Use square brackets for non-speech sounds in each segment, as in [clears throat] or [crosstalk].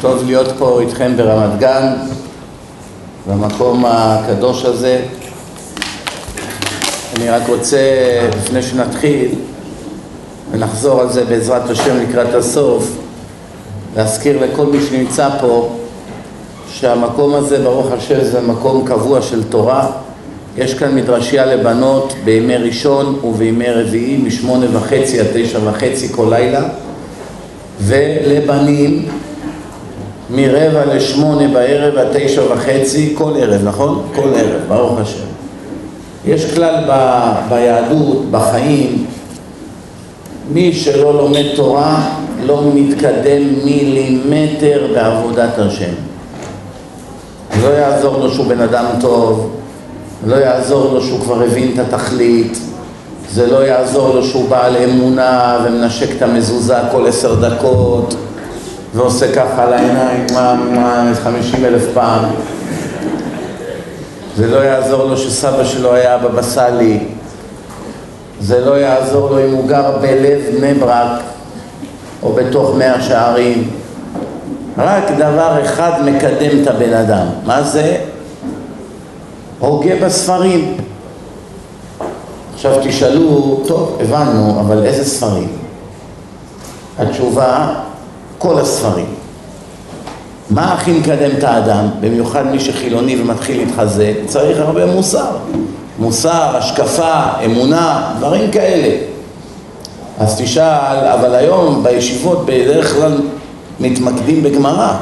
טוב להיות פה איתכם ברמת גן, במקום הקדוש הזה. אני רק רוצה, לפני שנתחיל, ונחזור על זה בעזרת השם לקראת הסוף, להזכיר לכל מי שנמצא פה שהמקום הזה, ברוך השם, זה מקום קבוע של תורה. יש כאן מדרשייה לבנות בימי ראשון ובימי רביעי משמונה וחצי עד תשע וחצי כל לילה ולבנים מרבע לשמונה בערב עד תשע וחצי כל ערב, נכון? כל ערב, ברוך השם. יש כלל ב, ביהדות, בחיים, מי שלא לומד תורה לא מתקדם מילימטר בעבודת השם. לא יעזור לו שהוא בן אדם טוב, לא יעזור לו שהוא כבר הבין את התכלית, זה לא יעזור לו שהוא בעל אמונה ומנשק את המזוזה כל עשר דקות ועושה ככה על העיניים, מה, מה, חמישים אלף פעם. זה לא יעזור לו שסבא שלו היה בבא סאלי, זה לא יעזור לו אם הוא גר בלב בני ברק או בתוך מאה שערים. רק דבר אחד מקדם את הבן אדם, מה זה? הוגה בספרים. עכשיו תשאלו, טוב, הבנו, אבל איזה ספרים? התשובה, כל הספרים. מה הכי מקדם את האדם, במיוחד מי שחילוני ומתחיל להתחזק, צריך הרבה מוסר. מוסר, השקפה, אמונה, דברים כאלה. אז תשאל, אבל היום בישיבות בדרך כלל מתמקדים בגמרא.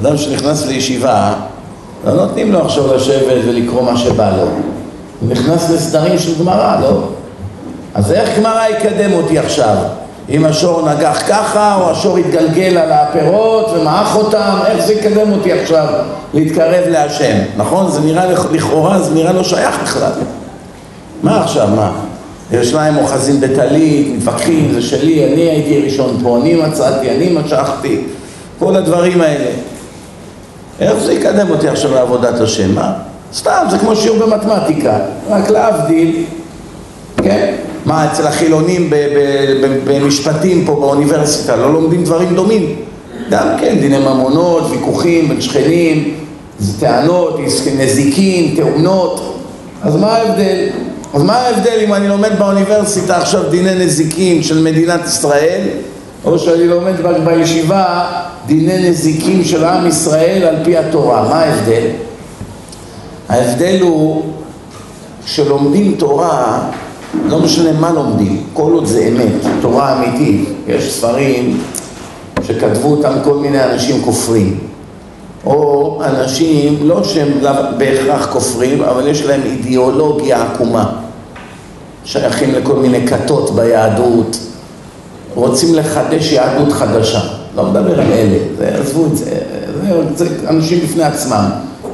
אדם שנכנס לישיבה, לא נותנים לו עכשיו לשבת ולקרוא מה שבא לו. הוא נכנס לסדרים של גמרא, לא? אז איך גמרא יקדם אותי עכשיו? אם השור נגח ככה, או השור יתגלגל על הפירות ומעך אותם, איך זה יקדם אותי עכשיו להתקרב להשם? נכון? זה נראה לכאורה, זה נראה לא שייך בכלל. מה עכשיו, מה? ירושלים אוחזים בטלית, מתווכחים, זה שלי, אני הייתי ראשון פה, אני מצאתי, אני משכתי, כל הדברים האלה. איך זה יקדם אותי עכשיו לעבודת השם? מה? סתם, זה כמו שיעור במתמטיקה, רק להבדיל, כן? מה, אצל החילונים במשפטים פה באוניברסיטה לא לומדים דברים דומים? גם כן, דיני ממונות, ויכוחים בין שכנים, טענות, נזיקין, תאונות, אז מה ההבדל? אז מה ההבדל אם אני לומד באוניברסיטה עכשיו דיני נזיקין של מדינת ישראל או שאני לומד בישיבה דיני נזיקים של עם ישראל על פי התורה, מה ההבדל? ההבדל הוא שלומדים תורה, לא משנה מה לומדים, כל עוד זה אמת, תורה אמיתית, יש ספרים שכתבו אותם כל מיני אנשים כופרים או אנשים, לא שהם בהכרח כופרים, אבל יש להם אידיאולוגיה עקומה שייכים לכל מיני כתות ביהדות רוצים לחדש יהדות חדשה לא מדבר על אלה, זה, עזבו את זה, זה, זה אנשים בפני עצמם.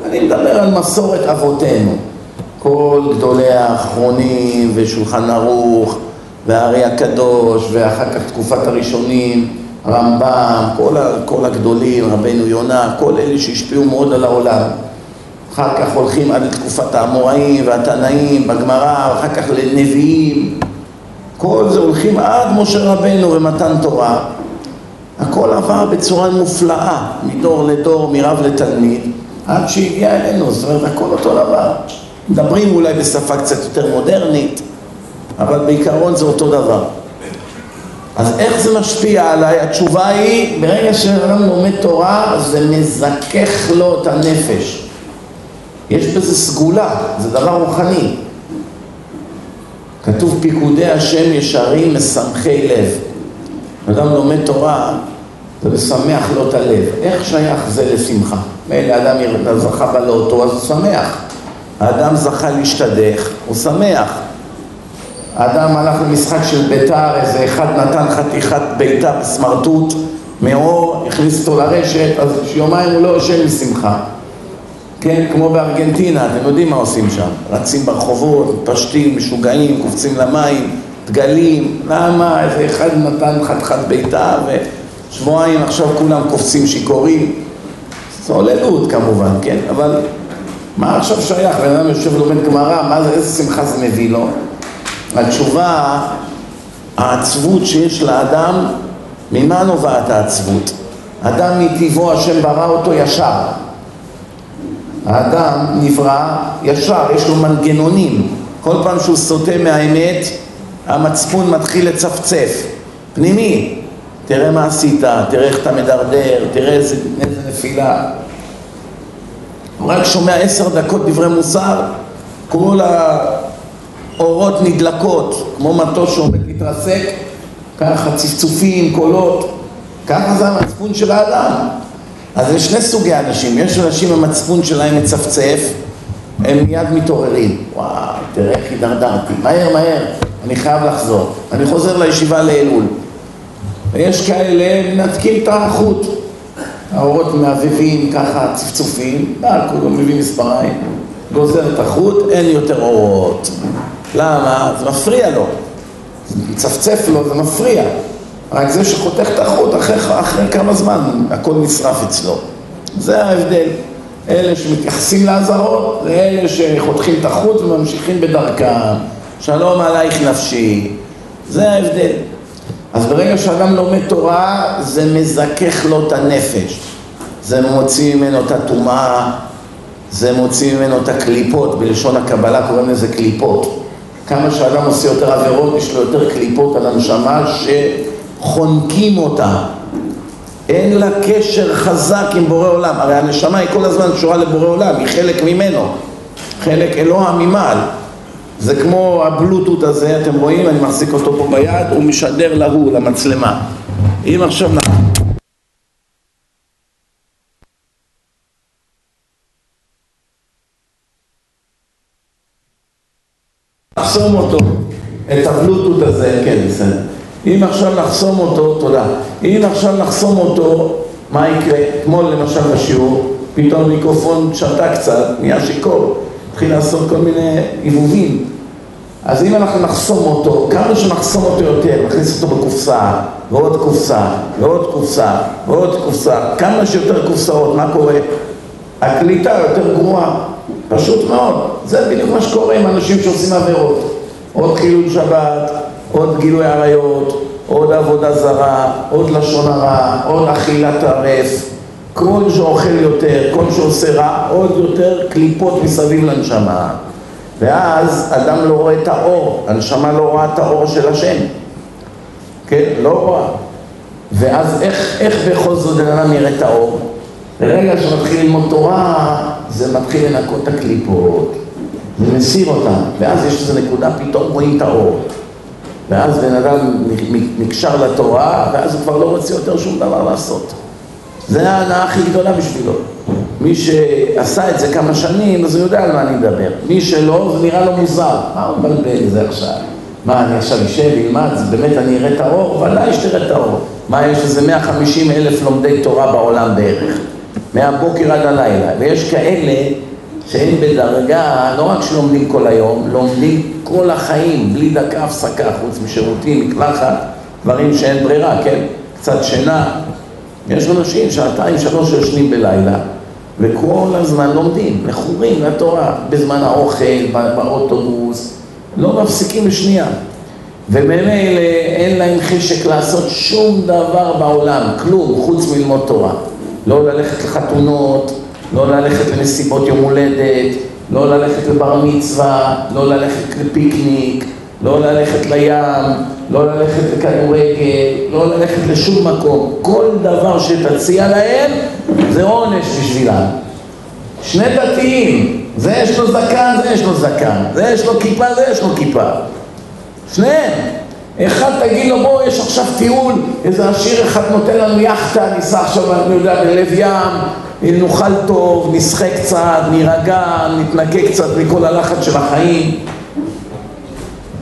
אני מדבר על מסורת אבותינו. כל גדולי האחרונים ושולחן ערוך והארי הקדוש ואחר כך תקופת הראשונים, רמב"ם, כל, כל הגדולים, רבנו יונה, כל אלה שהשפיעו מאוד על העולם. אחר כך הולכים עד לתקופת האמוראים והתנאים בגמרא, ואחר כך לנביאים. כל זה הולכים עד משה רבנו ומתן תורה. הכל עבר בצורה מופלאה, מדור לדור, מרב לתלמיד, עד שהגיע אלינו, זאת אומרת, הכל אותו דבר. מדברים אולי בשפה קצת יותר מודרנית, אבל בעיקרון זה אותו דבר. אז איך זה משפיע עליי? התשובה היא, ברגע שאדם לומד תורה, זה מזכך לו את הנפש. יש בזה סגולה, זה דבר רוחני. כתוב פיקודי השם ישרים משמחי לב. אדם לומד תורה, זה משמח לו את הלב. איך שייך זה לשמחה? מילא אדם זכה בלוטו, אז הוא שמח. האדם זכה להשתדך, הוא שמח. האדם הלך למשחק של ביתר, איזה אחד נתן חתיכת ביתה בסמרטוט מאור, הכניס אותו לרשת, אז יומיים הוא לא יושב משמחה. כן, כמו בארגנטינה, אתם יודעים מה עושים שם. רצים ברחובות, פשטים, משוגעים, קופצים למים, דגלים, למה? איזה אחד נתן חתיכת ביתה ו... שבועיים עכשיו כולם קופצים שיכורים, זו עוללות כמובן, כן? אבל מה עכשיו שייך? בן אדם יושב ולומד גמרא, מה זה, איזה שמחה זה מביא לו? התשובה, העצבות שיש לאדם, ממה נובעת העצבות? אדם מטבעו השם ברא אותו ישר. האדם נברא ישר, יש לו מנגנונים. כל פעם שהוא סוטה מהאמת, המצפון מתחיל לצפצף. פנימי, תראה מה עשית, תראה איך אתה מדרדר, תראה איזה, איזה נפילה. הוא רק שומע עשר דקות דברי מוסר, כל האורות נדלקות, כמו מטוס שעומד להתרסק, ככה צפצופים, קולות, ככה זה המצפון של האדם. אז יש שני סוגי אנשים, יש אנשים המצפון שלהם מצפצף, הם מיד מתעוררים, וואו, תראה איך הידרדרתי, מהר מהר, אני חייב לחזור, אני חוזר לישיבה לאלול. ויש כאלה מנתקים את החוט, האורות מעבבים ככה צפצופים, כולו מביא מספריים, גוזר את החוט, אין יותר אורות. למה? זה מפריע לו. מצפצף לו, זה מפריע. רק זה שחותך את החוט אחרי, אחרי כמה זמן הכל נשרף אצלו. זה ההבדל. אלה שמתייחסים לאזהרות, זה אלה שחותכים את החוט וממשיכים בדרכם. שלום עלייך נפשי. זה ההבדל. אז ברגע שאדם לומד תורה, זה מזכך לו את הנפש. זה מוציא ממנו את הטומאה, זה מוציא ממנו את הקליפות, בלשון הקבלה קוראים לזה קליפות. כמה שאדם עושה יותר עבירות, יש לו יותר קליפות על הנשמה שחונקים אותה. אין לה קשר חזק עם בורא עולם. הרי הנשמה היא כל הזמן קשורה לבורא עולם, היא חלק ממנו. חלק אלוה ממעל. זה כמו הבלוטות הזה, אתם רואים? אני מחזיק אותו פה ביד, הוא משדר להוא, למצלמה. אם עכשיו... נחסום אותו, את הבלוטות הזה, כן, בסדר. אם עכשיו נחסום אותו, תודה. אם עכשיו נחסום אותו, מה יקרה? אתמול למשל בשיעור, פתאום מיקרופון שתה קצת, נהיה שיכור, התחיל לעשות כל מיני עיבובים. אז אם אנחנו נחסום אותו, כמה שנחסום אותו יותר, נכניס אותו בקופסה, ועוד קופסה, ועוד קופסה, ועוד קופסה, כמה שיותר קופסאות, מה קורה? הקליטה יותר גרועה, פשוט מאוד. זה בדיוק מה שקורה עם אנשים שעושים עבירות. עוד חילול שבת, עוד גילוי עריות, עוד עבודה זרה, עוד לשון הרע, עוד אכילת טרף. כל שאוכל יותר, כל שעושה רע, עוד יותר קליפות מסביב לנשמה. ואז אדם לא רואה את האור, הנשמה לא רואה את האור של השם, כן? לא רואה. ואז איך, איך בכל זאת אדם יראה את האור? ברגע שמתחיל ללמוד תורה, זה מתחיל לנקות את הקליפות, זה מסיר אותן, ואז יש איזו נקודה, פתאום רואים את האור. ואז בן אדם נקשר לתורה, ואז הוא כבר לא רוצה יותר שום דבר לעשות. זה ההנאה הכי גדולה בשבילו. מי שעשה את זה כמה שנים, אז הוא יודע על מה אני מדבר. מי שלא, זה נראה לו מוזר. מה הוא מבלבל את זה עכשיו? מה, אני עכשיו אשב, אלמד, באמת אני אראה את האור? ודאי שתראה את האור. מה, יש איזה 150 אלף לומדי תורה בעולם בערך. מהבוקר עד הלילה. ויש כאלה שהם בדרגה, לא רק שלומדים כל היום, לומדים כל החיים, בלי דקה הפסקה, חוץ משירותים, מקלחת, דברים שאין ברירה, כן? קצת שינה. יש אנשים שעתיים, שלוש יושנים בלילה, וכל הזמן לומדים, מכורים לתורה, בזמן האוכל, באוטובוס, לא מפסיקים לשנייה. וממילא אין להם חשק לעשות שום דבר בעולם, כלום, חוץ מלמוד תורה. לא ללכת לחתונות, לא ללכת למסיבות יום הולדת, לא ללכת לבר מצווה, לא ללכת לפיקניק, לא ללכת לים, לא ללכת לכדורגל, לא ללכת לשום מקום. כל דבר שתציע להם זה עונש בשבילם. שני דתיים, זה יש לו זקן, זה יש לו זקן, זה יש לו כיפה, זה יש לו כיפה. שניהם. אחד תגיד לו בוא יש עכשיו טיול, איזה עשיר אחד נותן לנו יאכטה, ניסע עכשיו, אני יודע, בלב ים, נאכל טוב, נשחה קצת, נירגע, נתנקה קצת מכל הלחץ של החיים.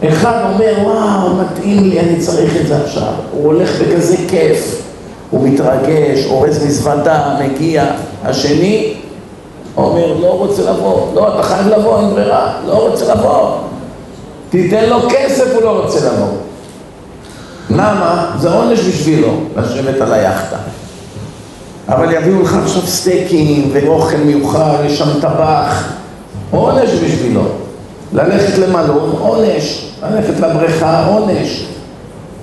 אחד אומר, וואו, מתאים לי, אני צריך את זה עכשיו. הוא הולך בכזה כיף, הוא מתרגש, אורז מזוודה, מגיע. השני אומר, לא רוצה לבוא. לא, אתה חייב לבוא, אין ברירה, לא רוצה לבוא. תיתן לו כסף, הוא לא רוצה לבוא. למה? זה עונש בשבילו לשבת על היאכטה. אבל יביאו לך עכשיו סטייקים ואוכל מיוחד, יש שם טבח, עונש בשבילו. ללכת למלון, עונש. ללכת לבריכה, עונש.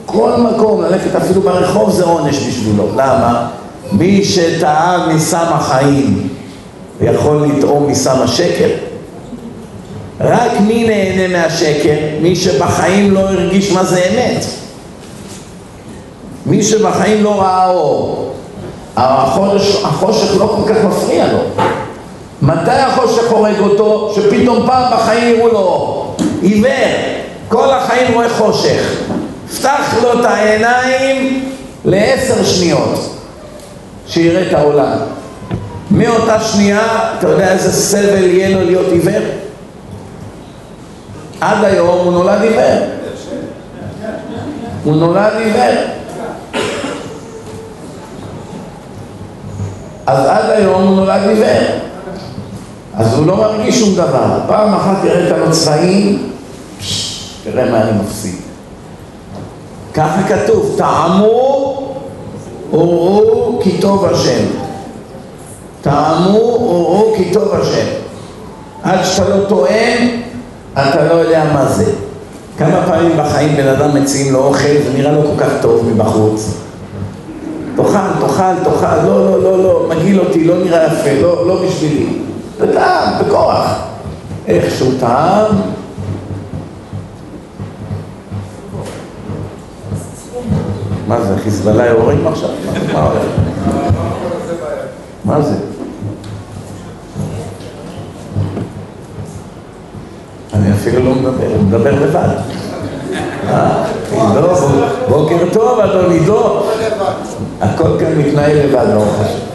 כל מקום, ללכת אפילו ברחוב זה עונש בשבילו. למה? מי שטעם מסם החיים יכול לטעום מסם השקר? רק מי נהנה מהשקר? מי שבחיים לא הרגיש מה זה אמת. מי שבחיים לא ראה אור. החושך לא כל כך מפריע לו. מתי החושך הורג אותו? שפתאום פעם בחיים יראו לו אור. עיוור, כל החיים רואה חושך. פתח לו את העיניים לעשר שניות, שיראה את העולם. מאותה שנייה, אתה יודע איזה סבל יהיה לו להיות עיוור? עד היום הוא נולד עיוור. הוא נולד עיוור. אז עד היום הוא נולד עיוור. אז הוא לא מרגיש שום דבר. פעם אחת יראה את הצבעים, תראה מה אני מפסיד. ככה כתוב, טעמו וראו כי טוב השם. טעמו וראו כי טוב השם. עד שאתה לא טועם, אתה לא יודע מה זה. כמה פעמים בחיים בן אדם מציעים לו אוכל, זה נראה לו כל כך טוב מבחוץ. תאכל, תאכל, תאכל, לא, לא, לא, לא, מגעיל אותי, לא נראה יפה, לא, לא בשבילי. בטעם, בכוח. איכשהו טעם, מה זה, חיזבאללה יורים עכשיו? מה זה? אני אפילו לא מדבר, אני מדבר לבד. אה, בוקר טוב, אדוני, לא. הכל כאן מתנהל לבד, לא חשוב.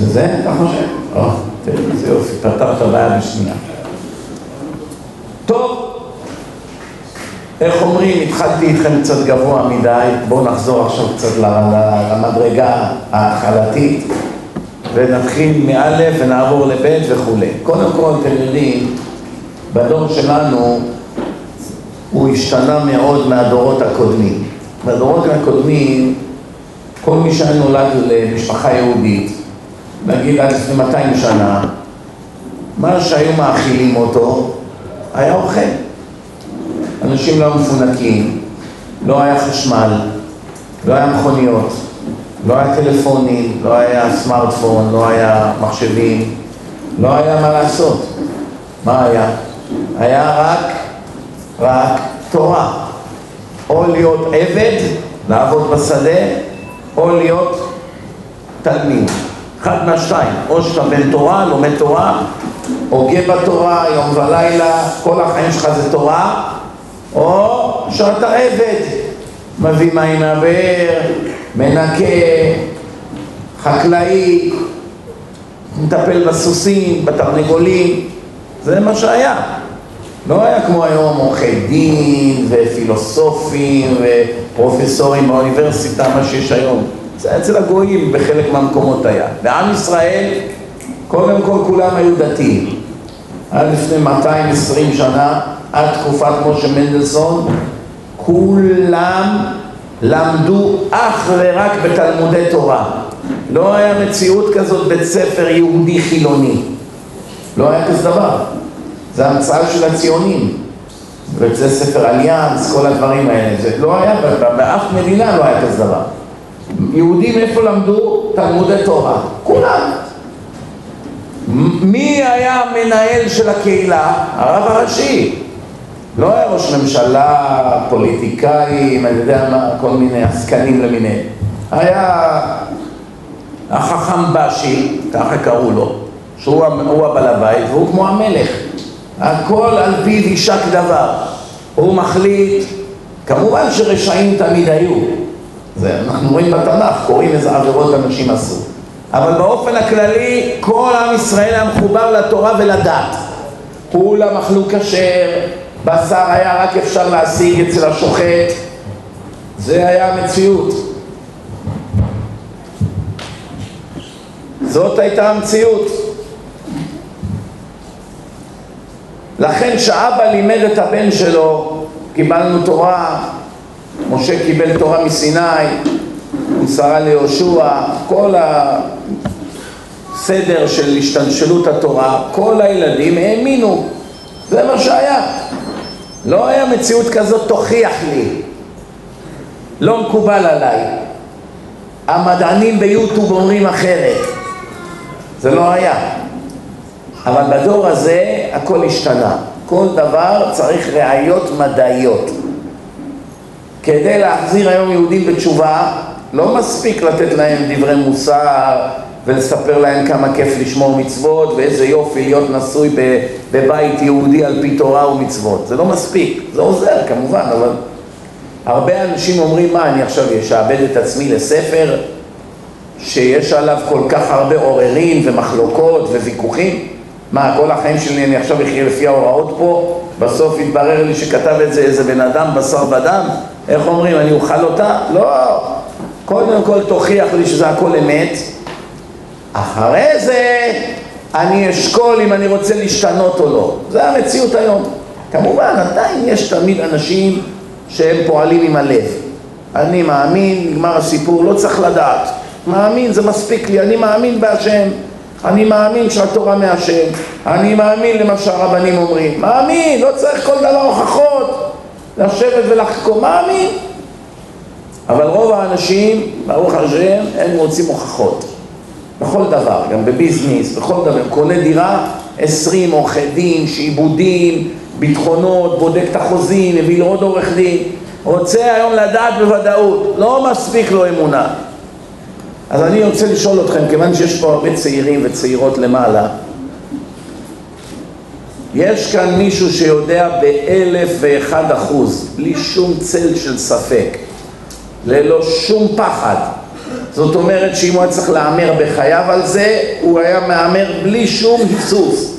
זה זה, אתה חושב? או, תראה, זה יופי, פתרת בעיה בשנייה. טוב, איך אומרים, התחלתי איתכם קצת גבוה מדי, בואו נחזור עכשיו קצת למדרגה ההתחלתית ונתחיל מאלף ונעבור לבית וכולי. קודם כל, אתם יודעים, בדור שלנו הוא השתנה מאוד מהדורות הקודמים. בדורות הקודמים, כל מי שהיה נולד למשפחה יהודית, נגיד עד לפני 200 שנה, מה שהיו מאכילים אותו, היה אוכל. אנשים לא מפונקים, לא היה חשמל, לא היה מכוניות, לא היה טלפונים, לא היה סמארטפון, לא היה מחשבים, לא היה מה לעשות. מה היה? היה רק, רק תורה. או להיות עבד, לעבוד בשדה, או להיות תלמיד. אחד מהשתיים, או שאתה בן תורה, לומד תורה, הוגה בתורה יום ולילה, כל החיים שלך זה תורה, או שאתה עבד, מביא מים מהבאר, מנקה, חקלאי, מטפל בסוסים, בתרנגולים, זה מה שהיה. לא היה כמו היום עורכי דין ופילוסופים ופרופסורים באוניברסיטה, מה שיש היום. זה אצל הגויים בחלק מהמקומות היה. בעם ישראל, קודם כל כולם היו דתיים. עד לפני 220 שנה, עד תקופת משה מנדלסון, כולם למדו אך ורק בתלמודי תורה. לא היה מציאות כזאת בית ספר יהודי חילוני. לא היה כזה דבר. זה המצאה של הציונים. בית ספר אליאנס, כל הדברים האלה. זה לא היה, באף מדינה לא היה כזה דבר. יהודים איפה למדו? תלמודי תורה. כולם. מי היה המנהל של הקהילה? הרב הראשי. לא היה ראש ממשלה, פוליטיקאים, אני יודע מה, כל מיני עסקנים למיניהם. היה החכם בשי, ככה קראו לו, שהוא הבעל הבית והוא כמו המלך. הכל על פיו יישק דבר. הוא מחליט, כמובן שרשעים תמיד היו. זה אנחנו רואים בתנ"ך, קוראים איזה עבירות אנשים עשו. אבל באופן הכללי, כל עם ישראל היה מחובר לתורה ולדת. כולם אכלו כשר, בשר היה רק אפשר להשיג אצל השוחט. זה היה המציאות. זאת הייתה המציאות. לכן כשאבא לימד את הבן שלו, קיבלנו תורה, משה קיבל תורה מסיני, מסרה ליהושע, כל הסדר של השתלשלות התורה, כל הילדים האמינו, זה מה שהיה. לא היה מציאות כזאת, תוכיח לי. לא מקובל עליי. המדענים ביוטיוב אומרים אחרת. זה לא היה. אבל בדור הזה הכל השתנה. כל דבר צריך ראיות מדעיות. כדי להחזיר היום יהודים בתשובה, לא מספיק לתת להם דברי מוסר ולספר להם כמה כיף לשמור מצוות ואיזה יופי להיות נשוי בבית יהודי על פי תורה ומצוות. זה לא מספיק, זה עוזר כמובן, אבל הרבה אנשים אומרים, מה, אני עכשיו אשעבד את עצמי לספר שיש עליו כל כך הרבה עוררין ומחלוקות וויכוחים? מה, כל החיים שלי אני עכשיו אחיה לפי ההוראות פה? בסוף יתברר לי שכתב את זה איזה בן אדם בשר ודם? איך אומרים, אני אוכל אותה? לא. קודם כל תוכיח לי שזה הכל אמת. אחרי זה אני אשקול אם אני רוצה להשתנות או לא. זה המציאות היום. כמובן, עדיין יש תמיד אנשים שהם פועלים עם הלב. אני מאמין, נגמר הסיפור, לא צריך לדעת. מאמין, זה מספיק לי, אני מאמין בהשם. אני מאמין שהתורה מהשם, אני מאמין למה שהרבנים אומרים, מאמין, לא צריך כל דבר הוכחות, לשבת ולחקור, מאמין. אבל רוב האנשים, ברוך השם, הם רוצים הוכחות. בכל דבר, גם בביזנס, בכל דבר. קונה דירה, עשרים עורכי דין, שעיבודים, ביטחונות, בודק את החוזים, מביא לו עוד עורך דין. רוצה היום לדעת בוודאות, לא מספיק לו אמונה. אז אני רוצה לשאול אתכם, כיוון שיש פה הרבה צעירים וצעירות למעלה, יש כאן מישהו שיודע באלף ואחד אחוז, בלי שום צל של ספק, ללא שום פחד. זאת אומרת שאם הוא היה צריך להמר בחייו על זה, הוא היה מהמר בלי שום היסוס.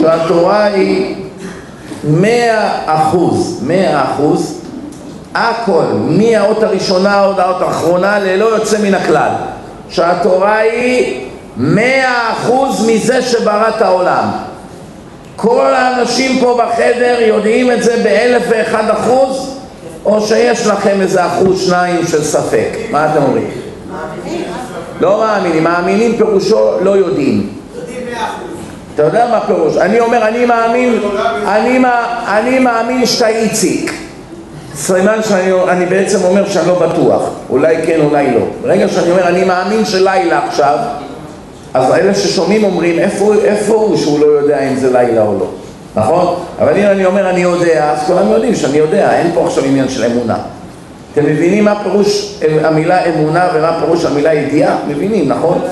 שהתורה היא מאה אחוז, מאה אחוז, הכל, מהאות הראשונה עד האות האחרונה, ללא יוצא מן הכלל. שהתורה היא מאה אחוז מזה שברא את העולם. כל האנשים פה בחדר יודעים את זה באלף ואחד אחוז, או שיש לכם איזה אחוז שניים של ספק? מה אתם אומרים? מאמינים. לא מאמינים, מאמינים פירושו לא יודעים. אתה יודע מה פירוש? אני אומר, אני מאמין, אני, אני מאמין שאתה איציק. סימן שאני בעצם אומר שאני לא בטוח, אולי כן, אולי לא. ברגע שאני אומר, אני מאמין שלילה עכשיו, אז אלה ששומעים אומרים, איפה, איפה הוא שהוא לא יודע אם זה לילה או לא, נכון? אבל אם אני אומר אני יודע, אז כולם יודעים שאני יודע, אין פה עכשיו עניין של אמונה. אתם מבינים מה פירוש המילה אמונה ומה פירוש המילה ידיעה? מבינים, נכון?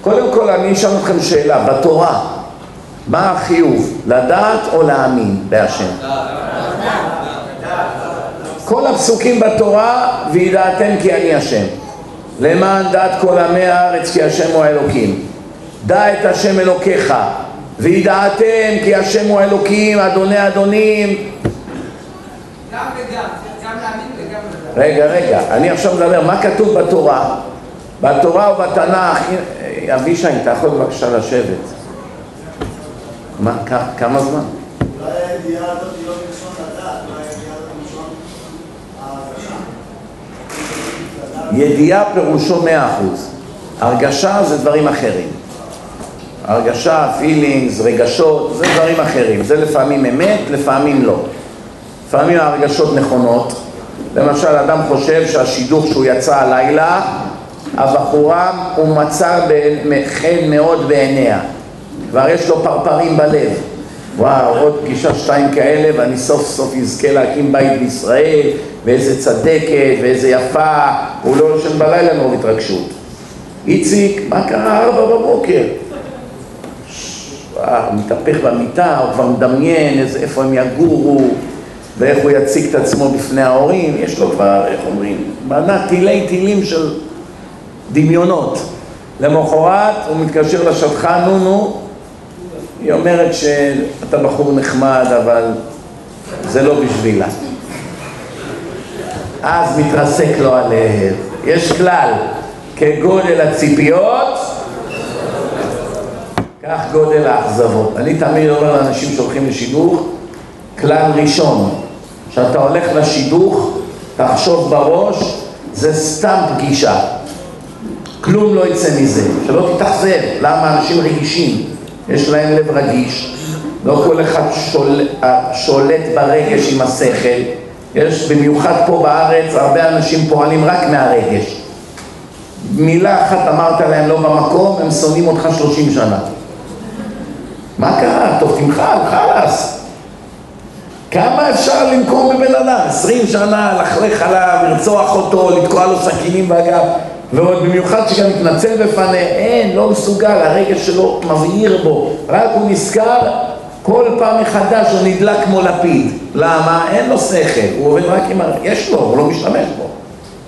קודם כל אני אשאל אתכם שאלה, בתורה, מה החיוב, לדעת או להאמין בהשם? כל הפסוקים בתורה, וידעתם כי אני השם. למען דעת כל עמי הארץ כי השם הוא האלוקים. דע את השם אלוקיך, וידעתם כי השם הוא האלוקים, אדוני אדונים. גם וגם, גם להאמין וגם לדעת. רגע, רגע, אני עכשיו מדבר, מה כתוב בתורה? בתורה ובתנ"ך, אבישי, אתה יכול בבקשה לשבת. מה, כמה זמן? אולי הידיעה הזאת היא לא מלשון לדעת, אולי הידיעה הזאת מלשון ידיעה פירושו מאה אחוז. הרגשה זה דברים אחרים. הרגשה, פילינגס, רגשות, זה דברים אחרים. זה לפעמים אמת, לפעמים לא. לפעמים הרגשות נכונות. למשל, אדם חושב שהשידוך שהוא יצא הלילה, הבחורה הוא מצא חן מאוד בעיניה. כבר יש לו פרפרים בלב. וואו, עוד פגישה שתיים כאלה ואני סוף סוף אזכה להקים בית בישראל ואיזה צדקת ואיזה יפה, הוא לא יושן בלילה מרוב התרגשות. איציק, מה קרה ארבע בבוקר? מתהפך במיטה, הוא כבר מדמיין איזה, איפה הם יגורו ואיך הוא יציג את עצמו בפני ההורים, יש לו כבר, איך אומרים, בנה תילי תילים של דמיונות. למחרת הוא מתקשר לשטחן, נו נו, היא אומרת שאתה בחור נחמד, אבל זה לא בשבילה. אז מתרסק לו הלב. יש כלל, כגודל הציפיות, כך גודל האכזבות. אני תמיד אומר לאנשים שהולכים לשידוך, כלל ראשון, כשאתה הולך לשידוך, תחשוב בראש, זה סתם פגישה. כלום לא יצא מזה, שלא תתאכזב, למה אנשים רגישים. יש להם לב רגיש, לא כל אחד שול, שולט ברגש עם השכל. יש במיוחד פה בארץ, הרבה אנשים פועלים רק מהרגש. מילה אחת אמרת להם לא במקום, הם שונאים אותך שלושים שנה. מה קרה? טוב, תמחל, חלאס. כמה אפשר לנקום בבן אדם? עשרים שנה, לכלך עליו, לרצוח אותו, לתקוע לו סכינים בגב, ועוד במיוחד שגם מתנצל בפניה, אין, לא מסוגל, הרגש שלו מבהיר בו, רק הוא נזכר, כל פעם מחדש הוא נדלק כמו לפיד. למה? אין לו שכל, הוא עובד רק עם הרגש, יש לו, הוא לא משתמש בו,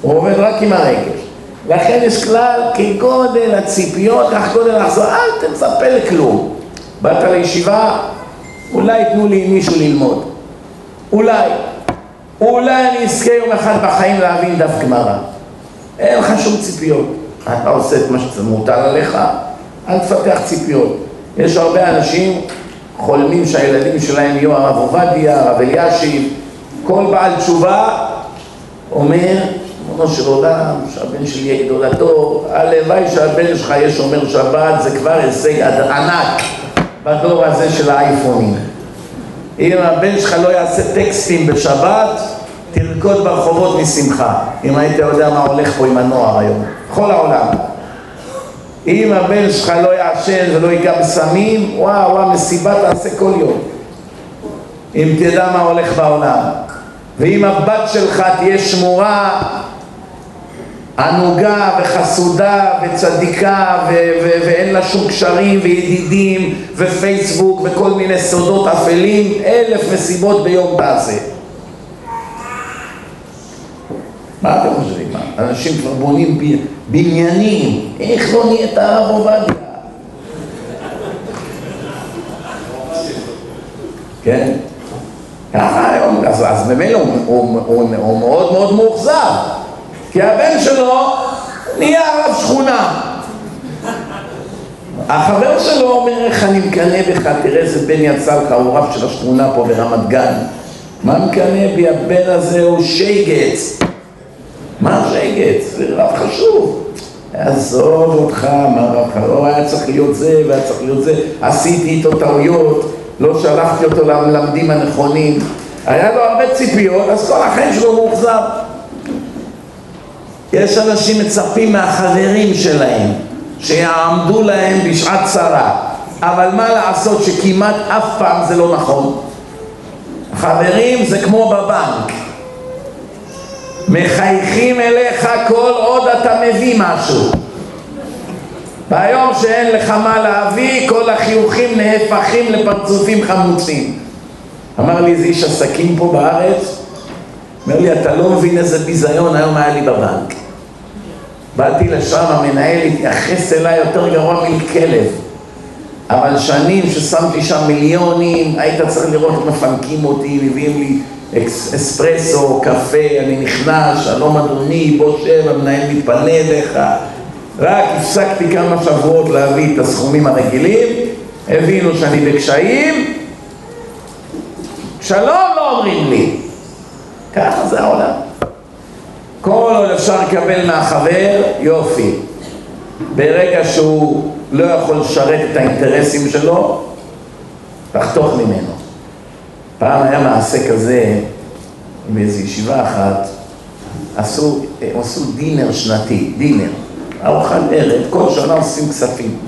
הוא עובד רק עם הרגש. לכן יש כלל, כגודל הציפיות, כך גודל לחזור, אל תצפה לכלום. באת לישיבה, אולי ייתנו לי מישהו ללמוד. אולי. אולי אני אזכה יום אחד בחיים להבין דף גמרא. אין לך שום ציפיות. אתה עושה את מה שמוטל עליך, אל תפתח ציפיות. יש הרבה אנשים חולמים שהילדים שלהם יהיו הרב עובדיה, הרב אלישיב, כל בעל תשובה אומר, ריבונו של עולם, שהבן שלי יהיה גדולתו, הלוואי שהבן שלך יהיה שומר שבת, זה כבר הישג ענק בדור הזה של האייפונים. אם הבן שלך לא יעשה טקסטים בשבת, תרקוד ברחובות משמחה. אם היית יודע מה הולך פה עם הנוער היום, בכל העולם. אם הבן שלך לא יעשן ולא ייגע בסמים, וואו, וואו, מסיבה תעשה כל יום. אם תדע מה הולך בעולם. ואם הבת שלך תהיה שמורה, ענוגה וחסודה וצדיקה ו- ו- ואין לה שום קשרים וידידים ופייסבוק וכל מיני סודות אפלים, אלף מסיבות ביום תעשה. מה אתם חושבים? אנשים כבר בונים בניינים, איך לא נהיית הרב עובדיה? כן? ככה היום, אז, אז ממילא הוא, הוא, הוא, הוא מאוד מאוד מאוכזב, כי הבן שלו נהיה רב שכונה. החבר שלו אומר, איך אני מקנא בך, תראה איזה בן יצא לך, הוא רב של השכונה פה ברמת גן. מה מקנא בי? הבן הזה הוא שייגץ. מה שייגץ? זה רב חשוב. עזוב אותך, מה רב חשוב? לא היה צריך להיות זה והיה צריך להיות זה. עשיתי איתו טעויות. לא שלחתי אותו למלמדים הנכונים, היה לו הרבה ציפיות, אז כל החיים שלו מאוכזב. יש אנשים מצפים מהחברים שלהם שיעמדו להם בשעת צרה, אבל מה לעשות שכמעט אף פעם זה לא נכון? חברים זה כמו בבנק, מחייכים אליך כל עוד אתה מביא משהו ביום שאין לך מה להביא, כל החיוכים נהפכים לפרצופים חמוצים. אמר לי איזה איש עסקים פה בארץ, אומר לי, אתה לא מבין איזה ביזיון היום היה לי בבנק. באתי לשם, המנהל התייחס אליי יותר גרוע מכלב. אבל שנים ששמתי שם מיליונים, היית צריך לראות איך מפנקים אותי, מביאים לי אספרסו, קפה, אני נכנס, שלום אדוני, בוא שב, המנהל מתפנה אליך. רק הפסקתי כמה שבועות להביא את הסכומים הרגילים, הבינו שאני בקשיים, שלום לא אומרים לי. ככה זה העולם. כל עוד אפשר לקבל מהחבר, יופי. ברגע שהוא לא יכול לשרת את האינטרסים שלו, תחתוך ממנו. פעם היה מעשה כזה, באיזו ישיבה אחת, עשו, עשו דינר שנתי, דינר. ארוחת ערב, כל שנה עושים כספים.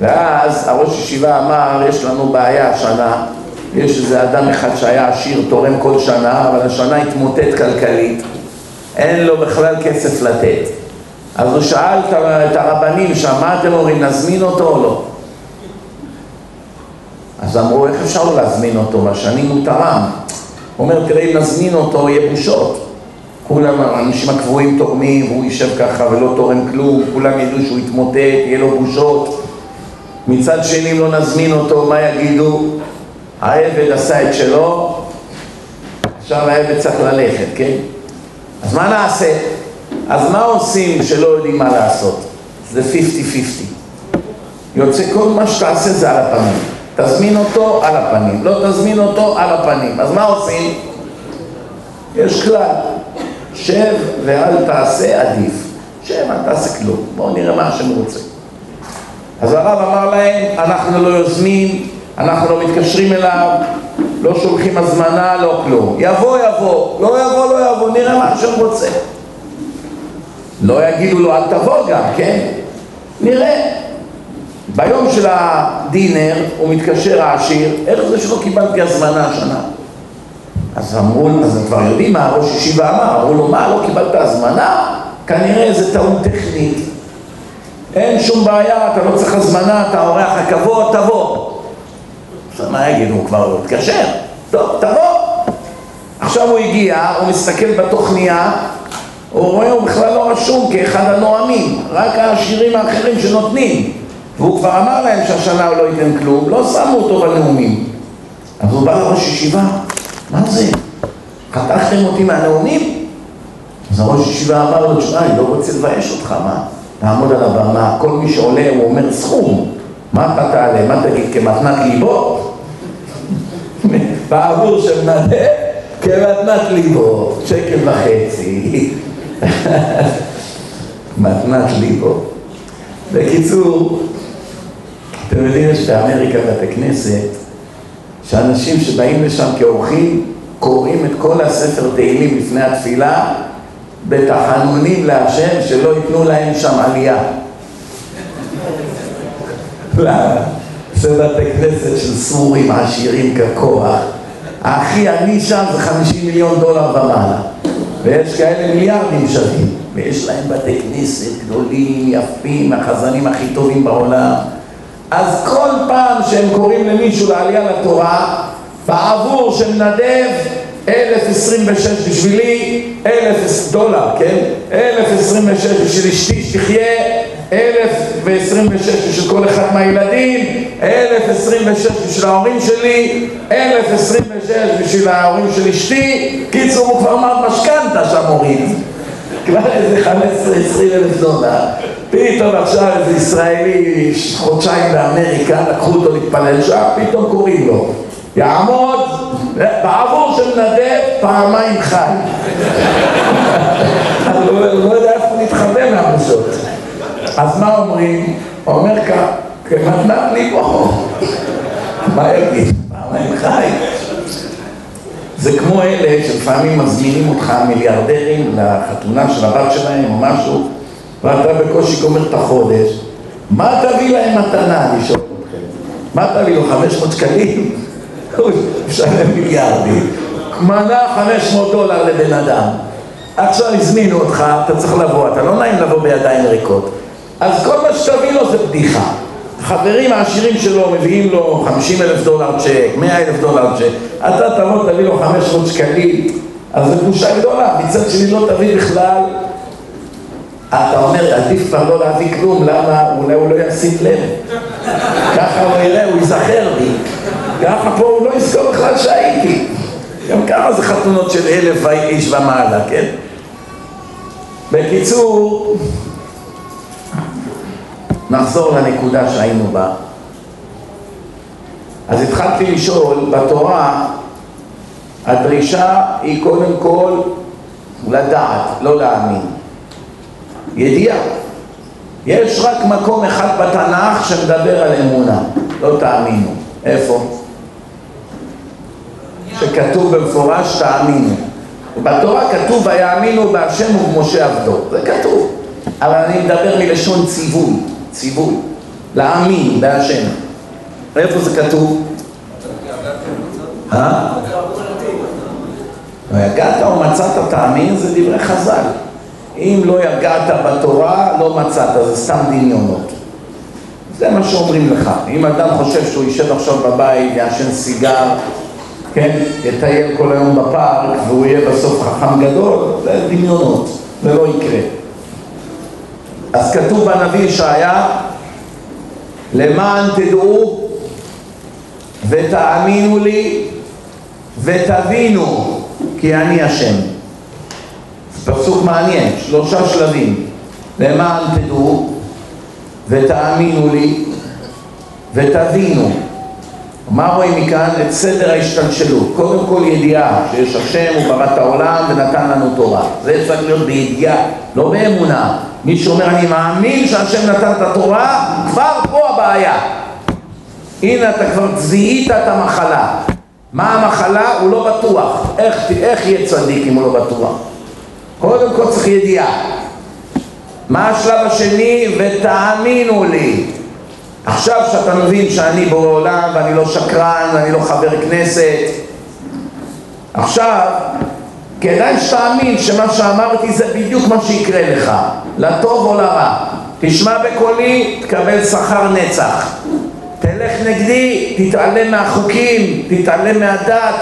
ואז הראש ישיבה אמר, יש לנו בעיה השנה, יש איזה אדם אחד שהיה עשיר, תורם כל שנה, אבל השנה התמוטט כלכלית, אין לו בכלל כסף לתת. אז הוא שאל את הרבנים שם, מה אתם אומרים, נזמין אותו או לא? אז אמרו, איך אפשר לא להזמין אותו? בשנים הוא תרם. הוא אומר, תראה, אם נזמין אותו, יהיה בושות. כולם, האנשים הקבועים תורמים, והוא יישב ככה ולא תורם כלום, כולם ידעו שהוא יתמוטט, יהיה לו בושות. מצד שני, אם לא נזמין אותו, מה יגידו? העבד עשה את שלו, עכשיו העבד צריך ללכת, כן? אז מה נעשה? אז מה עושים שלא יודעים מה לעשות? זה 50-50. יוצא כל מה שתעשה זה על הפנים. תזמין אותו על הפנים, לא תזמין אותו על הפנים. אז מה עושים? יש כלל, שב ואל תעשה עדיף. שב, אל תעשה כלום. בואו נראה מה השם רוצה. אז הרב אמר להם, אנחנו לא יוזמים, אנחנו לא מתקשרים אליו, לא שולחים הזמנה, לא כלום. יבוא, יבוא, לא יבוא, לא יבוא, נראה מה השם רוצה. לא יגידו לו אל תבוא גם, כן? נראה. ביום של הדינר הוא מתקשר העשיר, איך זה שלא קיבלתי הזמנה השנה? אז אמרו, אז הם כבר יודעים מה ראש ישיבה אמר, אמרו לו, מה, לא קיבלת הזמנה? כנראה איזה טעות טכנית. אין שום בעיה, אתה לא צריך הזמנה, אתה אורח הכבוד, תבוא. עכשיו מה יגידו, הוא כבר התקשר? טוב, תבוא. עכשיו הוא הגיע, הוא מסתכל בתוכניה, הוא רואה, הוא בכלל לא רשום כאחד הנואמים, רק העשירים האחרים שנותנים. והוא כבר אמר להם שהשנה הוא לא ייתן כלום, לא שמו אותו בנאומים. אז הוא בא לראש ישיבה, מה זה? חתכתם אותי מהנאומים? אז הראש ישיבה אמר לו, תשמע, אני לא רוצה לבייש אותך, מה? תעמוד על הבמה, כל מי שעולה הוא אומר סכום. מה אתה תעלה? מה תגיד, כמתנת ליבו? [laughs] בעבור של נדה, כמתנת ליבו, שקל וחצי. [laughs] מתנת ליבו. בקיצור, אתם יודעים, יש באמריקה בתי כנסת, שאנשים שבאים לשם כאורחים, קוראים את כל הספר תהילים לפני התפילה, בתחנונים להשם שלא ייתנו להם שם עלייה. [laughs] זה בתי כנסת של סורים עשירים ככוח. הכי עני שם זה 50 מיליון דולר ומעלה. ויש כאלה מיליארדים שווים. ויש להם בתי כנסת גדולים, יפים, החזנים הכי טובים בעולם. אז כל פעם שהם קוראים למישהו לעלייה לתורה, בעבור שמנדב 1026 בשבילי, 1,000 דולר, כן? 1,026 בשביל אשתי שתחיה, 1,026 בשביל כל אחד מהילדים, 1,026 בשביל ההורים שלי, 1,026 בשביל ההורים של אשתי, קיצור הוא כבר אמר משכנתה שם הוריד כבר איזה 15-20 אלף דולר פתאום עכשיו איזה ישראלי חודשיים באמריקה, לקחו אותו להתפלל שם, פתאום קוראים לו יעמוד בעבור של נדב פעמיים חי. [laughs] הוא לא יודע איפה להתחבא מהבושות. אז מה אומרים? הוא אומר כמתנת ליבו. מה יגיד? פעמיים חי. זה כמו אלה שלפעמים מזמינים אותך מיליארדרים לחתונה של הבת שלהם או משהו ואתה בקושי גומר את החודש מה תביא להם מתנה לשאול אתכם? מה תביא לו? 500 שקלים? הוא משלם מיליארדים, מנה 500 דולר לבן אדם. עכשיו הזמינו אותך, אתה צריך לבוא, אתה לא נעים לבוא בידיים ריקות. אז כל מה שתביא לו זה בדיחה. חברים העשירים שלו מביאים לו 50 אלף דולר צ'ק, 100 אלף דולר צ'ק, אתה תבוא תביא לו 500 שקלים, אז זו בושה גדולה, מצד שני לא תביא בכלל אתה אומר, עדיף כבר לא להביא כלום, למה? אולי הוא לא ישים לב. ככה הוא יראה, הוא ייזכר לי. ככה פה הוא לא יזכור בכלל שהייתי. גם ככה זה חתונות של אלף איש ומעלה, כן? בקיצור, נחזור לנקודה שהיינו בה. אז התחלתי לשאול, בתורה הדרישה היא קודם כל לדעת, לא להאמין. ידיעה. יש רק מקום אחד בתנ"ך שמדבר על אמונה, לא תאמינו. איפה? שכתוב במפורש תאמינו. בתורה כתוב ויאמינו בהשם ובמשה עבדו, זה כתוב. אבל אני מדבר מלשון ציווי, ציווי, להאמין בהשם. איפה זה כתוב? אה? יגעת או מצאת תאמין זה דברי חז"ל. אם לא יגעת בתורה, לא מצאת, זה סתם דמיונות. זה מה שאומרים לך. אם אדם חושב שהוא יישב עכשיו בבית, יעשן סיגר, כן, יטייל כל היום בפארק, והוא יהיה בסוף חכם גדול, זה דמיונות, זה לא יקרה. אז כתוב בנביא ישעיה, למען תדעו ותאמינו לי ותבינו כי אני השם. פסוק מעניין, שלושה שלבים. למען תדעו ותאמינו לי ותבינו. מה רואים מכאן? את סדר ההשתלשלות. קודם כל ידיעה שיש השם, הוא ברא את העולם ונתן לנו תורה. זה צריך להיות בידיעה, לא באמונה. מי שאומר אני מאמין שהשם נתן את התורה, כבר פה הבעיה. הנה אתה כבר זיהית את המחלה. מה המחלה? הוא לא בטוח. איך, איך יהיה צדיק אם הוא לא בטוח? קודם כל צריך ידיעה. מה השלב השני? ותאמינו לי. עכשיו שאתה מבין שאני בעולם ואני לא שקרן ואני לא חבר כנסת, עכשיו כדאי שתאמין שמה שאמרתי זה בדיוק מה שיקרה לך, לטוב או לרע. תשמע בקולי, תקבל שכר נצח. תלך נגדי, תתעלם מהחוקים, תתעלם מהדת,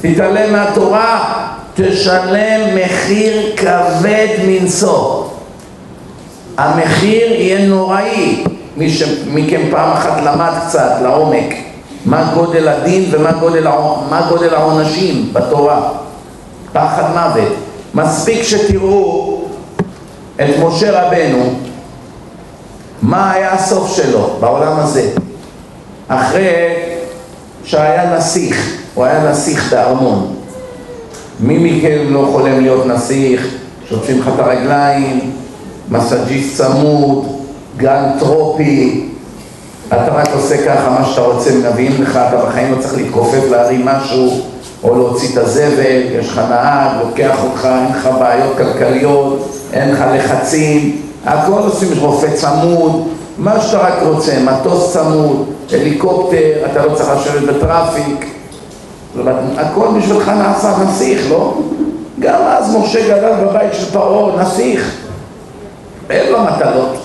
תתעלם מהתורה, תשלם מחיר כבד מנשוא. המחיר יהיה נוראי. מי שמכם פעם אחת למד קצת לעומק מה גודל הדין ומה גודל, גודל העונשים בתורה. פחד מוות. מספיק שתראו את משה רבנו, מה היה הסוף שלו בעולם הזה. אחרי שהיה נסיך, הוא היה נסיך בארמון. מי מכם לא חולם להיות נסיך? שוטפים לך את הרגליים, מסאג'יסט צמוד, גן טרופי, אתה רק עושה ככה מה שאתה רוצה, מביאים לך, אתה בחיים לא צריך להתכופף להרים משהו או להוציא את הזבל, יש לך נהג, לוקח אותך, אין לך בעיות כלכליות, אין לך לחצים, הכל עושים, יש רופא צמוד, מה שאתה רק רוצה, מטוס צמוד, הליקופטר, אתה לא צריך לשבת בטראפיק, הכל בשבילך נעשה נסיך, לא? גם אז משה גדל בבית של פרעה, נסיך, אין לו מטלות.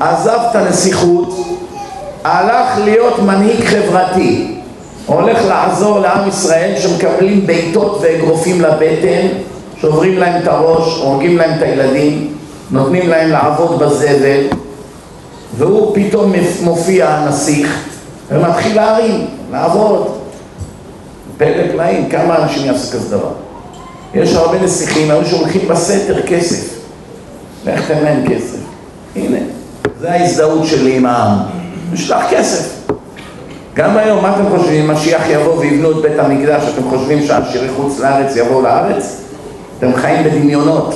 עזב את הנסיכות, הלך להיות מנהיג חברתי. הולך לעזור לעם ישראל שמקבלים בעיטות ואגרופים לבטן, שוברים להם את הראש, הורגים להם את הילדים, נותנים להם לעבוד בזבל, והוא פתאום מופיע הנסיך ומתחיל להרים, לעבוד. פלא פלאים, כמה אנשים יעשו כזה דבר? יש הרבה נסיכים, היו שהולכים בסתר כסף. לך תן להם כסף. הנה, זה ההזדהות שלי עם העם. נשלח כסף. גם היום, מה אתם חושבים? משיח יבוא ויבנו את בית המקדש, אתם חושבים שהעשירי חוץ לארץ יבואו לארץ? אתם חיים בדמיונות.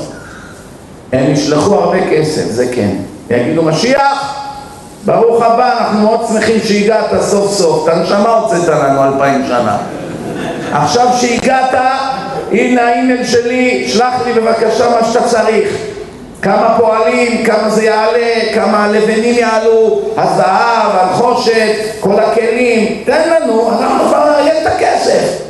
הם ישלחו הרבה כסף, זה כן. יגידו, משיח, ברוך הבא, אנחנו מאוד שמחים שהגעת סוף סוף. את הנשמה הוצאת לנו אלפיים שנה. עכשיו שהגעת, הנה האימייל שלי, שלח לי בבקשה מה שאתה צריך. כמה פועלים, כמה זה יעלה, כמה הלבנים יעלו, הזהב, הנחושת, כל הכלים, תן לנו, אנחנו כבר נארגן את הכסף.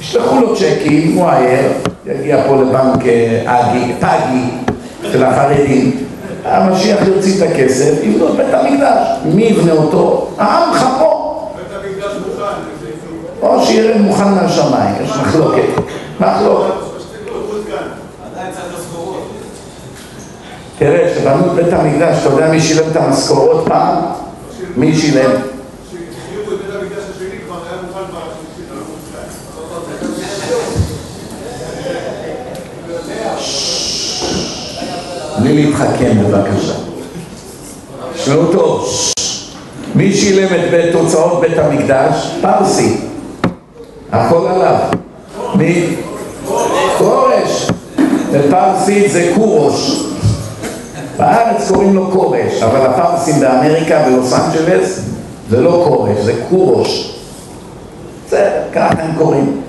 ישלחו לו צ'קים, הוא עייר, יגיע פה לבנק אה, אגי, פגי של החרדים, המשיח יוציא את הכסף, יבנו את בית המקדש. מי יבנה אותו? העם פה. בית המקדש מוכן. או שירד מוכן מהשמיים, יש מחלוקת. מחלוקת. תראה, כשבנו את בית המקדש, אתה יודע מי שילם את המשכורות פעם? מי שילם? בלי להתחכם בבקשה. תשמעו טוב, מי שילם את תוצאות בית המקדש? פרסי. הכל עליו. מי? כורש. בפרסית זה קורוש. בארץ קוראים לו כורש, אבל הפרסים באמריקה, בלוס אנג'לס, זה לא כורש, זה קורוש. בסדר, ככה הם קוראים.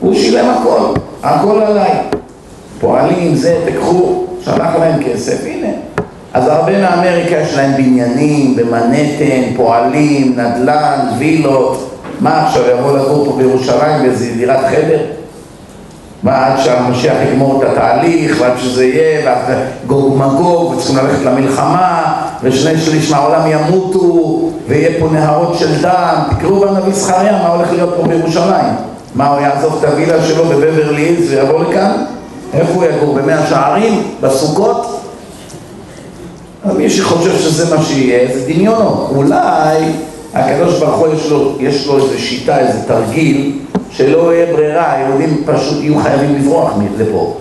הוא שילם הכל, הכל עליי. פועלים, זה, תקחו, שלח להם כסף, הנה. אז הרבה מאמריקה יש להם בניינים, במנהטן, פועלים, נדל"ן, וילות. מה עכשיו, יבוא לגור פה בירושלים באיזה דירת חדר? ועד שהמשיח יגמור את התהליך, ועד שזה יהיה, ועד גוג ומגוג, וצריכים ללכת למלחמה, ושני שליש מהעולם ימותו, ויהיה פה נהרות של דם. תקראו בנביא זכריה מה הולך להיות פה בירושלים. מה, הוא יעזוב את הווילה שלו בבברלי הילס ויבוא לכאן? איפה הוא יגור? במאה שערים? בסוכות? מי שחושב שזה מה שיהיה, זה דמיונו. אולי הקדוש ברוך הוא יש לו, יש לו איזו שיטה, איזה תרגיל, שלא יהיה ברירה, היהודים פשוט יהיו חייבים לברוח לפה.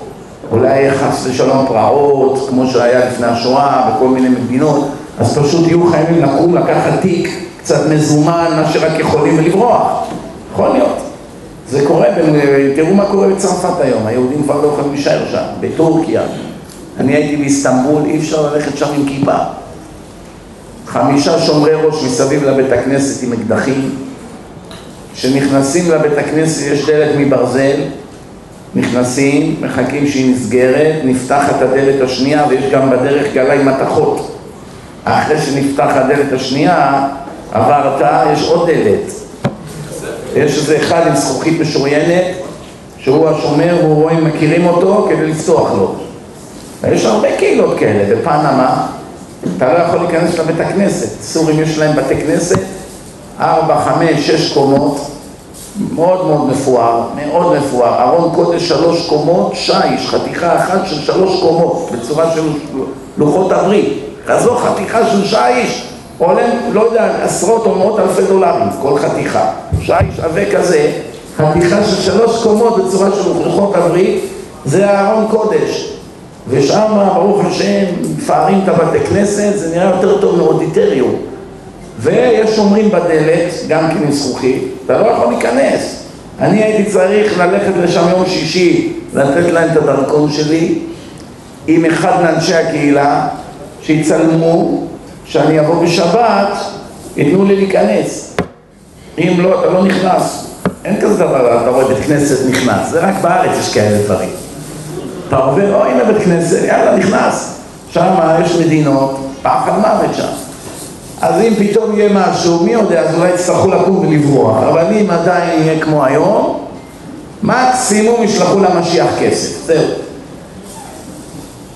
אולי חס ושלום פרעות, כמו שהיה לפני השואה בכל מיני מדינות, אז פשוט יהיו חייבים לקום, לקחת תיק, קצת מזומן, מה שרק יכולים ולברוח. יכול להיות. זה קורה, תראו מה קורה בצרפת היום, היהודים כבר לא יכולים להישאר שם, בטורקיה. אני הייתי באיסטנבול, אי אפשר ללכת שם עם כיפה. חמישה שומרי ראש מסביב לבית הכנסת עם אקדחים. כשנכנסים לבית הכנסת יש דלת מברזל, נכנסים, מחכים שהיא נסגרת, נפתחת הדלת השנייה ויש גם בדרך גלאי מתכות. אחרי שנפתח הדלת השנייה, עברת, יש עוד דלת. יש איזה אחד עם זכוכית משוריינת, שהוא השומר והוא רואה אם מכירים אותו כדי לפתוח לו. ויש הרבה קהילות כאלה, בפנמה, אתה לא יכול להיכנס לבית הכנסת. סורים יש להם בתי כנסת, ארבע, חמש, שש קומות, מאוד מאוד מפואר, מאוד מפואר. ארון קודש שלוש קומות, שיש, חתיכה אחת של שלוש קומות, בצורה של לוחות הברית. כזו חתיכה של שיש, עולה, לא יודע, עשרות או מאות אלפי דולרים, כל חתיכה. שיש עבה כזה, חתיכה של שלוש קומות בצורה של לוחות הברית, זה הארון קודש. ושם, ברוך השם, מפארים את הבתי כנסת, זה נראה יותר טוב מאודיטריום. ויש שומרים בדלת, גם כן עם זכוכית, אתה לא יכול להיכנס. אני הייתי צריך ללכת לשם יום שישי, לתת להם את הדרכון שלי, עם אחד מאנשי הקהילה, שיצלמו, שאני אבוא בשבת, ייתנו לי להיכנס. אם לא, אתה לא נכנס. אין כזה דבר, אתה רואה בית כנסת נכנס, זה רק בארץ יש כאלה דברים. אתה עובר, או הנה בית כנסת, יאללה, נכנס. שם יש מדינות, פחד מוות שם. אז אם פתאום יהיה משהו, מי יודע, אז אולי יצטרכו לקום ולברוח. אבל אם עדיין יהיה כמו היום, מקסימום ישלחו למשיח כסף, זהו.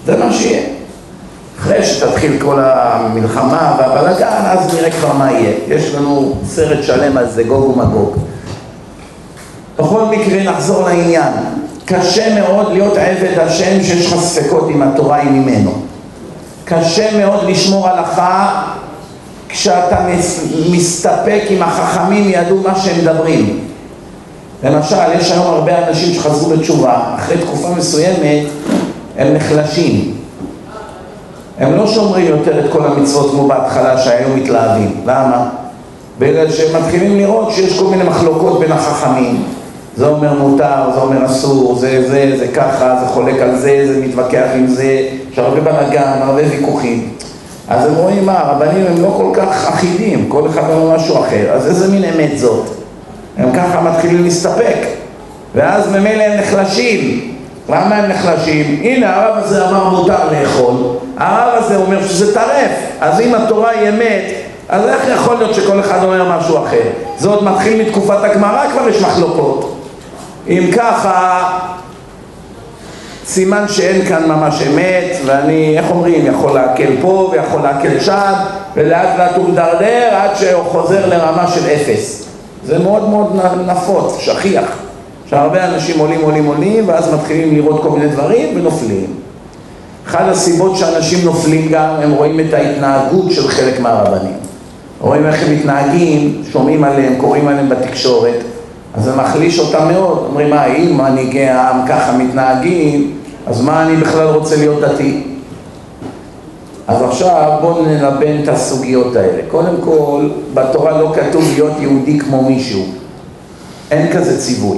זה מה שיהיה. אחרי שתתחיל כל המלחמה והבלגן, אז נראה כבר מה יהיה. יש לנו סרט שלם על זה, גוג ומגוג. בכל מקרה, נחזור לעניין. קשה מאוד להיות עבד השם שיש לך ספקות אם התורה היא ממנו. קשה מאוד לשמור הלכה כשאתה מסתפק אם החכמים ידעו מה שהם מדברים. למשל, יש היום הרבה אנשים שחזרו בתשובה, אחרי תקופה מסוימת הם נחלשים. הם לא שומרים יותר את כל המצוות כמו בהתחלה שהיו מתלהבים. למה? בגלל שהם מתחילים לראות שיש כל מיני מחלוקות בין החכמים. זה אומר מותר, זה אומר אסור, זה זה, זה ככה, זה חולק על זה, זה מתווכח עם זה, יש הרבה בלאגן, הרבה ויכוחים. אז הם רואים מה, הרבנים הם לא כל כך אחידים, כל אחד אומר משהו אחר, אז איזה מין אמת זאת? הם ככה מתחילים להסתפק, ואז ממילא הם נחלשים. למה הם נחלשים? הנה הרב הזה אמר מותר לאכול, הרב הזה אומר שזה טרף, אז אם התורה היא אמת, אז איך יכול להיות שכל אחד אומר משהו אחר? זה עוד מתחיל מתקופת הגמרא, כבר יש מחלוקות. אם ככה, סימן שאין כאן ממש אמת, ואני, איך אומרים, יכול להקל פה ויכול להקל שם, ולאט לאט הוא מדרדר עד שהוא חוזר לרמה של אפס. זה מאוד מאוד נפוץ, שכיח. שהרבה אנשים עולים, עולים, עולים, ואז מתחילים לראות כל מיני דברים ונופלים. אחת הסיבות שאנשים נופלים גם, הם רואים את ההתנהגות של חלק מהרבנים. רואים איך הם מתנהגים, שומעים עליהם, קוראים עליהם בתקשורת, אז זה מחליש אותם מאוד. אומרים, מה, אם מנהיגי העם ככה מתנהגים, אז מה אני בכלל רוצה להיות דתי? אז עכשיו בואו נלבן את הסוגיות האלה. קודם כל, בתורה לא כתוב להיות יהודי כמו מישהו. אין כזה ציווי.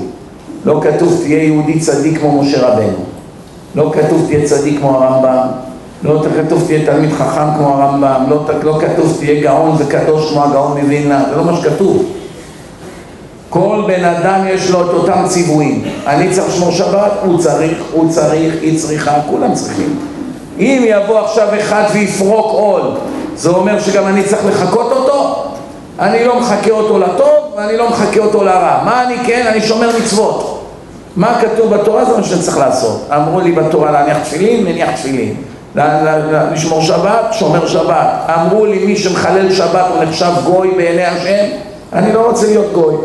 לא כתוב תהיה יהודי צדיק כמו משה רבנו. לא כתוב תהיה צדיק כמו הרמב"ם. לא כתוב תהיה תלמיד חכם כמו הרמב"ם. לא, לא כתוב תהיה גאון וקדוש כמו הגאון מווילנה. זה לא מה שכתוב. כל בן אדם יש לו את אותם ציוויים. אני צריך לשמור שבת, הוא צריך, הוא צריך, היא צריכה, כולם צריכים. אם יבוא עכשיו אחד ויפרוק עול, זה אומר שגם אני צריך לחקות אותו? אני לא מחקה אותו לטוב ואני לא מחקה אותו לרע. מה אני כן? אני שומר מצוות. מה כתוב בתורה? זה מה שאני צריך לעשות. אמרו לי בתורה להניח תפילין, מניח תפילין. לשמור שבת, שומר שבת. אמרו לי מי שמחלל שבת הוא נחשב גוי בעיני השם, אני לא רוצה להיות גוי.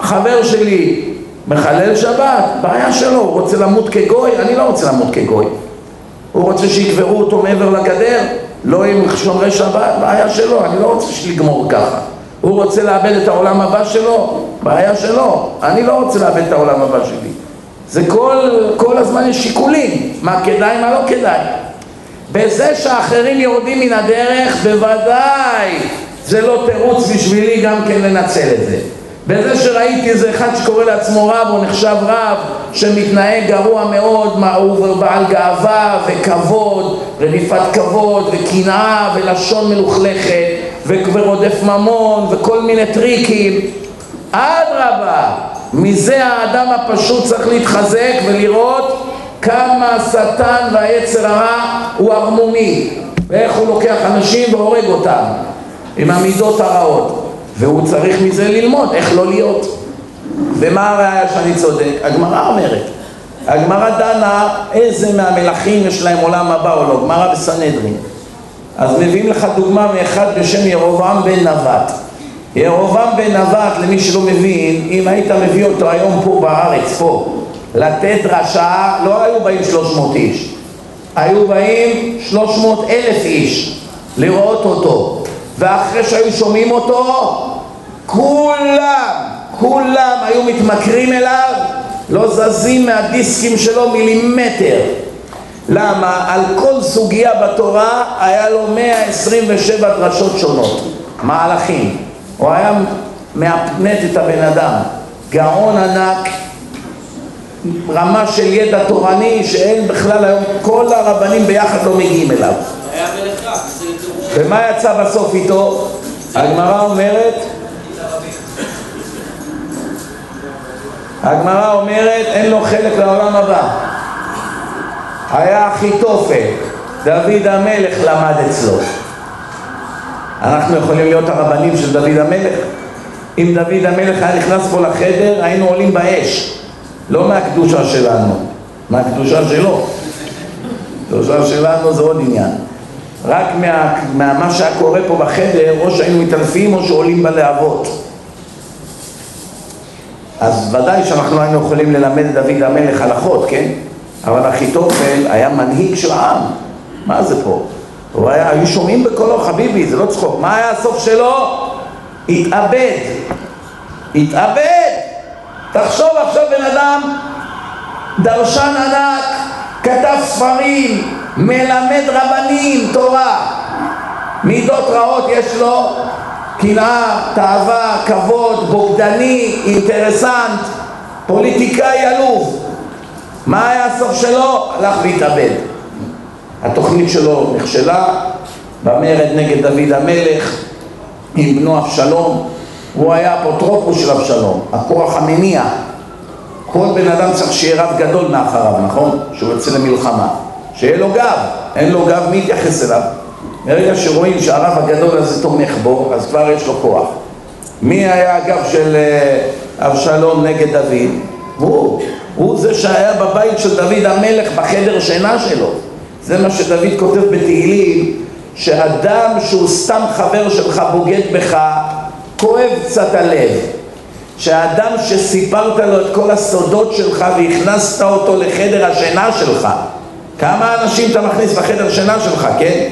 חבר שלי מחלל שבת, בעיה שלו, הוא רוצה למות כגוי, אני לא רוצה למות כגוי. הוא רוצה שיקברו אותו מעבר לגדר, לא עם שומרי שבת, בעיה שלו, אני לא רוצה לגמור ככה. הוא רוצה לאבד את העולם הבא שלו, בעיה שלו, אני לא רוצה לאבד את העולם הבא שלי. זה כל, כל הזמן יש שיקולים, מה כדאי, מה לא כדאי. בזה שאחרים יורדים מן הדרך, בוודאי זה לא תירוץ בשבילי גם כן לנצל את זה. בזה שראיתי איזה אחד שקורא לעצמו רב או נחשב רב שמתנהג גרוע מאוד, הוא בעל גאווה וכבוד, רדיפת כבוד וקנאה ולשון מלוכלכת ורודף ממון וכל מיני טריקים. אדרבה, מזה האדם הפשוט צריך להתחזק ולראות כמה השטן והיצר הרע הוא ערמומי ואיך הוא לוקח אנשים והורג אותם עם המידות הרעות והוא צריך מזה ללמוד איך לא להיות. ומה הראיה שאני צודק? הגמרא אומרת. הגמרא דנה איזה מהמלכים יש להם עולם הבא או לא, גמרא בסנהדרין. אז מביאים לך דוגמה מאחד בשם ירובעם בן נבט. ירובעם בן נבט, למי שלא מבין, אם היית מביא אותו היום פה בארץ, פה, לתת דרשה, לא היו באים 300 איש, היו באים 300 אלף איש לראות אותו. ואחרי שהיו שומעים אותו, כולם, כולם היו מתמכרים אליו, לא זזים מהדיסקים שלו מילימטר. למה? על כל סוגיה בתורה היה לו 127 דרשות שונות, מהלכים. הוא היה מאפנט את הבן אדם, גאון ענק, רמה של ידע תורני שאין בכלל היום, כל הרבנים ביחד לא מגיעים אליו. ומה יצא בסוף איתו? הגמרא אומרת הגמרא אומרת אין לו חלק לעולם הבא. היה אחיתופל, דוד המלך למד אצלו. אנחנו יכולים להיות הרבנים של דוד המלך. אם דוד המלך היה נכנס פה לחדר היינו עולים באש. לא מהקדושה שלנו, מהקדושה שלו. הקדושה שלנו זה עוד עניין. רק מה, מה, שהיה קורה פה בחדר, או שהיינו מתעלפים או שעולים בלהבות. אז ודאי שאנחנו היינו יכולים ללמד את דוד המלך הלכות, כן? אבל אחיתופל היה מנהיג של העם. מה זה פה? הוא היה, היו שומעים בקולו, חביבי, זה לא צחוק. מה היה הסוף שלו? התאבד. התאבד! תחשוב עכשיו בן אדם, דרשן ענק, כתב ספרים, מלמד רבנים תורה מידות רעות יש לו קנאה, תאווה, כבוד, בוגדני, אינטרסנט, פוליטיקאי עלוב מה היה הסוף שלו? הלך והתאבד התוכנית שלו נכשלה במרד נגד דוד המלך עם בנו אבשלום הוא היה אפוטרופוס של אבשלום, הכוח המניע כל בן אדם צריך שיהיה רב גדול מאחריו, נכון? שהוא יוצא למלחמה שיהיה לו גב, אין לו גב, מי יתייחס אליו? מרגע שרואים שהרב הגדול הזה תומך בו, אז כבר יש לו כוח. מי היה הגב של אה, אבשלום נגד דוד? הוא, הוא זה שהיה בבית של דוד המלך בחדר שינה שלו. זה מה שדוד כותב בתהילים, שאדם שהוא סתם חבר שלך בוגד בך, כואב קצת הלב. שהאדם שסיפרת לו את כל הסודות שלך והכנסת אותו לחדר השינה שלך, כמה אנשים אתה מכניס לחדר שינה שלך, כן?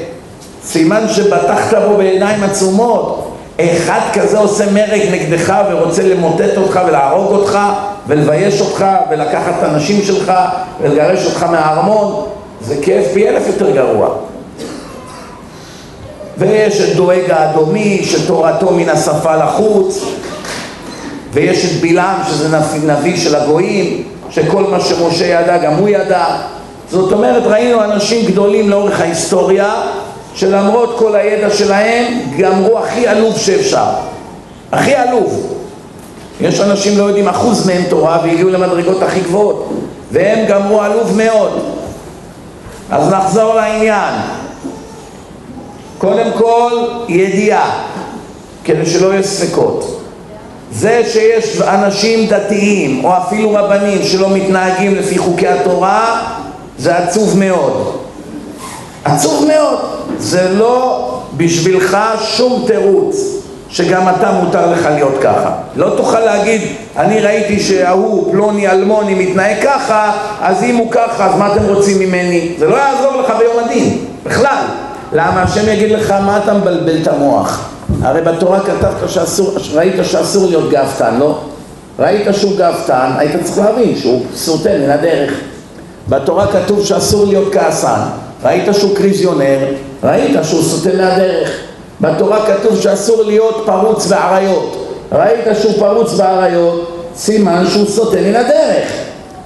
סימן שבטחת בו בעיניים עצומות. אחד כזה עושה מרג נגדך ורוצה למוטט אותך ולהרוג אותך ולבייש אותך ולקחת את הנשים שלך ולגרש אותך מהארמון זה כאב פי אלף יותר גרוע. ויש את דואג האדומי שתורתו מן השפה לחוץ ויש את בלעם שזה נביא של הגויים שכל מה שמשה ידע גם הוא ידע זאת אומרת ראינו אנשים גדולים לאורך ההיסטוריה שלמרות כל הידע שלהם גמרו הכי עלוב שאפשר. הכי עלוב. יש אנשים לא יודעים אחוז מהם תורה והגיעו למדרגות הכי גבוהות והם גמרו עלוב מאוד. אז נחזור לעניין. קודם כל ידיעה כדי שלא יהיו ספקות. זה שיש אנשים דתיים או אפילו רבנים שלא מתנהגים לפי חוקי התורה זה עצוב מאוד. עצוב מאוד. זה לא בשבילך שום תירוץ שגם אתה מותר לך להיות ככה. לא תוכל להגיד, אני ראיתי שההוא, פלוני, אלמוני, מתנהג ככה, אז אם הוא ככה, אז מה אתם רוצים ממני? זה לא יעזור לך ביום הדין, בכלל. למה? השם יגיד לך, מה אתה מבלבל את המוח? הרי בתורה כתבת שאסור, ראית שאסור להיות גאוותן, לא? ראית שהוא גאוותן, היית צריך להבין שהוא סוטה מן הדרך. בתורה כתוב שאסור להיות כעסן. ראית שהוא קריזיונר, ראית שהוא סוטה מהדרך. בתורה כתוב שאסור להיות פרוץ ועריות. ראית שהוא פרוץ באריות, סימן שהוא סוטה מן הדרך.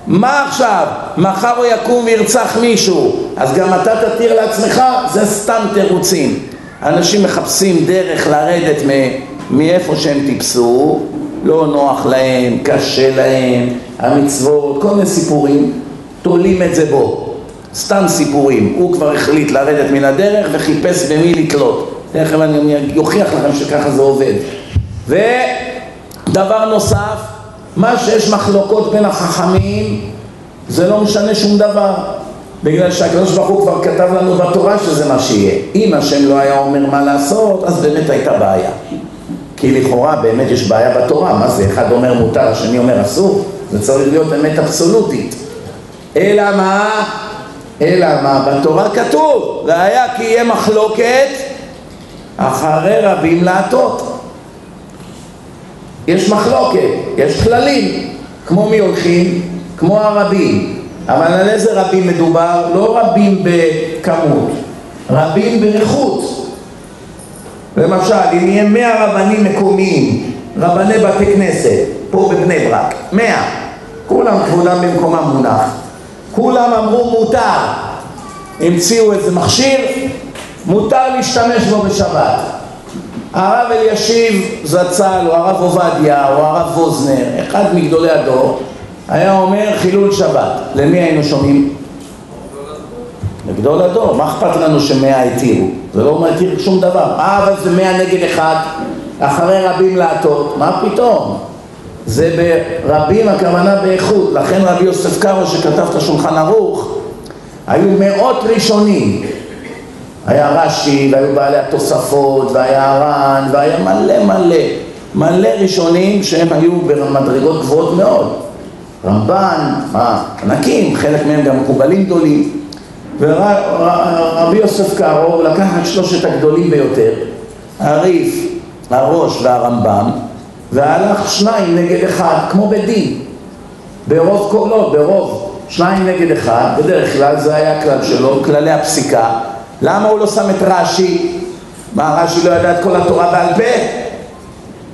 מה עכשיו? מחר הוא יקום וירצח מישהו, אז גם אתה תתיר לעצמך? זה סתם תירוצים. אנשים מחפשים דרך לרדת מאיפה שהם טיפסו, לא נוח להם, קשה להם, המצוות, כל מיני סיפורים, תולים את זה בו. סתם סיפורים. הוא כבר החליט לרדת מן הדרך וחיפש במי לתלות. תכף אני אוכיח לכם שככה זה עובד. ודבר נוסף, מה שיש מחלוקות בין החכמים זה לא משנה שום דבר בגלל שהקדוש ברוך הוא כבר כתב לנו בתורה שזה מה שיהיה אם השם לא היה אומר מה לעשות אז באמת הייתה בעיה כי לכאורה באמת יש בעיה בתורה מה זה אחד אומר מותר השני אומר אסור זה צריך להיות אמת אבסולוטית אלא מה? אלא מה? בתורה כתוב והיה כי יהיה מחלוקת אחרי רבים להטות יש מחלוקת, יש כללים, כמו מי הולכים? כמו הרבים. אבל על איזה רבים מדובר? לא רבים בכמות, רבים באיכות. למשל, אם יהיה מאה רבנים מקומיים, רבני בתי כנסת, פה בבני ברק, מאה, כולם כבודם במקומם מונח, כולם אמרו מותר, המציאו איזה מכשיר, מותר להשתמש בו בשבת. הרב אלישיב זצ"ל, או הרב עובדיה, או הרב ווזנר, אחד מגדולי הדור, היה אומר חילול שבת. למי היינו שומעים? לגדול הדור. מה אכפת לנו שמאה התירו? זה לא מתיר שום דבר. אה, אבל זה מאה נגד אחד, אחרי רבים להטות. מה פתאום? זה ברבים הכוונה באיכות. לכן רבי יוסף קארו שכתב את השולחן ערוך, היו מאות ראשונים. היה רש"י, והיו בעלי התוספות, והיה הר"ן, והיה מלא מלא, מלא ראשונים שהם היו במדרגות גבוהות מאוד. רמב"ן, ענקים, חלק מהם גם מקובלים גדולים. ורבי יוסף קארו לקח את שלושת הגדולים ביותר, הריף, הראש והרמב"ם, והלך שניים נגד אחד, כמו בדין, ברוב קולות, ברוב שניים נגד אחד, בדרך כלל זה היה הכלל שלו, כללי הפסיקה, למה הוא לא שם את רש"י? מה, רש"י לא ידע את כל התורה בעל פה?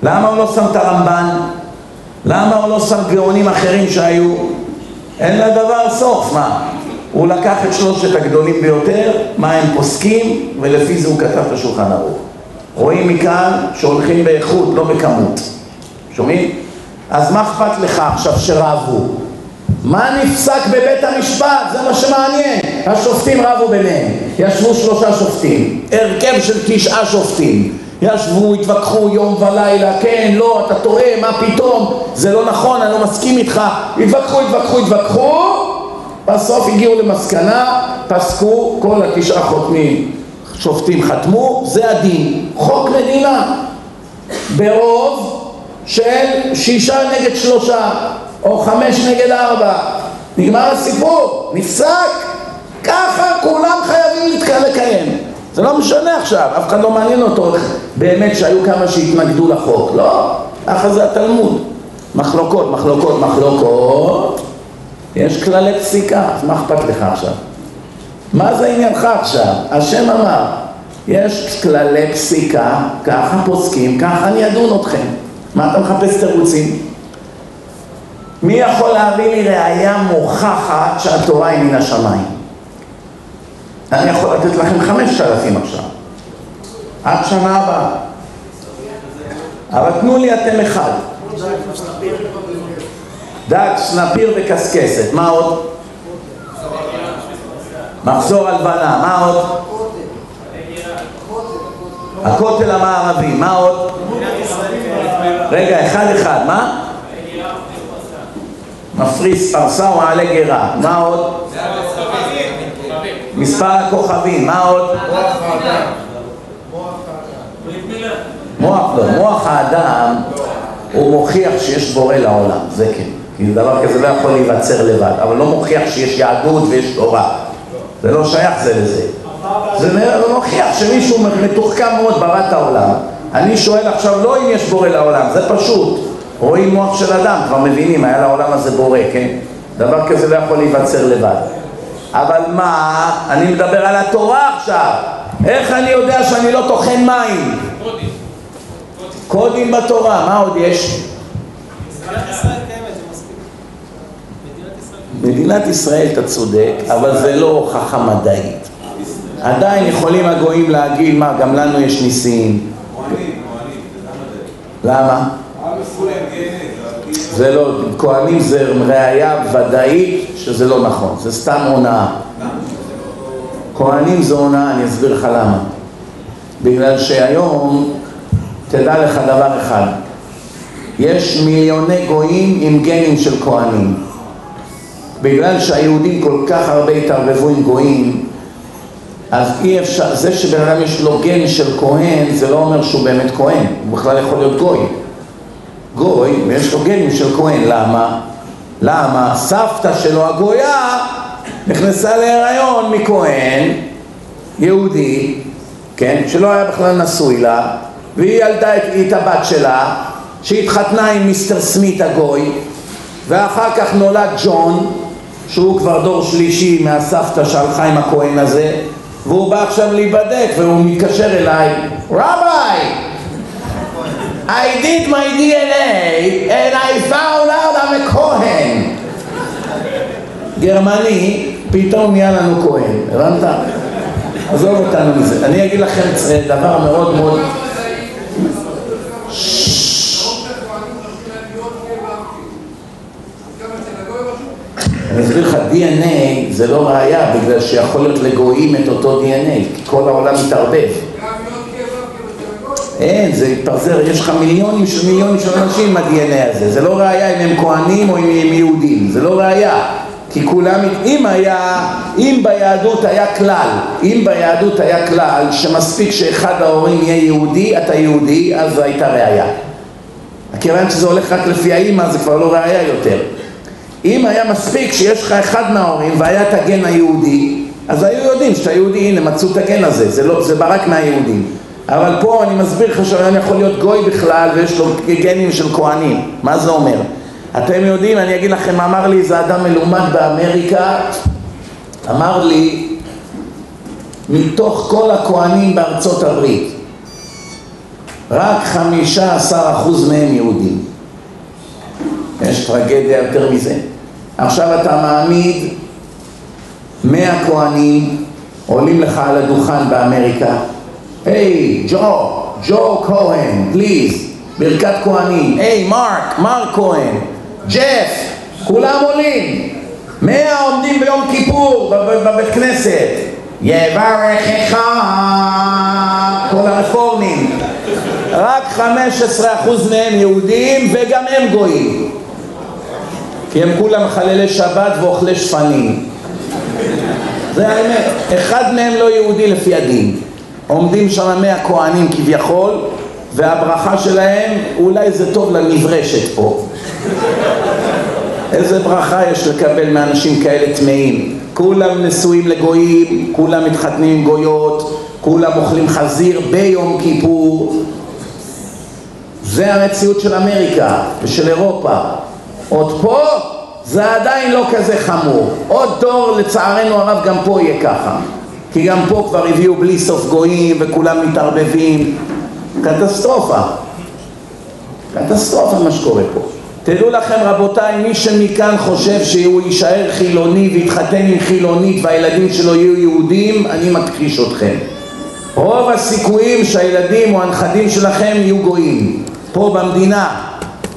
למה הוא לא שם את הרמב"ן? למה הוא לא שם גאונים אחרים שהיו? אין לדבר סוף, מה? הוא לקח את שלושת הגדולים ביותר, מה הם פוסקים, ולפי זה הוא כתב את השולחן ערוך. רואים מכאן שהולכים באיכות, לא בכמות. שומעים? אז מה אכפת לך עכשיו שרבו? מה נפסק בבית המשפט? זה מה שמעניין. השופטים רבו ביניהם. ישבו שלושה שופטים. הרכב של תשעה שופטים. ישבו, התווכחו יום ולילה, כן, לא, אתה טועה, מה פתאום, זה לא נכון, אני לא מסכים איתך. התווכחו, התווכחו, התווכחו, בסוף הגיעו למסקנה, פסקו, כל התשעה חותמים, שופטים חתמו, זה הדין. חוק מדינה. ברוב של שישה נגד שלושה. או חמש נגד ארבע, נגמר הסיפור, נפסק, ככה כולם חייבים לקיים. זה לא משנה עכשיו, אף אחד לא מעניין אותו באמת שהיו כמה שהתנגדו לחוק, לא, ככה זה התלמוד. מחלוקות, מחלוקות, מחלוקות, יש כללי פסיקה, אז מה אכפת לך עכשיו? מה זה עניינך עכשיו? השם אמר, יש כללי פסיקה, ככה פוסקים, ככה אני אדון אתכם. מה אתה מחפש תירוצים? מי יכול להביא לי ראייה מוכחת שהתורה היא מן השמיים? אני יכול לתת לכם חמשת אלפים עכשיו, עד שנה הבאה. אבל תנו לי אתם אחד. דג, סנפיר וקסקסת, מה עוד? מחזור הלבנה, מה עוד? הכותל המערבי, מה עוד? רגע, אחד אחד, מה? מפריס פרסה ומעלה גרה. מה עוד? מספר הכוכבים. מה עוד? מוח לא, מוח האדם הוא מוכיח שיש בורא לעולם, זה כן. כי דבר כזה לא יכול להיווצר לבד, אבל לא מוכיח שיש יהדות ויש תורה. זה לא שייך זה לזה. זה מוכיח שמישהו מתוחכם מאוד ברא את העולם. אני שואל עכשיו לא אם יש בורא לעולם, זה פשוט. רואים מוח של אדם, כבר מבינים, היה לעולם הזה בורא, כן? דבר כזה לא יכול להיווצר לבד. אבל מה, אני מדבר על התורה עכשיו. איך אני יודע שאני לא טוחן מים? קודים בתורה, מה עוד יש? מדינת ישראל, אתה צודק, אבל זה לא הוכחה מדעית. עדיין יכולים הגויים להגיד, מה, גם לנו יש ניסים. למה? זה לא, כהנים זה ראייה ודאית שזה לא נכון, זה סתם הונאה. כהנים זה הונאה, אני אסביר לך למה. בגלל שהיום, תדע לך דבר אחד, יש מיליוני גויים עם גנים של כהנים. בגלל שהיהודים כל כך הרבה התערבבו עם גויים, אז אי אפשר, זה שבן אדם יש לו גן של כהן, זה לא אומר שהוא באמת כהן, הוא בכלל יכול להיות גוי. גוי, ויש לו גנים של כהן, למה? למה? סבתא שלו הגויה נכנסה להיריון מכהן, יהודי, כן, שלא היה בכלל נשוי לה, והיא ילדה את, את הבת שלה, שהתחתנה עם מיסטר סמית הגוי, ואחר כך נולד ג'ון, שהוא כבר דור שלישי מהסבתא שהלכה עם הכהן הזה, והוא בא עכשיו להיבדק והוא מתקשר אליי, רביי, I did my DNA and I found out I'm a כהן. גרמני, פתאום נהיה לנו כהן, הבנת? עזוב אותנו מזה. אני אגיד לכם דבר מאוד מאוד... אני אסביר לך, DNA זה לא ראייה בגלל שיכול להיות לגויים את אותו DNA, כי כל העולם מתערבב. אין, זה התפזר, יש לך מיליונים של מיליונים של אנשים עם ה-DNA הזה, זה לא ראייה אם הם כהנים או אם הם יהודים, זה לא ראייה. כי כולם, אם היה, אם ביהדות היה כלל, אם ביהדות היה כלל שמספיק שאחד ההורים יהיה יהודי, אתה יהודי, אז זו הייתה ראייה. כיוון שזה הולך רק לפי האימא, זה כבר לא ראייה יותר. אם היה מספיק שיש לך אחד מההורים והיה את הגן היהודי, אז היו יודעים שאתה יהודי, הנה מצאו את הגן הזה, זה, לא, זה ברק מהיהודים. אבל פה אני מסביר לך שהיום יכול להיות גוי בכלל ויש לו גנים של כהנים. מה זה אומר? אתם יודעים, אני אגיד לכם, אמר לי איזה אדם מלומד באמריקה, אמר לי, מתוך כל הכהנים בארצות הברית, רק חמישה עשר אחוז מהם יהודים. יש טרגדיה יותר מזה. עכשיו אתה מעמיד מאה כהנים עולים לך על הדוכן באמריקה היי, ג'ו, ג'ו כהן, פליז, ברכת כהנים. היי, מרק, מרק כהן, ג'ף, כולם עולים. מאה עומדים ביום כיפור בבית כנסת. יברכך כל הרפורמים. רק 15% מהם יהודים וגם הם גויים. כי הם כולם חללי שבת ואוכלי שפנים. זה האמת. אחד מהם לא יהודי לפי הדין. עומדים שם מאה כהנים כביכול, והברכה שלהם, אולי זה טוב לנברשת פה. איזה ברכה יש לקבל מאנשים כאלה טמאים? כולם נשואים לגויים, כולם מתחתנים עם גויות, כולם אוכלים חזיר ביום כיפור. זה המציאות של אמריקה ושל אירופה. עוד פה זה עדיין לא כזה חמור. עוד דור לצערנו הרב גם פה יהיה ככה. כי גם פה כבר הביאו בלי סוף גויים וכולם מתערבבים. קטסטרופה. קטסטרופה מה שקורה פה. תדעו לכם רבותיי, מי שמכאן חושב שהוא יישאר חילוני ויתחתן עם חילונית והילדים שלו יהיו יהודים, אני מכחיש אתכם. רוב הסיכויים שהילדים או הנכדים שלכם יהיו גויים. פה במדינה,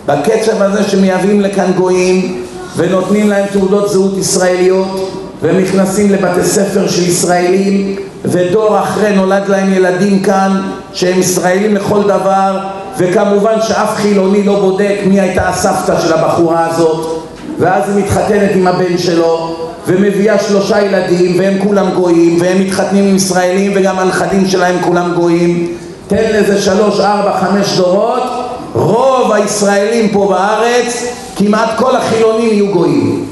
בקצב הזה שמייבאים לכאן גויים ונותנים להם תעודות זהות ישראליות והם נכנסים לבתי ספר של ישראלים ודור אחרי נולד להם ילדים כאן שהם ישראלים לכל דבר וכמובן שאף חילוני לא בודק מי הייתה הסבתא של הבחורה הזאת ואז היא מתחתנת עם הבן שלו ומביאה שלושה ילדים והם כולם גויים והם מתחתנים עם ישראלים וגם הנכדים שלהם כולם גויים. תן לזה שלוש, ארבע, חמש דורות רוב הישראלים פה בארץ כמעט כל החילונים יהיו גויים.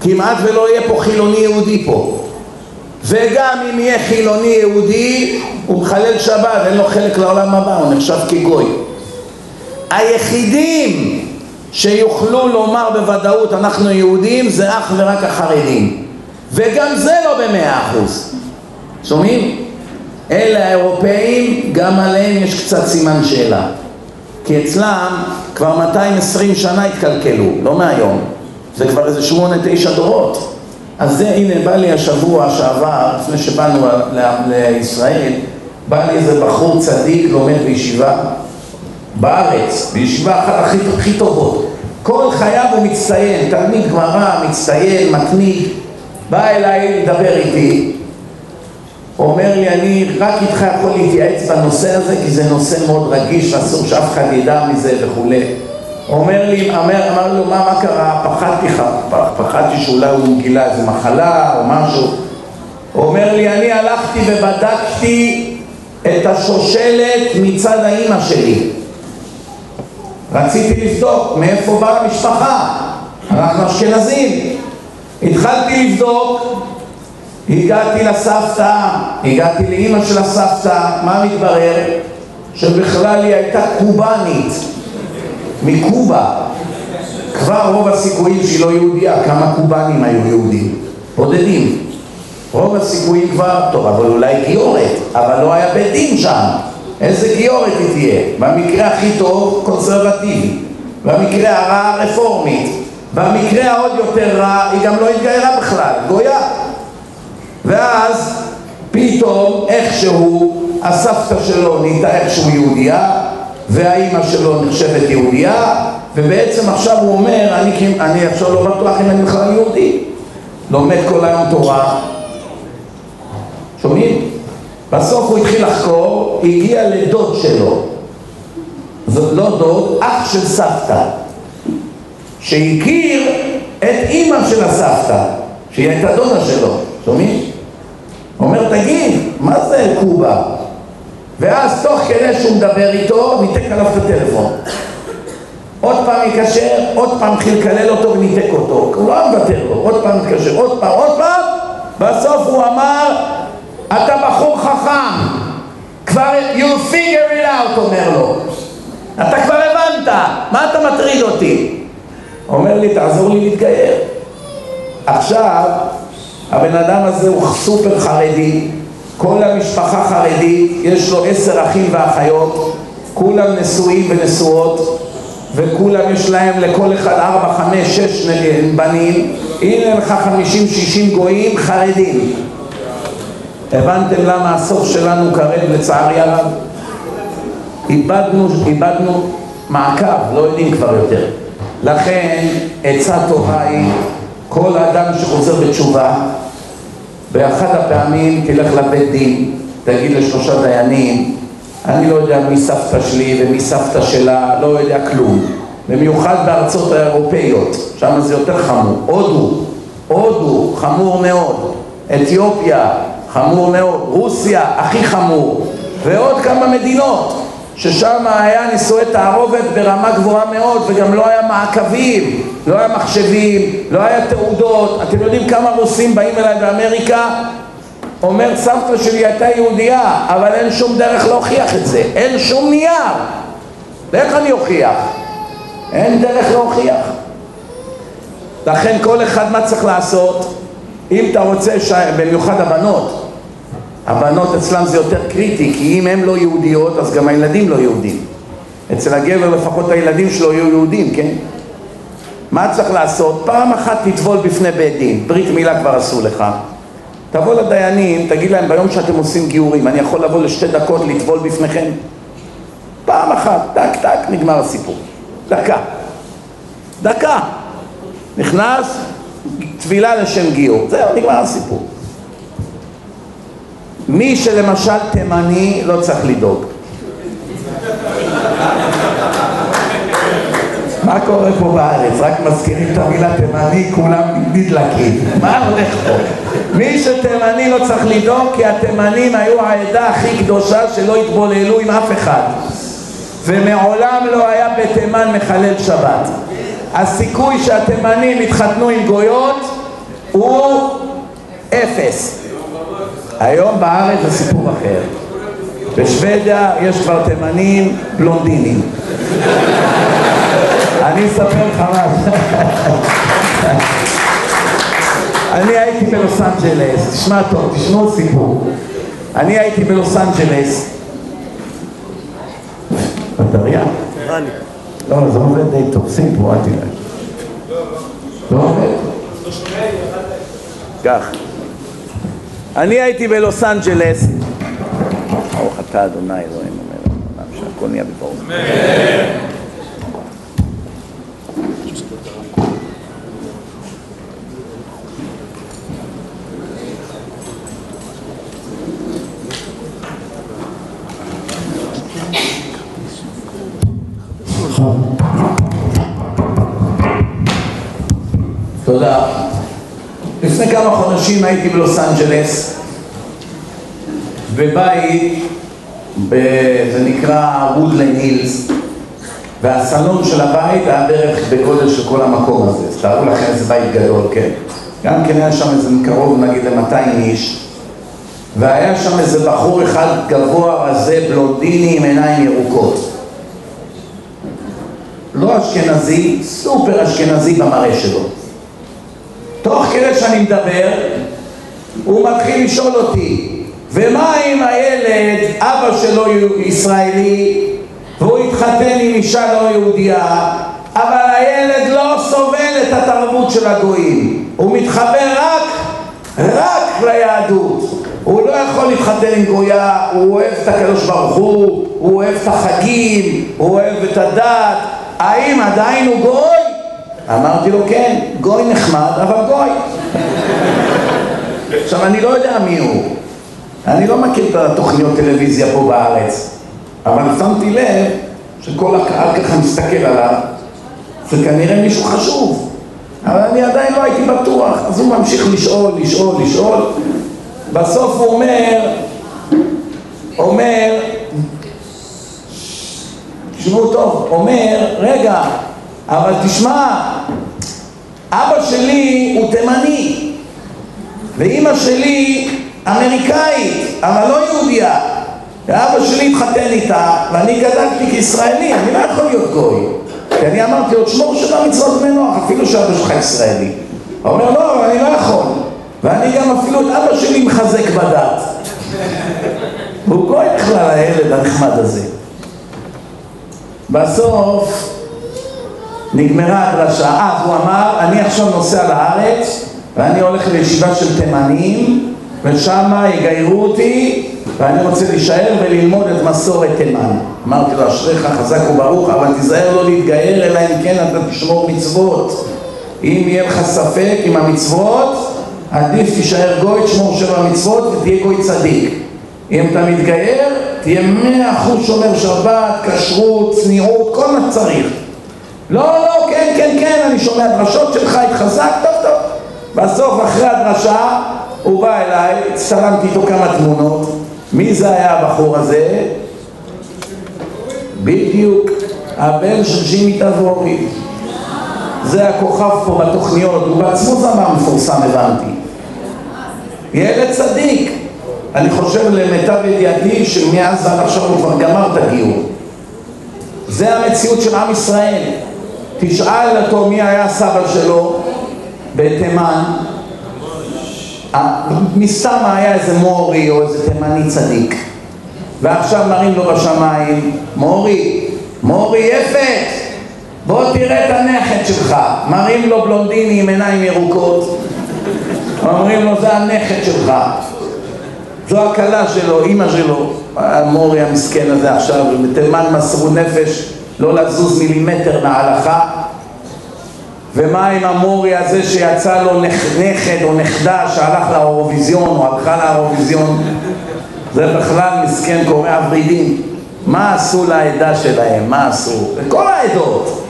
כמעט ולא יהיה פה חילוני יהודי פה. וגם אם יהיה חילוני יהודי הוא מחלל שבת, אין לו חלק לעולם הבא, הוא נחשב כגוי. היחידים שיוכלו לומר בוודאות אנחנו יהודים זה אך ורק החרדים. וגם זה לא במאה אחוז. שומעים? אלה האירופאים גם עליהם יש קצת סימן שאלה כי אצלם כבר 220 שנה התקלקלו, לא מהיום. זה כבר איזה שמונה, תשע דורות. אז זה, הנה, בא לי השבוע שעבר, לפני שבאנו לישראל, בא לי איזה בחור צדיק, לומד בישיבה בארץ, בישיבה אחת הכי, הכי טובות. כל חייו הוא מצטיין, תלמיד גמרא, מצטיין, מתמיד. בא אליי לדבר איתי, אומר לי, אני רק איתך יכול להתייעץ בנושא הזה, כי זה נושא מאוד רגיש, אסור שאף אחד ידע מזה וכולי. אומר לי, אמר, אמר לו, מה, מה קרה? פחדתי, פחדתי שאולי הוא גילה איזה מחלה או משהו. הוא אומר לי, אני הלכתי ובדקתי את השושלת מצד האימא שלי. רציתי לבדוק מאיפה באה המשפחה, אנחנו אשכנזים. התחלתי לבדוק, הגעתי לסבתא, הגעתי לאימא של הסבתא, מה מתברר? שבכלל היא הייתה קובאנית, מקובה. כבר רוב הסיכויים שהיא לא יהודייה, כמה קובאנים היו יהודים? בודדים. רוב הסיכויים כבר, טוב, אבל אולי גיורת, אבל לא היה בית דין שם. איזה גיורת היא תהיה? במקרה הכי טוב, קונסרבטיבי. במקרה הרע, רפורמית. במקרה העוד יותר רע, היא גם לא התגיירה בכלל, גויה. ואז פתאום איכשהו הסבתא שלו נהייתה איכשהו יהודייה והאימא שלו נחשבת יהודייה ובעצם עכשיו הוא אומר אני, אני עכשיו לא בטוח אם אני בכלל יהודי לומד כל היום תורה שומעים? בסוף הוא התחיל לחקור, הגיע לדוד שלו זאת לא דוד, אח של סבתא שהכיר את אימא של הסבתא שהיא הייתה דודה שלו, שומעים? אומר, תגיד, מה זה קובה? ואז תוך כדי שהוא מדבר איתו, ניתק עליו את הטלפון. עוד פעם יקשר, עוד פעם התחיל לקלל אותו וניתק אותו. הוא לא מוותר לו, עוד פעם מתקשר, עוד פעם, עוד פעם, בסוף הוא אמר, אתה בחור חכם, כבר, you figure it out, אומר לו. אתה כבר הבנת, מה אתה מטריד אותי? אומר לי, תעזור לי להתגייר. עכשיו, הבן אדם הזה הוא סופר חרדי, כל המשפחה חרדית, יש לו עשר אחים ואחיות, כולם נשואים ונשואות, וכולם יש להם לכל אחד ארבע, חמש, שש בנים, הנה לך חמישים, שישים גויים חרדים. הבנתם למה הסוף שלנו קרב לצערי הרב? איבדנו, איבדנו מעקב, לא יודעים כבר יותר. לכן עצה טובה היא כל האדם שחוזר בתשובה באחת הפעמים תלך לבית דין, תגיד לשלושה דיינים, אני לא יודע מי סבתא שלי ומי סבתא שלה, לא יודע כלום. במיוחד בארצות האירופאיות, שם זה יותר חמור. הודו, הודו, חמור מאוד. אתיופיה, חמור מאוד. רוסיה, הכי חמור. ועוד כמה מדינות. ששם היה נישואי תערובת ברמה גבוהה מאוד וגם לא היה מעקבים, לא היה מחשבים, לא היה תעודות. אתם יודעים כמה רוסים באים אליי באמריקה? אומר סבתא שלי הייתה יהודייה, אבל אין שום דרך להוכיח את זה, אין שום נייר. איך אני אוכיח? אין דרך להוכיח. לכן כל אחד מה צריך לעשות? אם אתה רוצה, ש... במיוחד הבנות, הבנות אצלם זה יותר קריטי, כי אם הן לא יהודיות, אז גם הילדים לא יהודים. אצל הגבר לפחות הילדים שלו יהיו יהודים, כן? מה צריך לעשות? פעם אחת תטבול בפני בית דין, ברית מילה כבר עשו לך. תבוא לדיינים, תגיד להם ביום שאתם עושים גיורים, אני יכול לבוא לשתי דקות לטבול בפניכם? פעם אחת, טק טק, נגמר הסיפור. דקה. דקה. נכנס, טבילה לשם גיור. זהו, נגמר הסיפור. מי שלמשל תימני לא צריך לדאוג. מה קורה פה בארץ? רק מזכירים את המילה תימני, כולם נדלקים. מה הולך פה? מי שתימני לא צריך לדאוג, כי התימנים היו העדה הכי קדושה שלא התבוללו עם אף אחד. ומעולם לא היה בתימן מחלל שבת. הסיכוי שהתימנים יתחתנו עם גויות הוא אפס. היום בארץ זה סיפור אחר. בשוודיה יש כבר תימנים בלונדינים. אני אספר לך משהו. אני הייתי בלוס אנג'לס, תשמע טוב, תשמעו סיפור. אני הייתי בלוס אנג'לס. בטריה? לא, זה עובד די טוב, פה, אל תראה. לא עובד. כך. אני הייתי בלוס אנג'לס, ברוך אתה אדוני אלוהינו מלך העולם שהכל נהיה בדברו. תודה. לפני כמה חודשים הייתי בלוס אנג'לס, בבית, ב- זה נקרא וודלנד הילס, והסלון של הבית היה בערך בגודל של כל המקום הזה, אז תארו לכם איזה בית גדול, כן? גם כן היה שם איזה קרוב נגיד ל-200 איש, והיה שם איזה בחור אחד גבוה רזה, בלונדיני עם עיניים ירוקות. לא אשכנזי, סופר אשכנזי במראה שלו. תוך כדי שאני מדבר, הוא מתחיל לשאול אותי, ומה אם הילד, אבא שלו ישראלי, והוא התחתן עם אישה לא יהודייה, אבל הילד לא סובל את התרבות של הגויים, הוא מתחבר רק, רק ליהדות. הוא לא יכול להתחתן עם גויה, הוא אוהב את הקדוש ברוך הוא, הוא אוהב את החגים, הוא אוהב את הדת, האם עדיין הוא גוי? אמרתי לו כן, גוי נחמד, אבל גוי. עכשיו אני לא יודע מי הוא, אני לא מכיר את התוכניות טלוויזיה פה בארץ, אבל שמתי לב שכל הקהל ככה מסתכל עליו, זה כנראה מישהו חשוב, אבל אני עדיין לא הייתי בטוח, אז הוא ממשיך לשאול, לשאול, לשאול, בסוף הוא אומר, אומר, תשמעו טוב, אומר, רגע, אבל תשמע, אבא שלי הוא תימני, ואימא שלי אמריקאית, אבל לא יהודייה. ואבא שלי התחתן איתה, ואני גדלתי כישראלי, אני לא יכול להיות גוי. כי אני אמרתי לו, תשמור שבע מצוות בני נוח, אפילו שאבא שלך ישראלי. הוא אומר, לא, אני לא יכול. ואני גם אפילו את אבא שלי מחזק בדת. והוא גוי בכלל, הילד הנחמד הזה. בסוף נגמרה הדרשה, אז הוא אמר, אני עכשיו נוסע לארץ ואני הולך לישיבה של תימנים ושם יגיירו אותי ואני רוצה להישאר וללמוד את מסורת תימן. אמרתי לו, אשריך חזק וברוך, אבל תיזהר לא להתגייר, אלא אם כן אתה תשמור מצוות. אם יהיה לך ספק עם המצוות, עדיף תישאר גוי, תשמור שבע מצוות ותהיה גוי צדיק. אם אתה מתגייר, תהיה מאה אחוז שומר שבת, כשרות, צניעות, כל מה שצריך. לא, לא, כן, כן, כן, אני שומע דרשות שלך, התחזק, טוב, טוב. בסוף, אחרי הדרשה, הוא בא אליי, הצטלמתי איתו כמה תמונות. מי זה היה הבחור הזה? בדיוק, הבן של ג'ימי תבורי. זה הכוכב פה בתוכניות, הוא בעצמו זמר מפורסם, הבנתי. ילד צדיק. אני חושב למיטב ידיעתי שמאז ועד עכשיו הוא כבר גמר את הגיור. זה המציאות של עם ישראל. תשאל אותו מי היה סבא שלו בתימן, מסתם היה איזה מורי או איזה תימני צדיק. ועכשיו מראים לו בשמיים מורי, מורי יפת בוא תראה את הנכד שלך. מראים לו בלונדיני עם עיניים ירוקות. אומרים לו זה הנכד שלך. זו הכלה שלו, אימא שלו. המורי המסכן הזה עכשיו בתימן מסרו נפש לא לזוז מילימטר מההלכה. ומה עם המורי הזה שיצא לו נכד או נכדה שהלך לאירוויזיון או הלכה לאירוויזיון? זה בכלל מסכן קורא הוורידים. מה עשו לעדה שלהם? מה עשו? לכל העדות.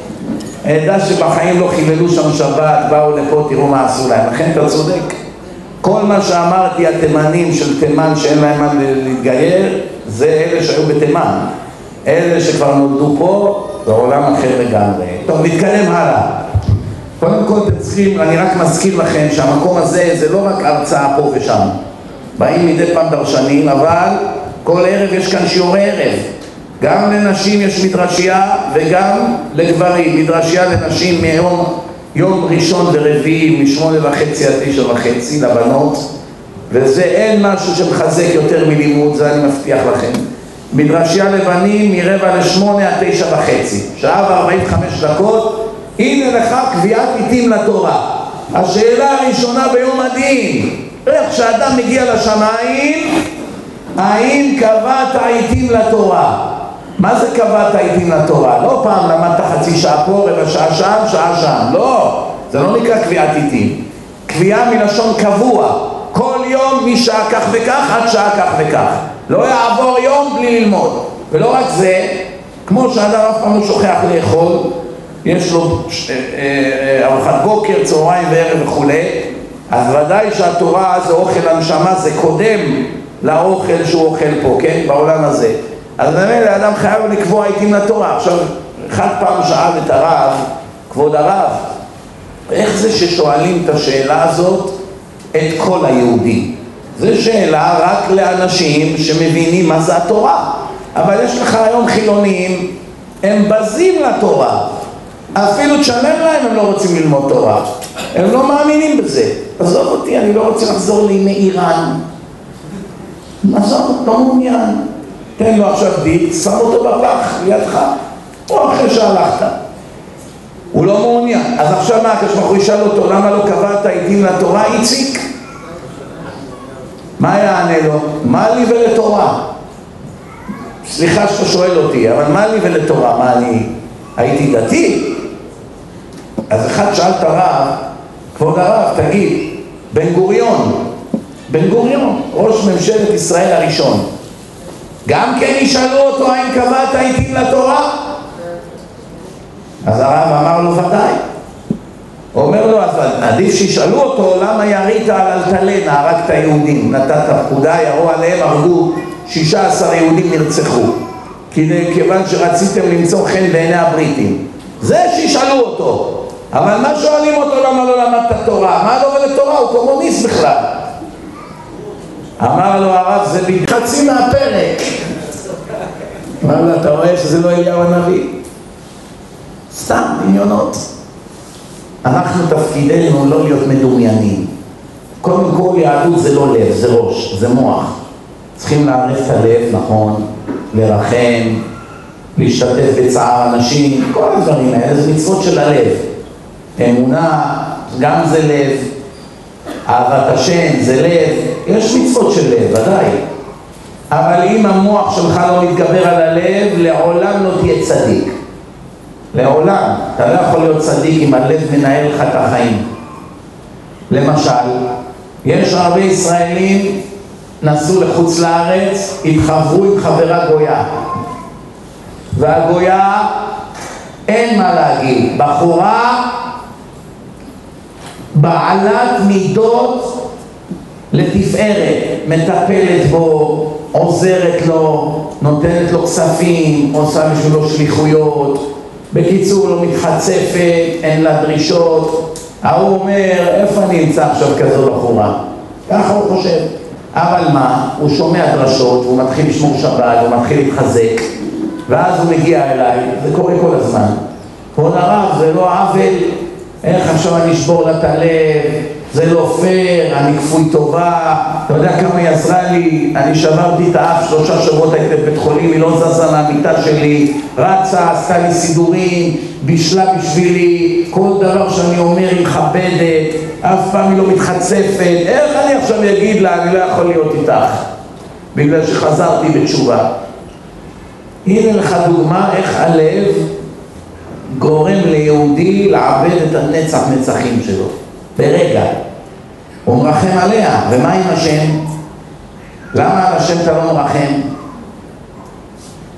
עדה שבחיים לא חיללו שם שבת, באו לפה, תראו מה עשו להם. לכן אתה צודק. כל מה שאמרתי, התימנים של תימן שאין להם מה להתגייר זה אלה שהיו בתימן אלה שכבר נולדו פה, זה עולם אחר לגמרי. טוב, נתקדם הלאה. קודם כל אתם צריכים, אני רק מזכיר לכם שהמקום הזה זה לא רק הרצאה פה ושם. באים מדי פעם דרשנים, אבל כל ערב יש כאן שיעורי ערב. גם לנשים יש מדרשייה וגם לגברים. מדרשייה לנשים מיום יום ראשון ורביעי משמונה וחצי עד תשע וחצי לבנות וזה אין משהו שמחזק יותר מלימוד, זה אני מבטיח לכם. מדרשייה לבנים מרבע לשמונה עד תשע וחצי, שעה וארבעים וחמש דקות, הנה לך קביעת עיתים לתורה. השאלה הראשונה ביום הדין, איך שאדם מגיע לשמיים, האם קבעת עיתים לתורה? מה זה קבעת עיתים לתורה? לא פעם למדת חצי שעה פה, רבע שעה שם, שעה שם, לא, זה לא נקרא קביעת עיתים. קביעה מלשון קבוע, כל יום משעה כך וכך עד שעה כך וכך. לא יעבור יום בלי ללמוד. ולא רק זה, כמו שאדם אף פעם לא שוכח לאכול, יש לו אה, אה, ארוחת בוקר, צהריים וערב וכולי, אז ודאי שהתורה זה אוכל הנשמה, זה קודם לאוכל שהוא אוכל פה, כן? בעולם הזה. אז באמת האדם חייב לקבוע עיתים לתורה. עכשיו, אחד פעם שאל את הרב, כבוד הרב, איך זה ששואלים את השאלה הזאת את כל היהודים? זו שאלה רק לאנשים שמבינים מה זה התורה. אבל יש לך היום חילונים, הם בזים לתורה. אפילו תשלם להם הם לא רוצים ללמוד תורה. הם לא מאמינים בזה. עזוב אותי, אני לא רוצה לחזור לימי איראן. עזוב, לא מעוניין. תן לו עכשיו דיק, שם אותו בפח לידך, או אחרי שהלכת. הוא לא מעוניין. אז עכשיו מה, כשברוך ישאל אותו, למה לא קבעת עדים לתורה, איציק? מה יענה לו? מה לי ולתורה? סליחה שאתה שואל אותי, אבל מה לי ולתורה? מה אני הייתי דתי? אז אחד שאל את הרב, כבוד הרב, תגיד, בן גוריון, בן גוריון, ראש ממשלת ישראל הראשון, גם כן ישאלו אותו האם קבעת עיתים לתורה? אז הרב אמר לו ודאי. אומר לו, אז עדיף שישאלו אותו למה ירית על אלטלנה, הרגת יהודים, נתת פקודה, ירו עליהם, הרגו 16 יהודים נרצחו. כיוון שרציתם למצוא חן בעיני הבריטים. זה שישאלו אותו. אבל מה שואלים אותו למה לא למדת תורה? מה לא ולתורה? הוא קומוניסט בכלל. אמר לו הרב, זה חצי מהפרק. אמר לו, אתה רואה שזה לא אליהו הנביא? סתם דמיונות. אנחנו תפקידנו לא להיות מדומיינים. קודם כל יהדות זה לא לב, זה ראש, זה מוח. צריכים לערף את הלב, נכון, לרחם, להשתתף בצער אנשים, כל הדברים האלה זה מצוות של הלב. אמונה, גם זה לב, אהבת השם זה לב, יש מצוות של לב, ודאי. אבל אם המוח שלך לא מתגבר על הלב, לעולם לא תהיה צדיק. לעולם. אתה לא יכול להיות צדיק אם הלב מנהל לך את החיים. למשל, יש הרבה ישראלים נסעו לחוץ לארץ, התחברו עם חברה גויה. והגויה, אין מה להגיד, בחורה בעלת מידות לתפארת, מטפלת בו, עוזרת לו, נותנת לו כספים, עושה בשבילו שליחויות, בקיצור לא מתחצפת, אין לה דרישות, ההוא אומר, איפה אני אמצא עכשיו כזו בחורה? ככה הוא חושב. אבל מה, הוא שומע דרשות, הוא מתחיל לשמור שבת, הוא מתחיל להתחזק, ואז הוא מגיע אליי, זה קורה כל הזמן. כבוד הרב, זה לא עוול, איך עכשיו אני אשבור לה את הלב, זה לא פייר, אני כפוי טובה, אתה יודע כמה היא עזרה לי, אני שברתי את האף שלושה שבועות הייתי בבית חולים, היא לא זזה מהמיטה שלי, רצה, עשתה לי סידורים, בישלה בשבילי, כל דבר שאני אומר היא מכבדת, אף פעם היא לא מתחצפת, איך אני עכשיו אגיד לה, אני לא יכול להיות איתך, בגלל שחזרתי בתשובה. הנה לך דוגמה איך הלב גורם ליהודי לעבד את הנצח נצחים שלו, ברגע. הוא מרחם עליה, ומה עם השם? למה על השם אתה לא מרחם?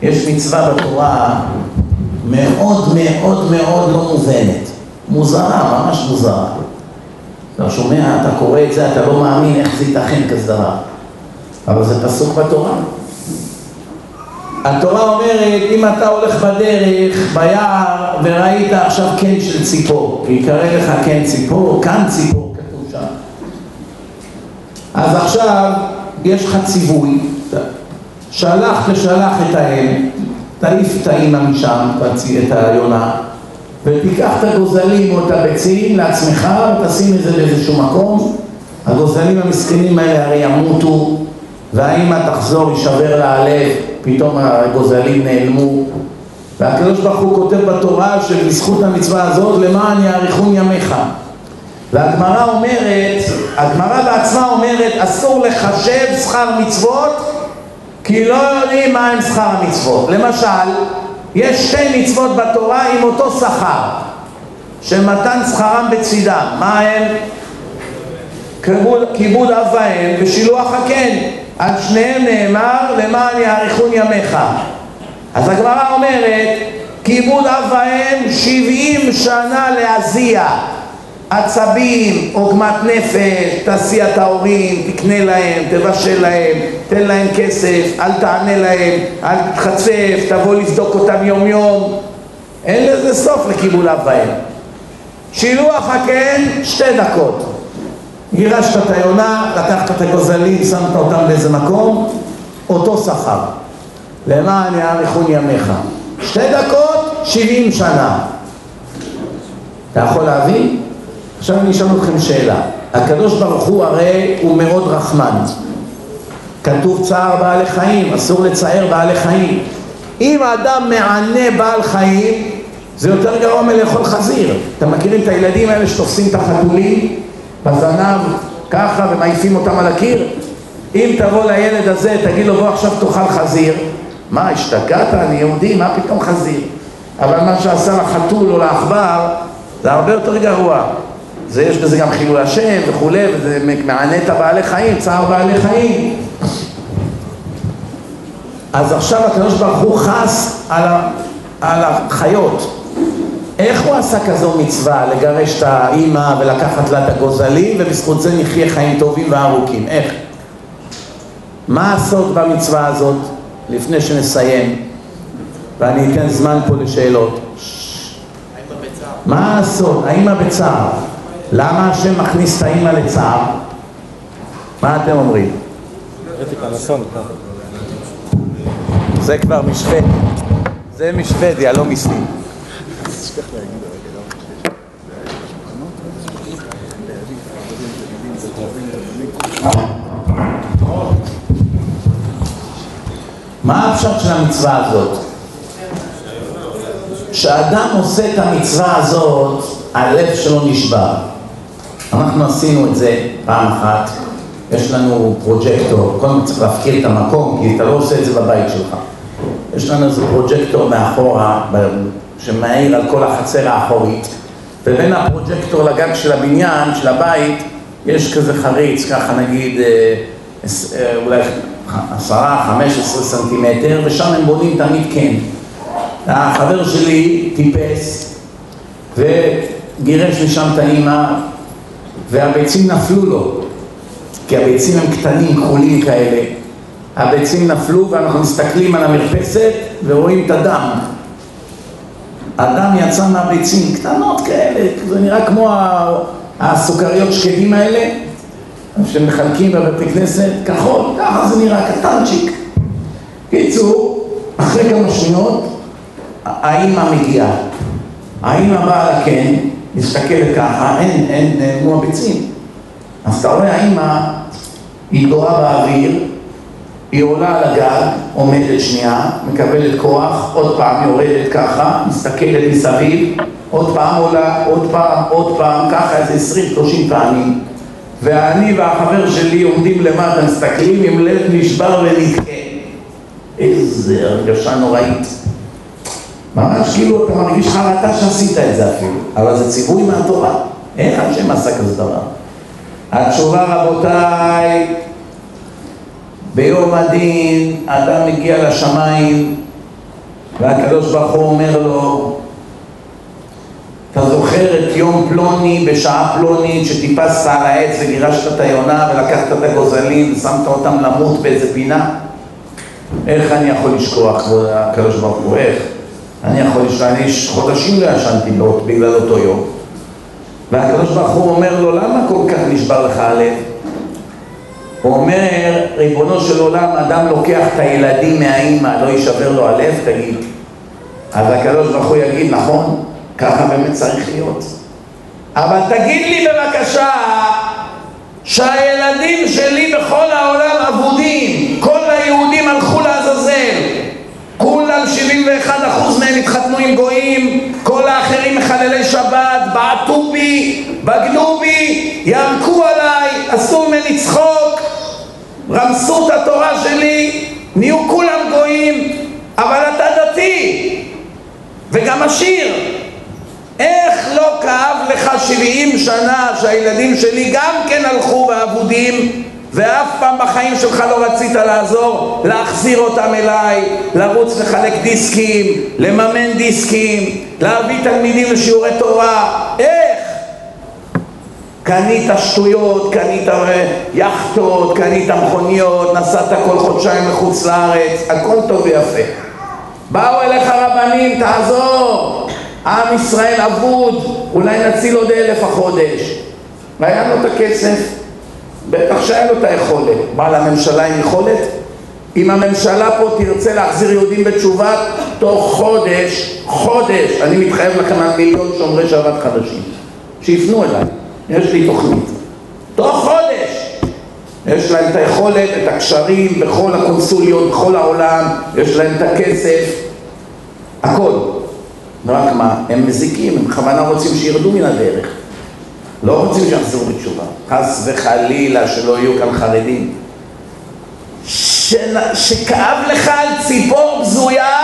יש מצווה בתורה מאוד מאוד מאוד לא מובנת, מוזרה, ממש מוזרה. אתה שומע, אתה קורא את זה, אתה לא מאמין איך זה ייתכן כזה דבר. אבל זה פסוק בתורה. התורה אומרת, אם אתה הולך בדרך, ביער, וראית עכשיו קן של ציפור, ויקרא לך קן ציפור, כאן ציפור. אז עכשיו יש לך ציווי, שלח תשלח את האם, תעיף את האימא משם, את היונה, ותיקח את הגוזלים או את הביצים לעצמך ותשים את זה באיזשהו מקום, הגוזלים המסכנים האלה הרי ימותו, והאימא תחזור, יישבר לה הלב פתאום הגוזלים נעלמו. והקדוש ברוך הוא כותב בתורה שבזכות המצווה הזאת למען יאריכון ימיך והגמרא אומרת, הגמרא בעצמה אומרת אסור לחשב שכר מצוות כי לא יודעים מה הם שכר המצוות. למשל, יש שתי מצוות בתורה עם אותו שכר של מתן שכרם בצידם, מה הם? כיבוד אב ואם ושילוח הקן. על שניהם נאמר למען יאריכון ימיך אז הגמרא אומרת כיבוד אב ואם שבעים שנה להזיע עצבים, עוגמת נפש, תעשי את ההורים, תקנה להם, תבשל להם, תן להם כסף, אל תענה להם, אל תחצף, תבוא לבדוק אותם יום יום אין לזה סוף אב ואם שילוח הקן שתי דקות גירשת את היונה, לקחת את הגוזלים, שמת אותם באיזה מקום, אותו שכר. למען יאריכון ימיך. שתי דקות, שבעים שנה. אתה יכול להבין? עכשיו אני אשאל אתכם שאלה. הקדוש ברוך הוא הרי הוא מאוד רחמן. כתוב צער בעלי חיים, אסור לצער בעלי חיים. אם האדם מענה בעל חיים, זה יותר גרוע מלאכול חזיר. אתם מכירים את הילדים האלה שתופסים את החתולים? בזנב ככה ומעיפים אותם על הקיר? אם תבוא לילד הזה, תגיד לו בוא עכשיו תאכל חזיר מה, השתגעת? אני יהודי, מה פתאום חזיר? אבל מה שעשה לחתול או לעכבר זה הרבה יותר גרוע זה יש בזה גם חילול השם וכולי, וזה מענה את הבעלי חיים, צער בעלי חיים אז עכשיו הקדוש ברוך הוא חס על, על החיות איך הוא עשה כזו מצווה לגרש את האימא ולקחת לה את הגוזלים ובזכות זה נחיה חיים טובים וארוכים? איך? מה הסוד במצווה הזאת לפני שנסיים ואני אתן זמן פה לשאלות מה הסוד? האימא בצער למה השם מכניס את האימא לצער? מה אתם אומרים? זה כבר משוודיה זה משוודיה, לא מסין מה הפשט של המצווה הזאת? כשאדם עושה את המצווה הזאת, הלב שלו נשבר. אנחנו עשינו את זה פעם אחת, יש לנו פרוג'קטור, קודם צריך להפקיר את המקום, כי אתה לא עושה את זה בבית שלך. יש לנו איזה פרוג'קטור מאחורה, שמאיר על כל החצר האחורית, ובין הפרוג'קטור לגג של הבניין, של הבית, יש כזה חריץ, ככה נגיד, אה, אה, אולי עשרה, חמש עשרה סנטימטר, ושם הם בונים תמיד כן. החבר שלי טיפס וגירש משם את האימא והביצים נפלו לו כי הביצים הם קטנים, כחולים כאלה הביצים נפלו ואנחנו מסתכלים על המרפסת ורואים את הדם הדם יצא מהביצים, קטנות כאלה, זה נראה כמו הסוכריות שקדים האלה שמחלקים בבתי כנסת, כחול, ככה זה נראה, קטנצ'יק. קיצור, אחרי כמה שניות, האימא מגיעה. האימא באה לקן, מסתכלת ככה, אין, אין, נעלמו הביצים. אז אתה רואה, האימא, היא גואה באוויר, היא עולה על הגג, עומדת שנייה, מקבלת כוח, עוד פעם יורדת ככה, מסתכלת מסביב, עוד פעם עולה, עוד פעם, עוד פעם, ככה איזה עשרים, שלושים פעמים. ואני והחבר שלי עומדים למטה, מסתכלים עם לב נשבר ונתקה. איזה הרגשה נוראית. ממש כאילו אתה מרגיש חרטה שעשית את זה אפילו, אבל זה ציווי מהתורה. איך השם עשה כזה דבר? התשובה רבותיי, ביום הדין אדם מגיע לשמיים והקדוש ברוך הוא אומר לו אתה זוכר את יום פלוני בשעה פלונית שטיפסת על העץ וגירשת את היונה ולקחת את הגוזלים ושמת אותם למות באיזה פינה? איך אני יכול לשכוח, הקדוש ברוך הוא, איך? אני יכול לשכוח, אני חודשים לא ישנתי בגלל אותו יום והקדוש ברוך הוא אומר לו, למה כל כך נשבר לך הלב? הוא אומר, ריבונו של עולם, אדם לוקח את הילדים מהאימא, לא יישבר לו הלב, תגיד. אז הקדוש ברוך הוא יגיד, נכון, ככה באמת צריך להיות. אבל תגיד לי בבקשה שהילדים שלי בכל העולם אבודים, כל היהודים הלכו לעזאזל, גויים גויים, כל האחרים מחללי שבת, בעטו בי, בגדו בי, ירקו עליי, עשו ממני צחוק, רמסו את התורה שלי, נהיו כולם גויים, אבל אתה דתי וגם עשיר. איך לא כאב לך שבעים שנה שהילדים שלי גם כן הלכו ואבודים ואף פעם בחיים שלך לא רצית לעזור, להחזיר אותם אליי, לרוץ לחלק דיסקים, לממן דיסקים, להביא תלמידים לשיעורי תורה, איך? קנית שטויות, קנית יכטות, קנית מכוניות, נסעת כל חודשיים לחוץ לארץ, הכל טוב ויפה. באו אליך רבנים, תעזור, עם ישראל אבוד, אולי נציל עוד אלף החודש. והיה לו את הכסף, בטח שהיה לו את היכולת. מה, לממשלה עם יכולת? אם הממשלה פה תרצה להחזיר יהודים בתשובה, תוך חודש, חודש, אני מתחייב לכם על מיליון שומרי שבת חדשים. שיפנו אליי, יש לי תוכנית. תוך חודש! יש להם את היכולת, את הקשרים בכל הקונסוליות, בכל העולם, יש להם את הכסף, הכל. רק מה, הם מזיקים, הם בכוונה רוצים שירדו מן הדרך. לא רוצים שיחזרו בתשובה. חס וחלילה שלא יהיו כאן חרדים. ש... שכאב לך על ציפור בזויה,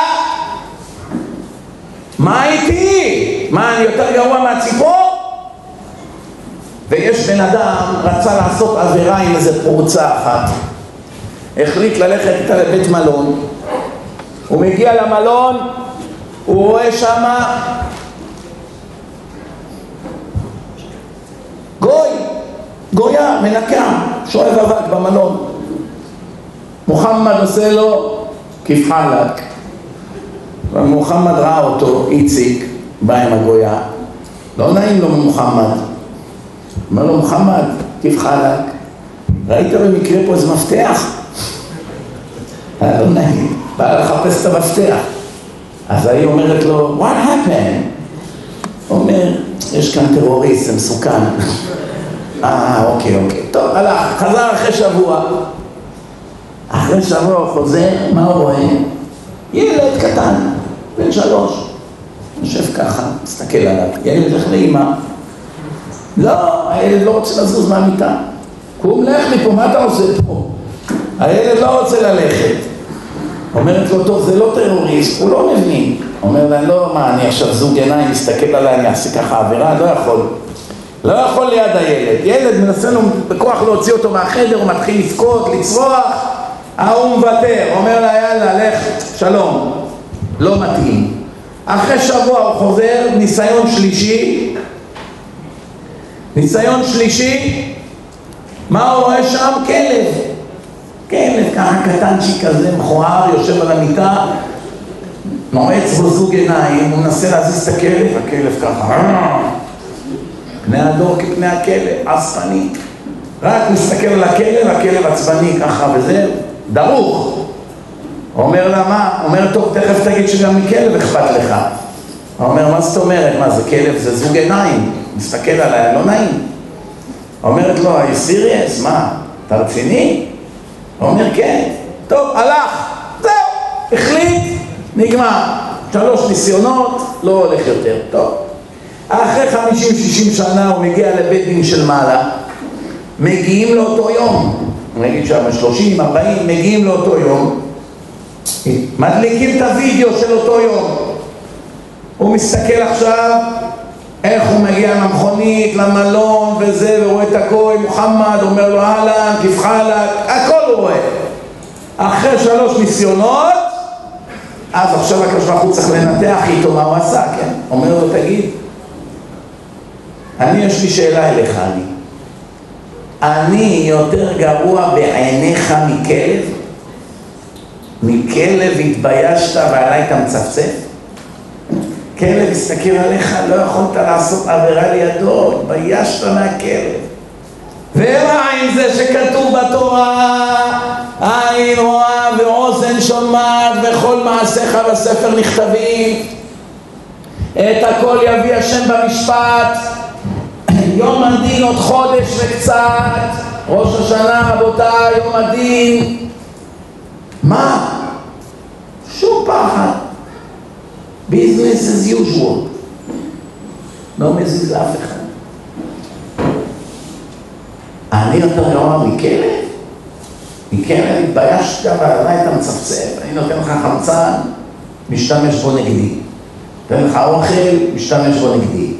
מה איתי? מה, אני יותר גרוע מהציפור? ויש בן אדם, רצה לעשות עבירה עם איזה פרוצה אחת. החליט ללכת איתה לבית מלון. הוא מגיע למלון, הוא רואה שמה גוי, גויה, מנקה, שואב אבק במלון. מוחמד עושה לו כיף חלק. ומוחמד ראה אותו, איציק, בא עם הגויה, לא נעים לו ממוחמד. אומר לו, מוחמד, כיף חלק. ראית במקרה פה איזה מפתח? היה לא נעים, בא לחפש את המפתח. אז ההיא אומרת לו, what happened? אומר, יש כאן טרוריסט, זה מסוכן. אה, אוקיי, אוקיי. טוב, הלך, חזר אחרי שבוע. אחרי שבוע חוזר, מה הוא רואה? ילד קטן, בן שלוש. יושב ככה, מסתכל עליו. ילד הולך לאימא. לא, הילד לא רוצה לזוז מהמיטה. קום, לך מפה, מה אתה עושה פה? הילד לא רוצה ללכת. אומרת לו, טוב, זה לא טרוריסט, הוא לא מבין. אומר לה, לא, מה, אני עכשיו זוג עיניים, מסתכל עליי, אני אעשה ככה עבירה? לא יכול. לא יכול ליד הילד. ילד מנסה לו בכוח להוציא אותו מהחדר, הוא מתחיל לבכות, לצרוח, ההוא מוותר, אומר לה, יאללה, לך, שלום. לא מתאים. אחרי שבוע הוא חוזר, ניסיון שלישי. ניסיון שלישי, מה הוא רואה שם? כלב. כלב ככה קטנצ'יק כזה, מכוער, יושב על המיטה, נועץ בו זוג עיניים, הוא מנסה להזיז את הכלב, הכלב ככה, פני הדור כפני הכלב, עצבני. רק מסתכל על הכלב, הכלב עצבני ככה וזהו, דרוך. אומר לה מה? אומר טוב תכף תגיד שגם מכלב אכפת לך. הוא אומר מה זאת אומרת? מה זה כלב? זה זוג עיניים. מסתכל עליי, לא נעים. אומרת לו, are you serious? מה? אתה רציני? הוא אומר כן. טוב, הלך. זהו, החליט, נגמר. שלוש ניסיונות, לא הולך יותר. טוב. אחרי חמישים, שישים שנה הוא מגיע לבית דין של מעלה. מגיעים לאותו יום. נגיד שם שלושים, ארבעים, מגיעים לאותו יום. מדליקים את הוידאו של אותו יום. הוא מסתכל עכשיו איך הוא מגיע למכונית, למלון וזה, ורואה את הגוי, מוחמד, אומר לו אהלן, כיף חלק, הכל הוא רואה. אחרי שלוש ניסיונות, אז עכשיו הקדוש ברוך הוא צריך לנתח איתו מה הוא עשה, כן? אומר לו, תגיד, אני, יש לי שאלה אליך, אני. אני יותר גרוע בעיניך מכלב? מכלב התביישת ועליי אתה מצפצף? כלב הסתכל עליך, לא יכולת לעשות עבירה לידו, התביישת מהכלב. ומה עם זה שכתוב בתורה, עין רואה ואוזן שומעת וכל מעשיך בספר נכתבים, את הכל יביא השם במשפט, יום הדין עוד חודש וקצת, ראש השנה רבותיי, יום הדין, מה? שום פחד. business as usual. לא מזיז לאף אחד. אני יותר גרוע מכלב? מכלב התביישת ועליי אתה מצפצף, אני נותן לך חמצן, משתמש בו נגדי. נותן לך אוכל, משתמש בו נגדי.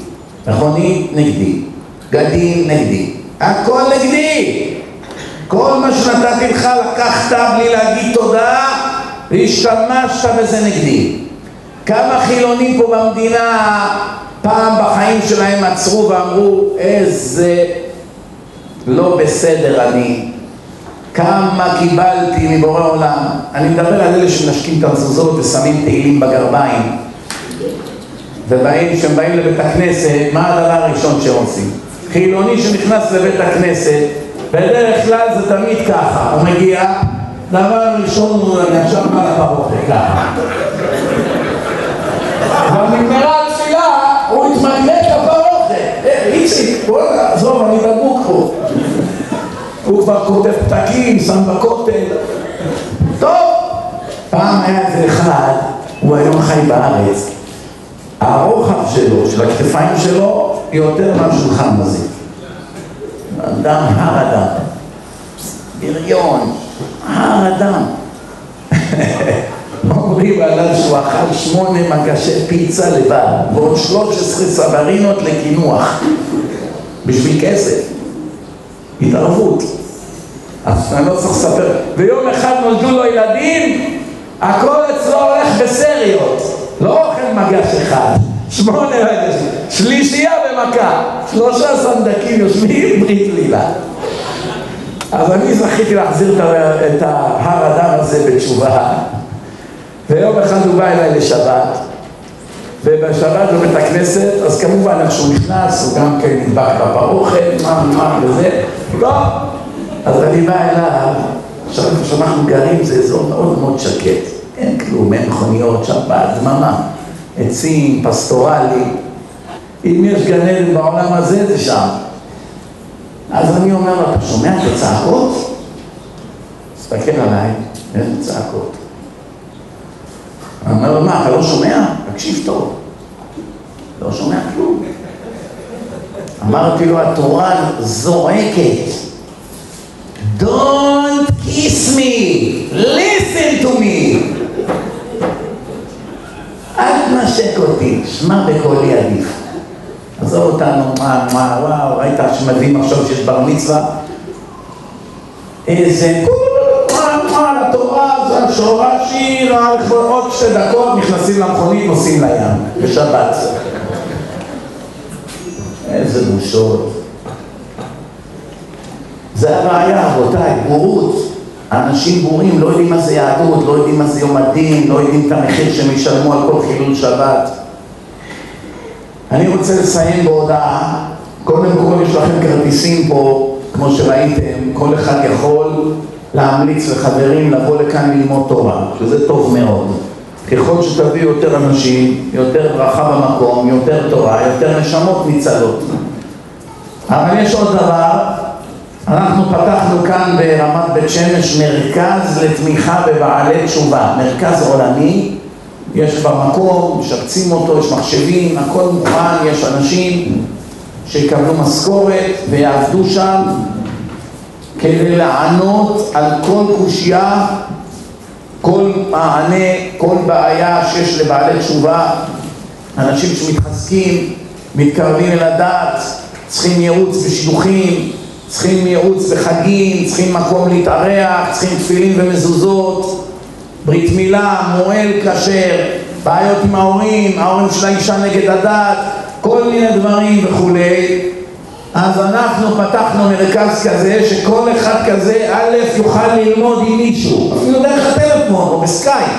מכונית נגדי. בגדים נגדי. הכל נגדי. כל מה שנתתי לך לקחת בלי להגיד תודה והשתמשת בזה נגדי. כמה חילונים פה במדינה פעם בחיים שלהם עצרו ואמרו איזה לא בסדר אני, כמה קיבלתי מבורא עולם. אני מדבר על אלה שמנשקים את המזוזות ושמים תהילים בגרביים ובאים, כשהם באים לבית הכנסת, מה הדבר הראשון שהם עושים? חילוני שנכנס לבית הכנסת, בדרך כלל זה תמיד ככה, הוא מגיע, דבר ראשון הוא עכשיו בא לפרוטה, ככה. אבל נגמרה התפילה, הוא התמקד לפרוטה. איציק, בוא נעזוב, אני דבוק פה. הוא כבר כותב פתקים, שם בכותל. טוב, פעם היה איזה אחד, חי בארץ, הרוחב שלו, של הכתפיים שלו, יותר מהשולחן הזה. אדם, הר אדם. בריון, הר אדם. [laughs] אומרים עליו שהוא אכל שמונה מגשי פיצה לבד, ועוד שלוש עשרה סברינות לקינוח, בשביל כסף. התערבות. אז אני לא צריך לספר. ויום אחד נולדו לו ילדים, הכל אצלו הולך בסריות. לא אוכל מגש אחד, שמונה מגשים, שלישייה במכה, שלושה סנדקים יושבים, ברית מילה. אז אני זכיתי להחזיר את ההר אדם הזה בתשובה, ויום אחד הוא בא אליי לשבת, ובשבת בבית הכנסת, אז כמובן איך שהוא נכנס, הוא גם כן נדבק בפרוכת, מה, מה וזה, טוב, אז אני בא אליו, עכשיו איפה שאנחנו גרים זה אזור מאוד מאוד שקט. אין כלום, אין מכוניות, שבת, דממה, עצים, פסטורלי. אם יש גן עדן בעולם הזה, זה שם. אז אני אומר לו, אתה שומע את הצעקות? תסתכל עליי, אין צעקות. אני אומר לו, מה, אתה לא שומע? תקשיב טוב. לא שומע כלום. אמרתי לו, התורה זועקת. Don't kiss me, listen to me. אל תנשק אותי, שמע בקולי עדיף. עזוב אותנו, מה, מה, וואו, ראית שמביאים עכשיו שיש בר מצווה? איזה... התורה זה השורה שיר, עוד שתי דקות נכנסים למכונית, נוסעים לים, בשבת. איזה בושות. זה הבעיה, רבותיי, בורות. אנשים בורים לא יודעים מה זה יהדות, לא יודעים מה זה יום הדין, לא יודעים את המחיר שהם ישלמו על כל חילול שבת. אני רוצה לסיים בהודעה, קודם כל יש לכם כרטיסים פה, כמו שראיתם, כל אחד יכול להמליץ לחברים לבוא לכאן ללמוד תורה, שזה טוב מאוד. ככל שתביאו יותר אנשים, יותר ברכה במקום, יותר תורה, יותר נשמות ניצלות. אבל יש עוד דבר, אנחנו פתחנו כאן ברמת בית שמש מרכז לתמיכה בבעלי תשובה, מרכז עולמי, יש כבר מקום, משפצים אותו, יש מחשבים, הכל מוכן, יש אנשים שיקבלו משכורת ויעבדו שם כדי לענות על כל קושייה, כל מענה, כל בעיה שיש לבעלי תשובה, אנשים שמתחזקים, מתקרבים אל הדת, צריכים ייעוץ בשידוכים, צריכים ייעוץ בחגים, צריכים מקום להתארח, צריכים תפילין ומזוזות, ברית מילה, מוהל כשר, בעיות עם ההורים, ההורים של האישה נגד הדת, כל מיני דברים וכולי. אז אנחנו פתחנו מרכז כזה, שכל אחד כזה, א', יוכל ללמוד עם מישהו, אפילו דרך הטלפון או בסקייפ.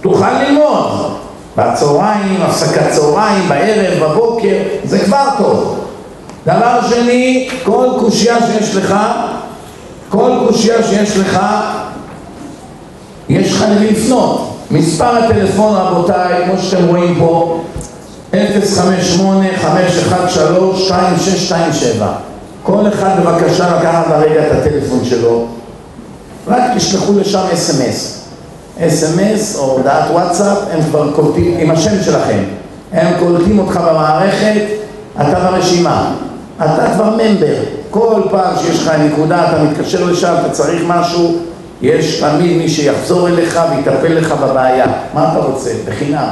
תוכל ללמוד. בצהריים, הפסקת צהריים, בערב, בבוקר, זה כבר טוב. דבר שני, כל קושייה שיש לך, כל קושייה שיש לך, יש לך למי לפנות. מספר הטלפון רבותיי, כמו שאתם רואים פה, 058-513-2627 כל אחד בבקשה לקחת לרגע את הטלפון שלו. רק תשלחו לשם אס.אם.אס אס.אם.אס או הודעת וואטסאפ, הם כבר קולטים, עם השם שלכם, הם קולטים אותך במערכת, אתה ברשימה, אתה כבר ממבר, כל פעם שיש לך נקודה, אתה מתקשר לשם, אתה צריך משהו, יש תמיד מי שיחזור אליך ויטפל לך בבעיה. מה אתה רוצה? בחינם.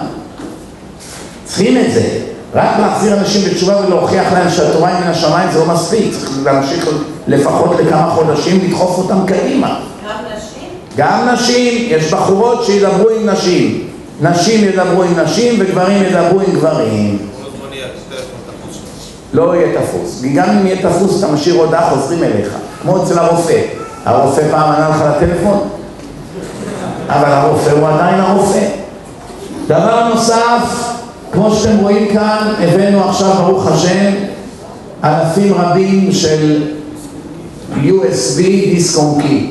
צריכים את זה. רק להחזיר אנשים בתשובה ולהוכיח להם שהתורה היא מן השמיים זה לא מספיק. צריך להמשיך לפחות לכמה חודשים לדחוף אותם קדימה. גם נשים? גם נשים, יש בחורות שידברו עם נשים. נשים ידברו עם נשים וגברים ידברו עם גברים. לא יהיה תפוס. גם אם יהיה תפוס, אתה משאיר הודעה, חוזרים אליך. כמו אצל הרופא. הרופא פעם ענה לך לטלפון? אבל הרופא הוא עדיין הרופא. דבר נוסף, כמו שאתם רואים כאן, הבאנו עכשיו, ברוך השם, אלפים רבים של USB דיסק און קי,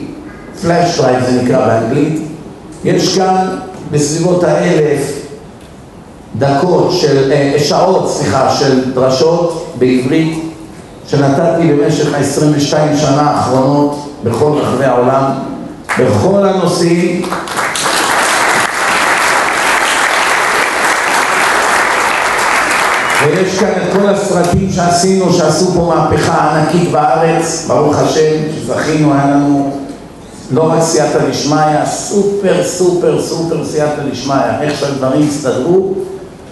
flash drive זה נקרא באנגלית. יש כאן בסביבות האלף דקות של, אה, שעות, סליחה, של דרשות בעברית שנתתי במשך ה-22 שנה האחרונות בכל רחבי העולם, בכל הנושאים. ויש כאן את כל הסרטים שעשינו, שעשו פה מהפכה ענקית בארץ, ברוך השם, שזכינו, היה לנו לא רק סייעתא דשמיא, סופר סופר סופר סייעתא דשמיא, איך שהדברים הסתדרו,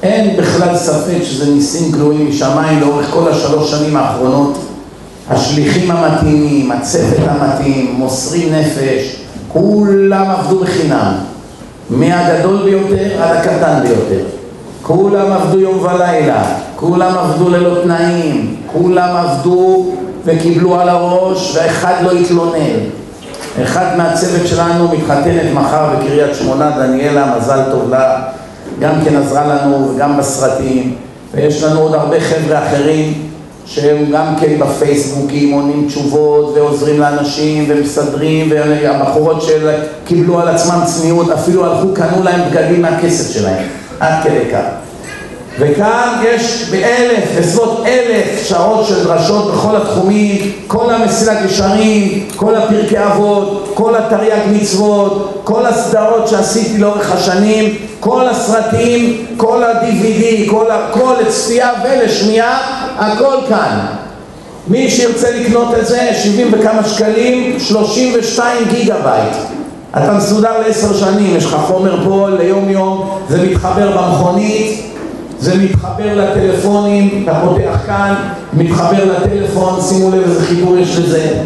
אין בכלל ספק שזה ניסים גלויים משמיים לאורך כל השלוש שנים האחרונות. השליחים המתאימים, הצוות המתאים, מוסרים נפש, כולם עבדו בחינם, מהגדול ביותר עד הקטן ביותר. כולם עבדו יום ולילה, כולם עבדו ללא תנאים, כולם עבדו וקיבלו על הראש ואחד לא התלונן. אחד מהצוות שלנו מתחתנת מחר בקריית שמונה, דניאלה, מזל טוב לה, גם כן עזרה לנו וגם בסרטים, ויש לנו עוד הרבה חבר'ה אחרים שהם גם כן בפייסבוקים עונים תשובות ועוזרים לאנשים ומסדרים והבחורות שקיבלו על עצמם צניעות אפילו הלכו קנו להם בגדים מהכסף שלהם. עד כדי כך וכאן יש באלף, בסביבות אלף שעות של דרשות בכל התחומים, כל המסילת ישרים, כל הפרקי אבות, כל התרי"ג מצוות, כל הסדרות שעשיתי לאורך השנים, כל הסרטים, כל ה-DVD, כל, כל לצפייה ולשמיעה, הכל כאן. מי שירצה לקנות את זה, 70 וכמה שקלים, 32 גיגה בייט. אתה מסודר לעשר שנים, יש לך חומר פה ליום יום, זה מתחבר במכונית, זה מתחבר לטלפונים, אתה פותח כאן, מתחבר לטלפון, שימו לב איזה חיבור יש לזה,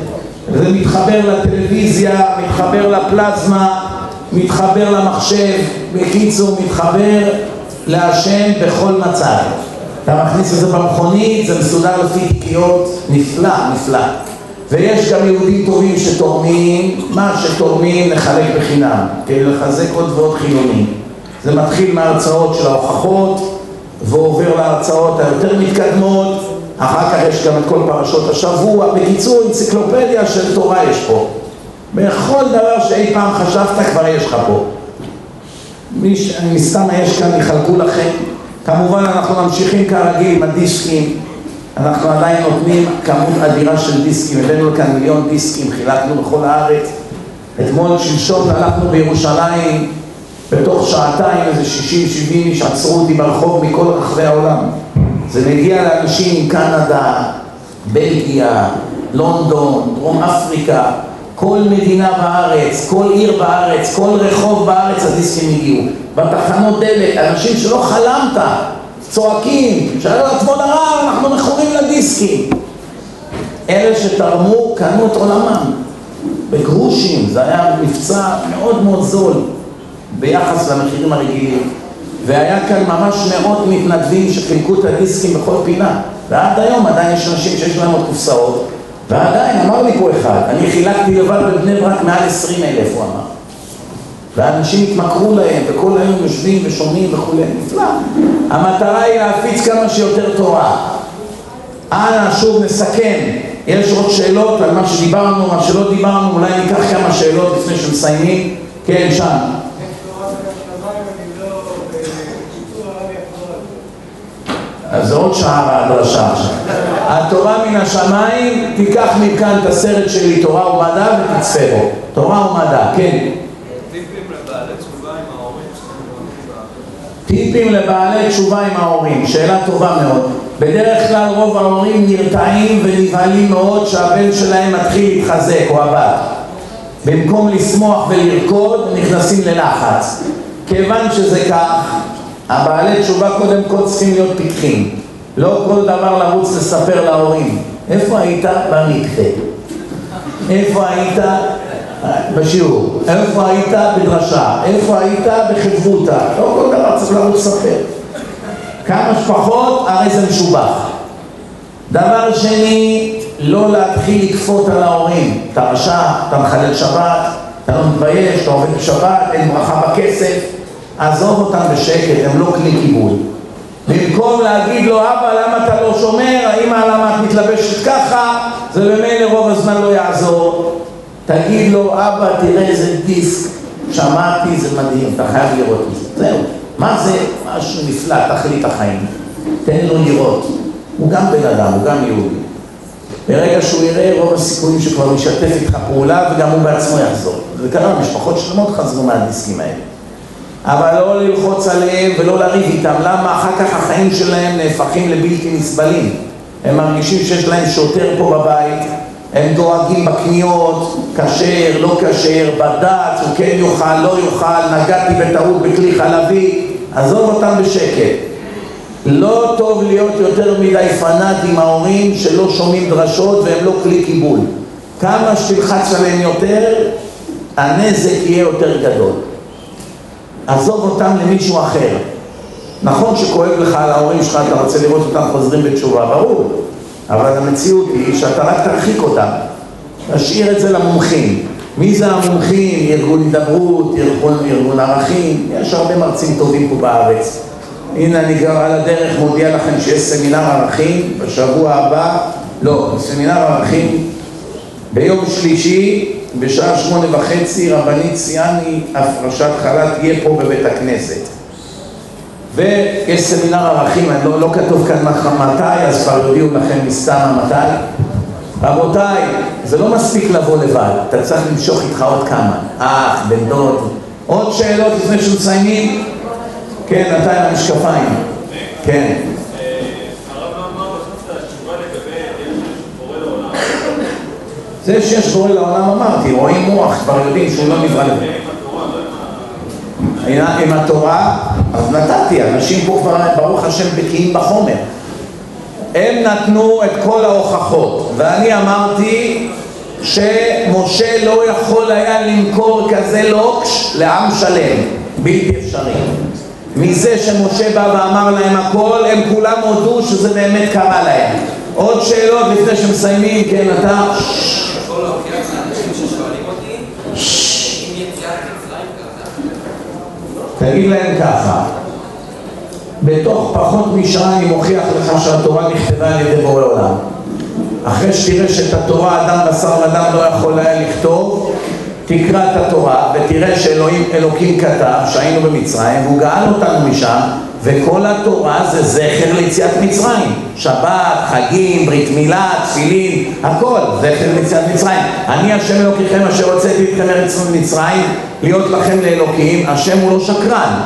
זה מתחבר לטלוויזיה, מתחבר לפלזמה, מתחבר למחשב, בקיצור מתחבר להשם בכל מצב. אתה מכניס את זה במכונית, זה מסודר לפי תיקיות, נפלא, נפלא. ויש גם יהודים טובים שתורמים, מה שתורמים לחלק בחינם, כדי לחזק עוד ועוד חילונים. זה מתחיל מההרצאות של ההוכחות, ועובר להרצאות היותר מתקדמות, אחר כך יש גם את כל פרשות השבוע, בקיצור אנציקלופדיה של תורה יש פה. בכל דבר שאי פעם חשבת כבר יש לך פה. מי מסתם יש כאן, יחלקו לכם. כמובן אנחנו ממשיכים כרגיל עם הדיסקים, אנחנו עדיין נותנים כמות אדירה של דיסקים, הבאנו לכאן מיליון דיסקים, חילקנו בכל הארץ. אתמול שלשום הלכנו בירושלים בתוך שעתיים איזה 60-70 איש עצרו אותי ברחוב מכל רחבי העולם. זה מגיע לאנשים מקנדה, בלגיה, לונדון, דרום אפריקה, כל מדינה בארץ, כל עיר בארץ, כל רחוב בארץ הדיסקים הגיעו. בתחנות דלק, אנשים שלא חלמת, צועקים, שהיה לו כבוד הרב, אנחנו מכורים לדיסקים. אלה שתרמו, קנו את עולמם. בגרושים, זה היה מבצע מאוד מאוד זול. ביחס למחירים הרגילים. והיה כאן ממש מאות מתנדבים שחילקו את הדיסקים בכל פינה. ועד היום עדיין יש אנשים שיש להם עוד קופסאות. ועדיין אמר לי פה אחד, אני חילקתי לבד בבני ברק מעל עשרים אלף הוא אמר. ואנשים התמכרו להם וכל היום יושבים ושומעים וכולי, נפלא. המטרה היא להפיץ כמה שיותר תורה. אנא שוב נסכם. יש עוד שאלות על מה שדיברנו, מה שלא דיברנו, אולי ניקח כמה שאלות לפני שמסיימים. כן, שם אז זה עוד שעה בהדרשה עכשיו. התורה מן השמיים, תיקח מכאן את הסרט שלי, תורה ומדע, ותצפה בו. תורה ומדע, כן. טיפים לבעלי תשובה עם ההורים, שאלה טובה מאוד. בדרך כלל רוב ההורים נרתעים ונבהלים מאוד שהבן שלהם מתחיל להתחזק או הבת. במקום לשמוח ולרקוד נכנסים ללחץ. כיוון שזה כך, הבעלי תשובה קודם כל צריכים להיות פיקחים. לא כל דבר לרוץ לספר להורים. איפה היית? במקווה. איפה היית? בשיעור. איפה היית? בדרשה. איפה היית? בחברותא. לא כל דבר צריך לרוץ לספר. כמה שפחות, הרי זה משובח. דבר שני, לא להתחיל לכפות על ההורים. אתה רשע, אתה מחלל שבת, אתה לא מתבייש, אתה עובד בשבת, אין ברכה בכסף. עזוב אותם בשקט, הם לא כלי קיבול. במקום להגיד לו, אבא, למה אתה לא שומר? האמא, למה את מתלבשת ככה? זה במילא רוב הזמן לא יעזור. תגיד לו, אבא, תראה איזה דיסק, שמעתי, זה מדהים, אתה חייב לראות את זה. זהו. מה זה? משהו נפלא, תכלית החיים. תן לו לראות. הוא גם בן אדם, הוא גם יהודי. ברגע שהוא יראה, רוב הסיכויים שכבר הוא ישתף איתך פעולה וגם הוא בעצמו יחזור. זה קרה, משפחות שלמות חזרו מהדיסקים האלה. אבל לא ללחוץ עליהם ולא לריב איתם. למה? אחר כך החיים שלהם נהפכים לבלתי נסבלים. הם מרגישים שיש להם שוטר פה בבית, הם דואגים בקניות, כשר, לא כשר, בד"ץ, הוא כן יאכל, לא יאכל, נגעתי בטעות בכלי חלבי, עזוב אותם בשקט. לא טוב להיות יותר מדי פנאט עם ההורים שלא שומעים דרשות והם לא כלי קיבול. כמה שתלחץ עליהם יותר, הנזק יהיה יותר גדול. עזוב אותם למישהו אחר. נכון שכואב לך על ההורים שלך, אתה רוצה לראות אותם חוזרים בתשובה, ברור. אבל המציאות היא שאתה רק תרחיק אותם. תשאיר את זה למומחים. מי זה המומחים? ארגון הידברות, ארגון, ארגון ערכים, יש הרבה מרצים טובים פה בארץ. הנה אני גם על הדרך מודיע לכם שיש סמינר ערכים בשבוע הבא, לא, סמינר ערכים ביום שלישי בשעה שמונה וחצי רבנית ציאני הפרשת חל"ת תהיה פה בבית הכנסת. ויש סמינר ערכים, לא, לא כתוב כאן מתי, אז כבר יודיעו לכם מסתם מתי רבותיי, זה לא מספיק לבוא לבד, אתה צריך למשוך איתך עוד כמה. אח, בן דוד. עוד שאלות לפני שמסיימים? כן, אתה עם המשקפיים. כן זה שיש בורא לעולם אמרתי, רואים מוח, כבר יודעים שהוא לא נברא לזה. עם התורה, אז נתתי, אנשים פה כבר, ברוך השם, בקיאים בחומר. הם נתנו את כל ההוכחות, ואני אמרתי שמשה לא יכול היה למכור כזה לוקש לעם שלם, בלתי אפשרי. מזה שמשה בא ואמר להם הכל, הם כולם הודו שזה באמת קרה להם. עוד שאלות לפני שמסיימים, כן, אתה... תגיד להם ככה, בתוך פחות משעה אני מוכיח לך שהתורה נכתבה על ידי בורא עולם. אחרי שתראה שאת התורה אדם בשר ודם לא יכול היה לכתוב, תקרא את התורה ותראה שאלוקים כתב שהיינו במצרים והוא גאל אותנו משם וכל התורה זה זכר ליציאת מצרים. שבת, חגים, ברית מילה, תפילין, הכל, זכר ליציאת מצרים. אני השם אלוקיכם אשר הוצאתי אתכם ארץ מצרים, להיות לכם לאלוקים, השם הוא לא שקרן.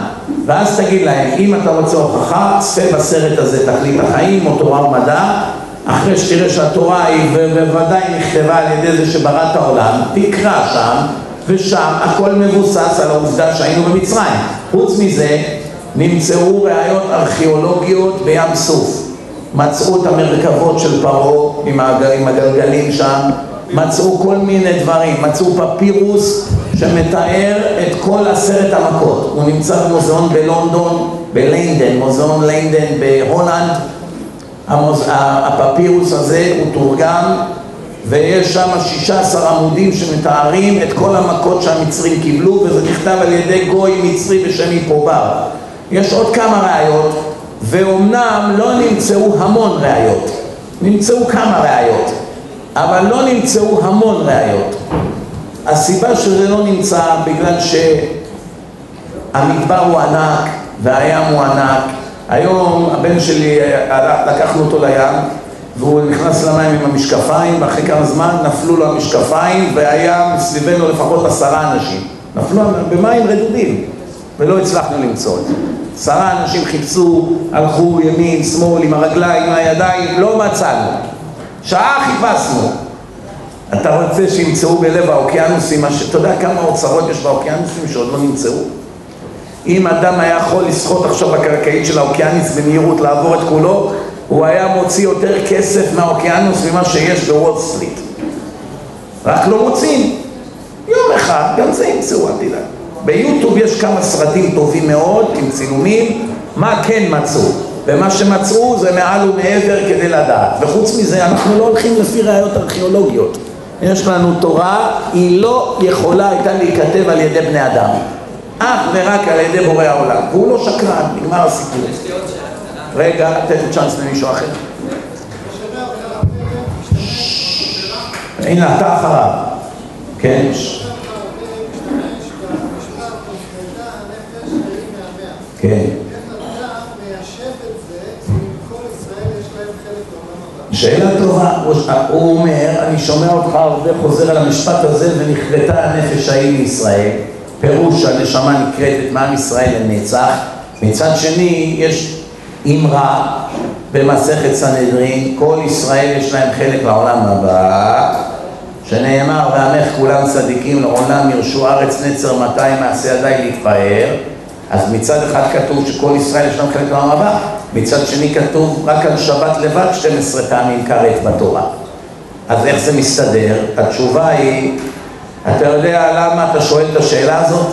ואז תגיד להם, אם אתה רוצה הוכחה, צפה בסרט הזה תכלית החיים או תורה ומדע, אחרי שתראה שהתורה היא בוודאי נכתבה על ידי זה שברא את העולם, תקרא שם, ושם הכל מבוסס על העובדה שהיינו במצרים. חוץ מזה, נמצאו ראיות ארכיאולוגיות בים סוף. מצאו את המרכבות של פרעה עם, הגלגלים שם, מצאו כל מיני דברים, מצאו פפירוס שמתאר את כל עשרת המכות. הוא נמצא במוזיאון בלונדון, בליידן, מוזיאון ליידן בהולנד. המוז... הפפירוס הזה הוא תורגם ויש שם 16 עמודים שמתארים את כל המכות שהמצרים קיבלו וזה נכתב על ידי גוי מצרי בשם איפובר. יש עוד כמה ראיות, ואומנם לא נמצאו המון ראיות, נמצאו כמה ראיות, אבל לא נמצאו המון ראיות. הסיבה שזה לא נמצא בגלל שהמדבר הוא ענק והים הוא ענק. היום הבן שלי, לקחנו אותו לים והוא נכנס למים עם המשקפיים ואחרי כמה זמן נפלו לו המשקפיים והיה מסביבנו לפחות עשרה אנשים. נפלו במים רדודים ולא הצלחנו למצוא את זה. עשרה אנשים חיפשו, הלכו ימין, שמאל, עם הרגליים, עם הידיים, לא מצאנו. שעה חיפשנו. אתה רוצה שימצאו בלב האוקיינוסים, אתה יודע כמה אוצרות יש באוקיינוסים שעוד לא נמצאו? אם אדם היה יכול לשחות עכשיו בקרקעית של האוקיינוס במהירות, לעבור את כולו, הוא היה מוציא יותר כסף מהאוקיינוס ממה שיש בוול סטריט. רק לא מוצאים. יום אחד, גם זה ימצאו, אל תדאג. ביוטיוב יש כמה סרטים טובים מאוד עם צילומים, מה כן מצאו. ומה שמצאו זה מעל ומעבר כדי לדעת. וחוץ מזה, אנחנו לא הולכים לפי ראיות ארכיאולוגיות. יש לנו תורה, היא לא יכולה הייתה להיכתב על ידי בני אדם. אך ורק על ידי בורא העולם. והוא לא שקרן, נגמר הסיפור. רגע, תן צ'אנס למישהו אחר. הנה, אתה אחריו. כן. כן. שאלה טובה, הוא אומר, אני שומע אותך הרבה חוזר על המשפט הזה ונכרתה הנפש ההיא מישראל, פירוש הנשמה נקראת את מעם ישראל לנצח, מצד שני יש אמרה במסכת סנהדרין, כל ישראל יש להם חלק לעולם הבא, שנאמר ועמך כולם צדיקים לעולם ירשו ארץ נצר מאתיים מעשה ידיי להתפאר אז מצד אחד כתוב שכל ישראל יש להם חלק הבא, מצד שני כתוב רק על שבת לבד 12 פעמים כרת בתורה. אז איך זה מסתדר? התשובה היא, אתה יודע למה אתה שואל את השאלה הזאת?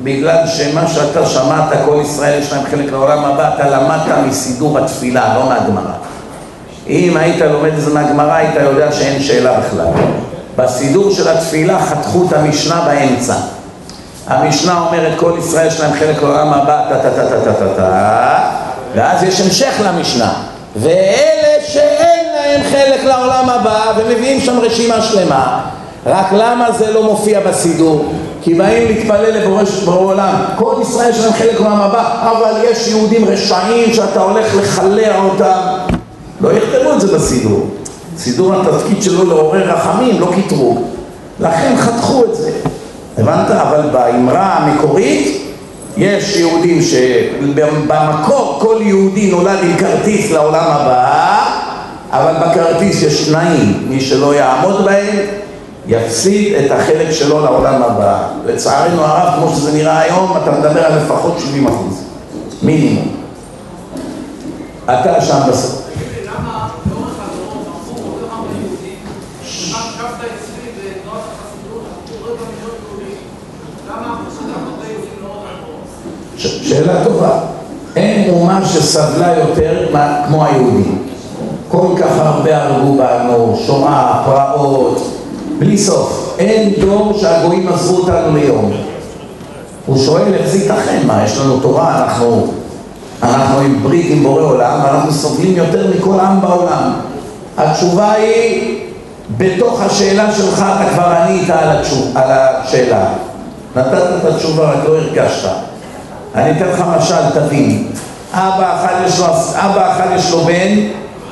בגלל שמה שאתה שמעת, כל ישראל יש להם חלק לעולם הבא, אתה למדת מסידור התפילה, לא מהגמרא. אם היית לומד את זה מהגמרא, היית יודע שאין שאלה בכלל. בסידור של התפילה חתכו את המשנה באמצע. המשנה אומרת כל ישראל יש להם חלק לעולם הבא, טה טה טה טה טה טה ואז יש המשך למשנה. ואלה שאין להם חלק לעולם הבא ומביאים שם רשימה שלמה רק למה זה לא מופיע בסידור? כי באים להתפלל לבורא עולם כל ישראל יש להם חלק לעולם הבא אבל יש יהודים רשעים שאתה הולך לחלע אותם. לא יכתבו את זה בסידור. סידור התפקיד שלו לעורר רחמים, לא קטרוג. לכן חתכו את זה הבנת? אבל באמרה המקורית יש יהודים שבמקור כל יהודי נולד עם כרטיס לעולם הבא אבל בכרטיס יש תנאים, מי שלא יעמוד בהם יפסיד את החלק שלו לעולם הבא. לצערנו הרב, כמו שזה נראה היום, אתה מדבר על לפחות 70 אחוז, מינימום. אתה שם בסוף. שאלה טובה. אין אומה שסבלה יותר כמו היהודים. כל כך הרבה הרגו בנו, שואה, פרעות, בלי סוף. אין דור שהגויים עזבו אותנו ליום. הוא שואל איך זה ייתכן, מה, יש לנו תורה, אנחנו, אנחנו עם ברית עם בורא עולם, ואנחנו סובלים יותר מכל עם בעולם. התשובה היא, בתוך השאלה שלך אתה כבר ענית על, התשוב, על השאלה. נתת את התשובה, רק לא הרגשת. אני אתן לך משל, תבין. אבא אחד יש לו, אבא אחד יש לו בן,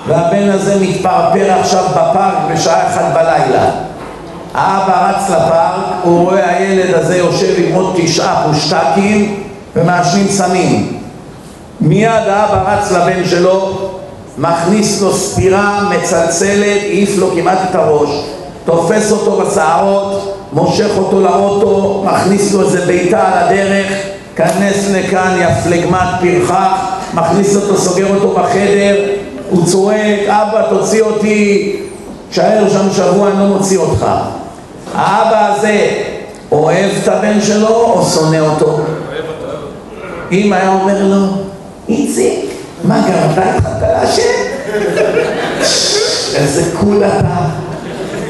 והבן הזה מתפרפר עכשיו בפארק בשעה אחת בלילה. האבא רץ לפארק, הוא רואה הילד הזה יושב עם עוד תשעה פושטקים ומעשנים סמים. מיד האבא רץ לבן שלו, מכניס לו ספירה מצלצלת, העיף לו כמעט את הראש, תופס אותו בשערות, מושך אותו לאוטו, מכניס לו איזה בעיטה על הדרך כנס לכאן, יא פלגמת פרחח, מכניס אותו, סוגר אותו בחדר, הוא צועק, אבא תוציא אותי, תשאר שם שבוע, אני לא מוציא אותך. האבא הזה אוהב את הבן שלו או שונא אותו? אם היה אומר לו, איציק, מה גרמת לך אתה לעשן? איזה קול אתה,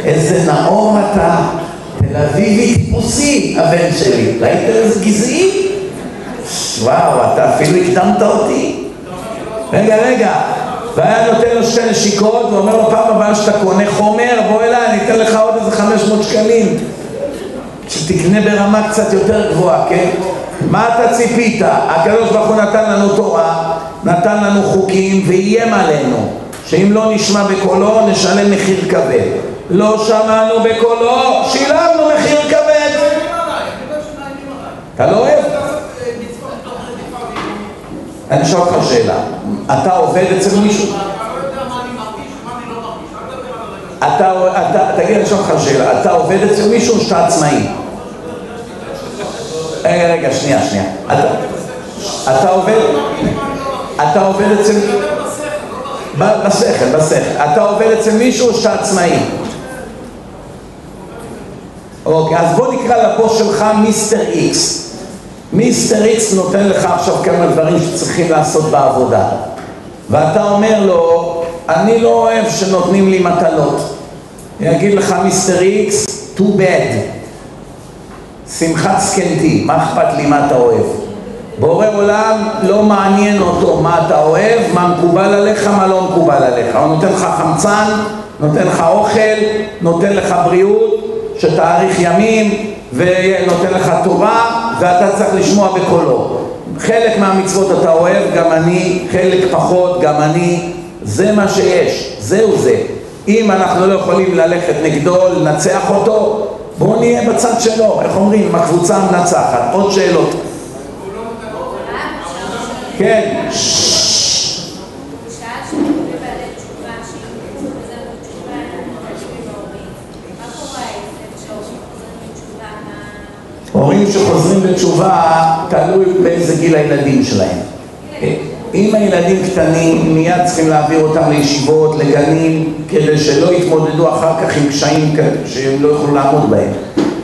איזה נאור אתה, תל אביבי טיפוסי הבן שלי, ראית איזה גזעי? וואו, אתה אפילו הקדמת אותי. רגע, רגע. והיה נותן לו שתי נשיקות ואומר לו פעם הבאה שאתה קונה חומר, בוא אליי, אני אתן לך עוד איזה 500 שקלים. שתקנה ברמה קצת יותר גבוהה, כן? מה אתה ציפית? הקדוש ברוך הוא נתן לנו תורה, נתן לנו חוקים ואיים עלינו שאם לא נשמע בקולו נשלם מחיר כבד. לא שמענו בקולו, שילמנו מחיר כבד. אתה לא אוהב? אני אשאל אותך שאלה, אתה עובד אצל מישהו? אתה, אתה, תגיד, אני אשאל אותך שאלה, אתה עובד אצל מישהו או שאתה עצמאי? רגע, רגע, שנייה, שנייה. אתה, אתה עובד, אתה עובד אצל... בשכל, בשכל. אתה עובד אצל מישהו או שאתה עצמאי? אוקיי, אז בוא נקרא לבוס שלך מיסטר איקס. מיסטר איקס נותן לך עכשיו כמה דברים שצריכים לעשות בעבודה. ואתה אומר לו, אני לא אוהב שנותנים לי מטלות. יגיד לך מיסטר איקס, too bad. שמחת זקנתי, מה אכפת לי מה אתה אוהב? בורא עולם לא מעניין אותו מה אתה אוהב, מה מקובל עליך, מה לא מקובל עליך. הוא נותן לך חמצן, נותן לך אוכל, נותן לך בריאות, שתאריך ימים, ונותן לך תורה, ואתה צריך לשמוע בקולו. חלק מהמצוות אתה אוהב, גם אני, חלק פחות, גם אני, זה מה שיש, זהו זה. אם אנחנו לא יכולים ללכת נגדו, לנצח אותו, בואו נהיה בצד שלו, איך אומרים, עם הקבוצה המנצחת. עוד שאלות. כן. בתשובה, תלוי באיזה גיל הילדים שלהם. אם הילדים קטנים, מיד צריכים להעביר אותם לישיבות, לגנים, כדי שלא יתמודדו אחר כך עם קשיים שהם לא יוכלו לעמוד בהם.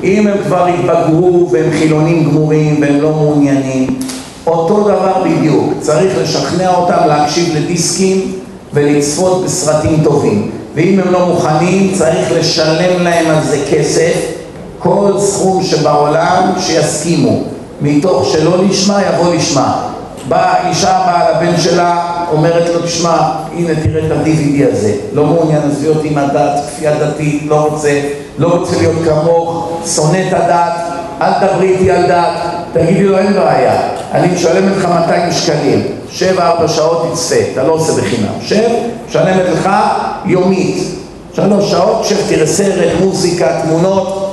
אם הם כבר התבגרו והם חילונים גמורים והם לא מעוניינים, אותו דבר בדיוק, צריך לשכנע אותם להקשיב לדיסקים ולצפות בסרטים טובים. ואם הם לא מוכנים, צריך לשלם להם על זה כסף, כל סכום שבעולם שיסכימו. מתוך שלא נשמע יבוא לשמה. באה אישה באה לבן שלה, אומרת לו, תשמע, הנה תראה את ה-DVD הזה, לא מעוניין, עזבי אותי עם הדת, כפייה דתית, לא רוצה, לא רוצה להיות כמוך, שונא את הדת, אל תדברי איתי על דת, תגידי לו, אין בעיה, אני משלמת לך 200 שקלים, שב ארבע שעות תצפה, אתה לא עושה בחינם, שב, משלמת לך יומית, שלוש שעות, שב תראה סרט, מוזיקה, תמונות,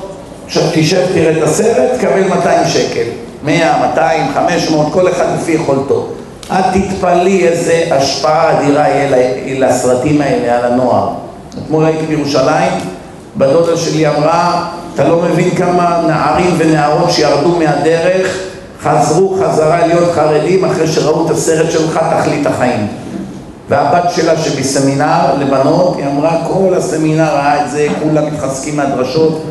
תשב תראה את הסרט, תקבל 200 שקל. 100, 200, 500, כל אחד לפי יכולתו. אל תתפלאי איזה השפעה אדירה יהיה לסרטים האלה על הנוער. אתמול הייתי בירושלים, בדודה שלי אמרה, אתה לא מבין כמה נערים ונערות שירדו מהדרך חזרו חזרה להיות חרדים אחרי שראו את הסרט שלך תכלית החיים. והבת שלה שבסמינר לבנות, היא אמרה כל הסמינר ראה את זה, כולם מתחזקים מהדרשות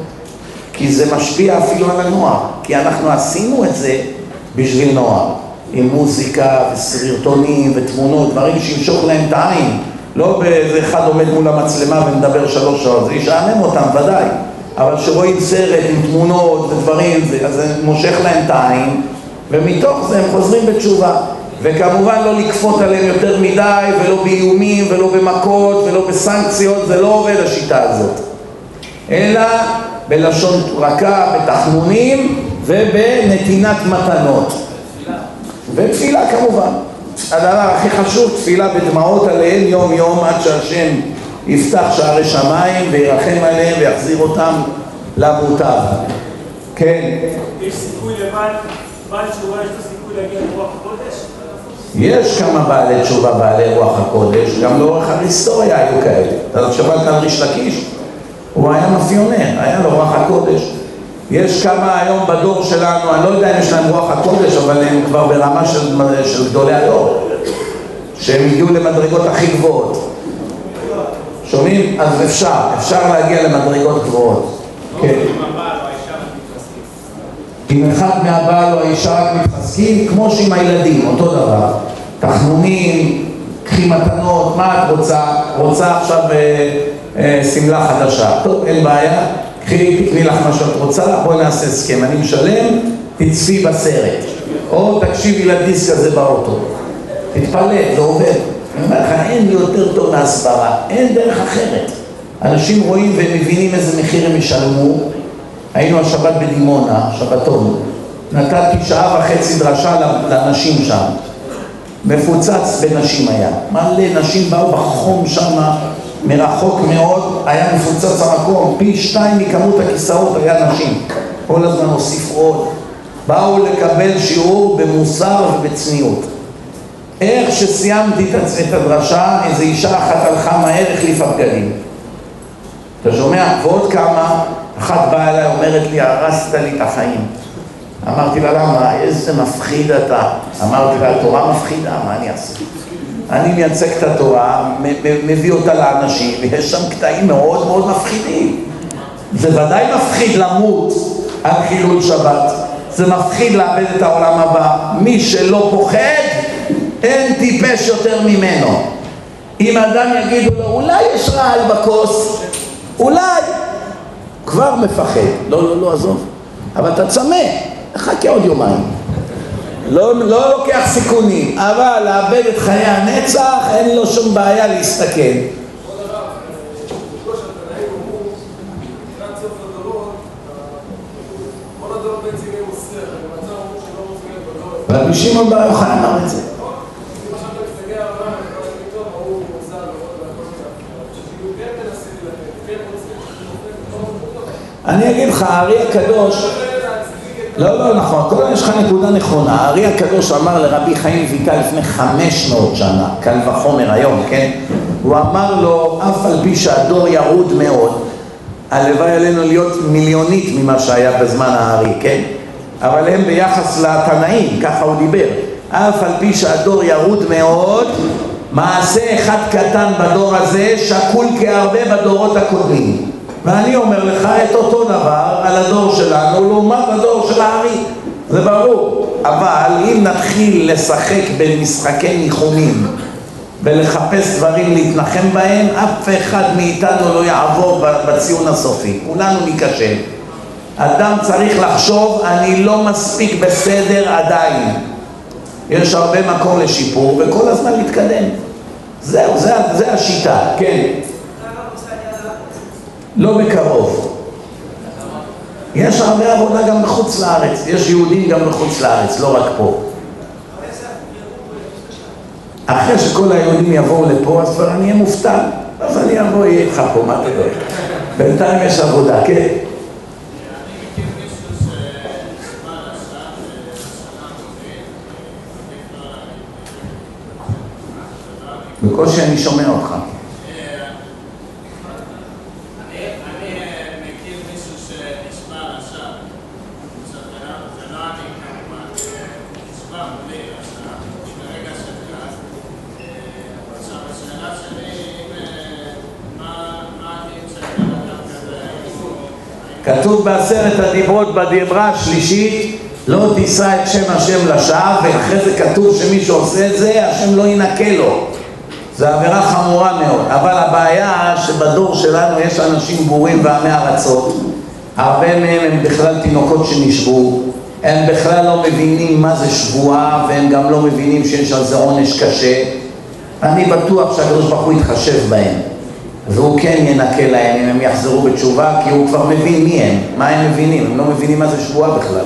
כי זה משפיע אפילו על הנוער, כי אנחנו עשינו את זה בשביל נוער, עם מוזיקה וסרטונים ותמונות, דברים שימשוך להם את העין, לא באיזה אחד עומד מול המצלמה ומדבר שלוש שעות, זה ישעמם אותם ודאי, אבל כשרואים סרט עם תמונות ודברים, אז זה מושך להם את העין, ומתוך זה הם חוזרים בתשובה. וכמובן לא לכפות עליהם יותר מדי, ולא באיומים, ולא במכות, ולא בסנקציות, זה לא עובד השיטה הזאת. אלא בלשון רכה, בתחנונים ובנתינת מתנות. ותפילה כמובן. הדבר הכי חשוב, תפילה בדמעות עליהם יום יום עד שהשם יפתח שערי שמיים וירחם עליהם ויחזיר אותם למוטב. כן. יש סיכוי לבעל, בעל תשובה יש לו סיכוי להגיע לרוח הקודש? יש כמה בעלי תשובה בעלי רוח הקודש, גם לאורך ההיסטוריה היו כאלה. אתה שמעת על ריש לקיש? הוא היה מאפיונר, היה לו רוח הקודש. יש כמה היום בדור שלנו, אני לא יודע אם יש להם רוח הקודש, אבל הם כבר ברמה של, של גדולי הדור, שהם הגיעו למדרגות הכי גבוהות. שומעים? אז אפשר, אפשר להגיע למדרגות גבוהות. כן. אם אחד מהבעל או האישה רק מתחזקים, כמו שעם הילדים, אותו דבר. תחנונים, קחי מתנות, מה את רוצה? רוצה עכשיו... אה, שמלה חדשה. טוב, אין בעיה, קחי, תקני לך מה שאת רוצה, בואי נעשה הסכם, אני משלם, תצפי בסרט. או תקשיבי לדיסק הזה באוטו. תתפלא, זה עובד. אני אומר לך, אין יותר טוב מהסברה, אין דרך אחרת. אנשים רואים ומבינים איזה מחיר הם ישלמו. היינו השבת בדימונה, שבתון. נתתי שעה וחצי דרשה לנשים שם. מפוצץ בנשים היה. מלא נשים באו בחום שמה. מרחוק מאוד היה מפוצץ המקום, פי שתיים מכמות הכיסאות היה נשים. כל הזמן הוסיף עוד. באו לקבל שיעור במוסר ובצניעות. איך שסיימתי את הדרשה, איזו אישה אחת הלכה מהר, החליפה בגדים. אתה שומע? ועוד כמה, אחת באה אליי, אומרת לי, הרסת לי את החיים. אמרתי לה, למה? איזה מפחיד אתה. אמרתי לה, התורה מפחידה, מה אני אעשה? אני מייצג את התורה, מביא אותה לאנשים, ויש שם קטעים מאוד מאוד מפחידים. זה ודאי מפחיד למות על חילול שבת. זה מפחיד לאבד את העולם הבא. מי שלא פוחד, אין טיפש יותר ממנו. אם אדם יגידו לו, אולי יש רעל בכוס, אולי, כבר מפחד. לא, לא, לא, עזוב. אבל אתה צמא, חכה עוד יומיים. לא, לא לוקח סיכונים, אבל לאבד את חיי הנצח, אין לו שום בעיה להסתכן. רבי שמעון בר יוחאי אמר את זה. אני אגיד לך, הארי הקדוש, לא, לא נכון, כל יש לך נקודה נכונה. הארי הקדוש אמר לרבי חיים ויטל לפני 500 שנה, קל וחומר היום, כן? הוא אמר לו, אף על פי שהדור ירוד מאוד, הלוואי עלינו להיות מיליונית ממה שהיה בזמן הארי, כן? אבל הם ביחס לתנאים, ככה הוא דיבר. אף על פי שהדור ירוד מאוד, מעשה אחד קטן בדור הזה שקול כהרבה בדורות הקודמים. ואני אומר לך את אותו דבר על הדור שלנו לעומת הדור של הארי, זה ברור. אבל אם נתחיל לשחק במשחקי ניחומים ולחפש דברים להתנחם בהם, אף אחד מאיתנו לא יעבור בציון הסופי. כולנו ניכשל. אדם צריך לחשוב, אני לא מספיק בסדר עדיין. יש הרבה מקום לשיפור וכל הזמן להתקדם. זהו, זה, זה השיטה, כן. לא בקרוב. יש הרבה עבודה גם בחוץ לארץ, יש יהודים גם בחוץ לארץ, לא רק פה. אחרי שכל היהודים יבואו לפה, אז כבר אני אהיה מופתע, אז אני אבוא, אהיה איתך פה, מה אתה יודע? בינתיים יש עבודה, כן? בקושי אני שומע אותך. כתוב בעשרת הדיברות בדיברה השלישית לא תישא את שם השם לשווא ואחרי זה כתוב שמי שעושה את זה השם לא ינקה לו. זה עבירה חמורה מאוד. אבל הבעיה שבדור שלנו יש אנשים בורים ועמי ארצות הרבה מהם הם בכלל תינוקות שנשבו הם בכלל לא מבינים מה זה שבועה והם גם לא מבינים שיש על זה עונש קשה. אני בטוח שהקדוש ברוך הוא יתחשב בהם והוא כן ינקה להם אם הם יחזרו בתשובה, כי הוא כבר מבין מי הם, מה הם מבינים, הם לא מבינים מה זה שבועה בכלל.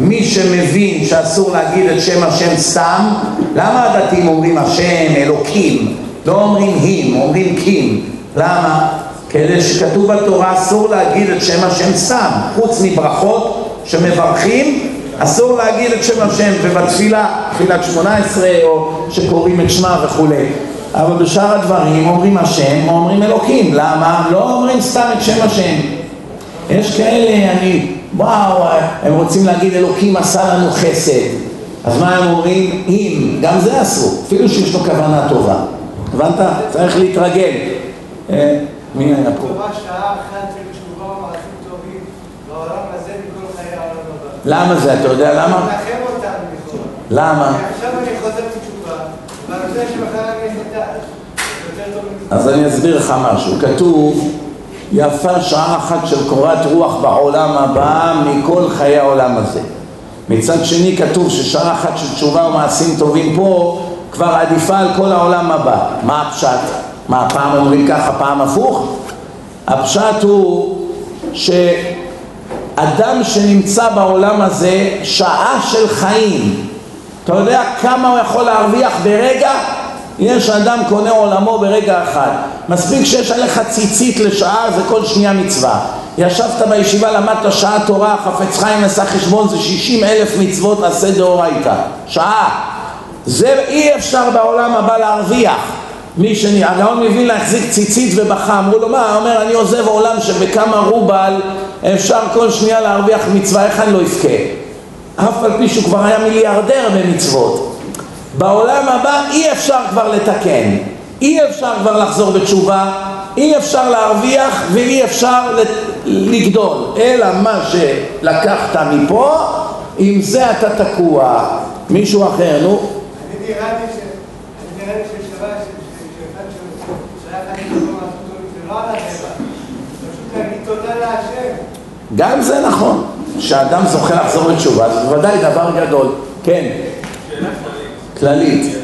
מי שמבין שאסור להגיד את שם השם סתם, למה הדתיים אומרים השם, אלוקים? לא אומרים הים, אומרים קים. למה? כדי שכתוב בתורה אסור להגיד את שם השם סתם, חוץ מברכות שמברכים, אסור להגיד את שם השם, ובתפילה, תפילת שמונה עשרה, או שקוראים את שמע וכולי. אבל בשאר הדברים אומרים השם או אומרים אלוקים, למה? לא אומרים סתם את שם השם. יש כאלה, אני, וואו, הם רוצים להגיד אלוקים עשה לנו חסד. אז מה הם אומרים? אם, גם זה אסור, אפילו שיש לו כוונה טובה. הבנת? צריך להתרגל. אה, מי היה פה? למה זה? אתה יודע למה? למה? עכשיו אני חוזר בתשובה. אז אני אסביר לך משהו. כתוב, יפה שעה אחת של קורת רוח בעולם הבא מכל חיי העולם הזה. מצד שני כתוב ששעה אחת של תשובה ומעשים טובים פה כבר עדיפה על כל העולם הבא. מה הפשט? מה, פעם אומרים ככה, פעם הפוך? הפשט הוא שאדם שנמצא בעולם הזה שעה של חיים אתה יודע כמה הוא יכול להרוויח ברגע? יש אדם קונה עולמו ברגע אחד. מספיק שיש עליך ציצית לשעה, זה כל שנייה מצווה. ישבת בישיבה, למדת שעה תורה, חפץ חיים עשה חשבון, זה שישים אלף מצוות עשה דאורייתא. שעה. זה אי אפשר בעולם הבא להרוויח. מי שני, הגאון מווילנה החזיק ציצית ובכה, אמרו לו מה? הוא אומר אני עוזב עולם שבכמה רובל אפשר כל שנייה להרוויח מצווה, איך אני לא אבכה? אף על פי שהוא כבר היה מיליארדר במצוות. בעולם הבא אי אפשר כבר לתקן, אי אפשר כבר לחזור בתשובה, אי אפשר להרוויח ואי אפשר לגדול, אלא מה שלקחת מפה, עם זה אתה תקוע. מישהו אחר, נו. אני לא על הטבע, פשוט להגיד תודה להשם. גם זה נכון, שאדם זוכה לחזור בתשובה, זה בוודאי דבר גדול. כן. שאלה כללית. כללית.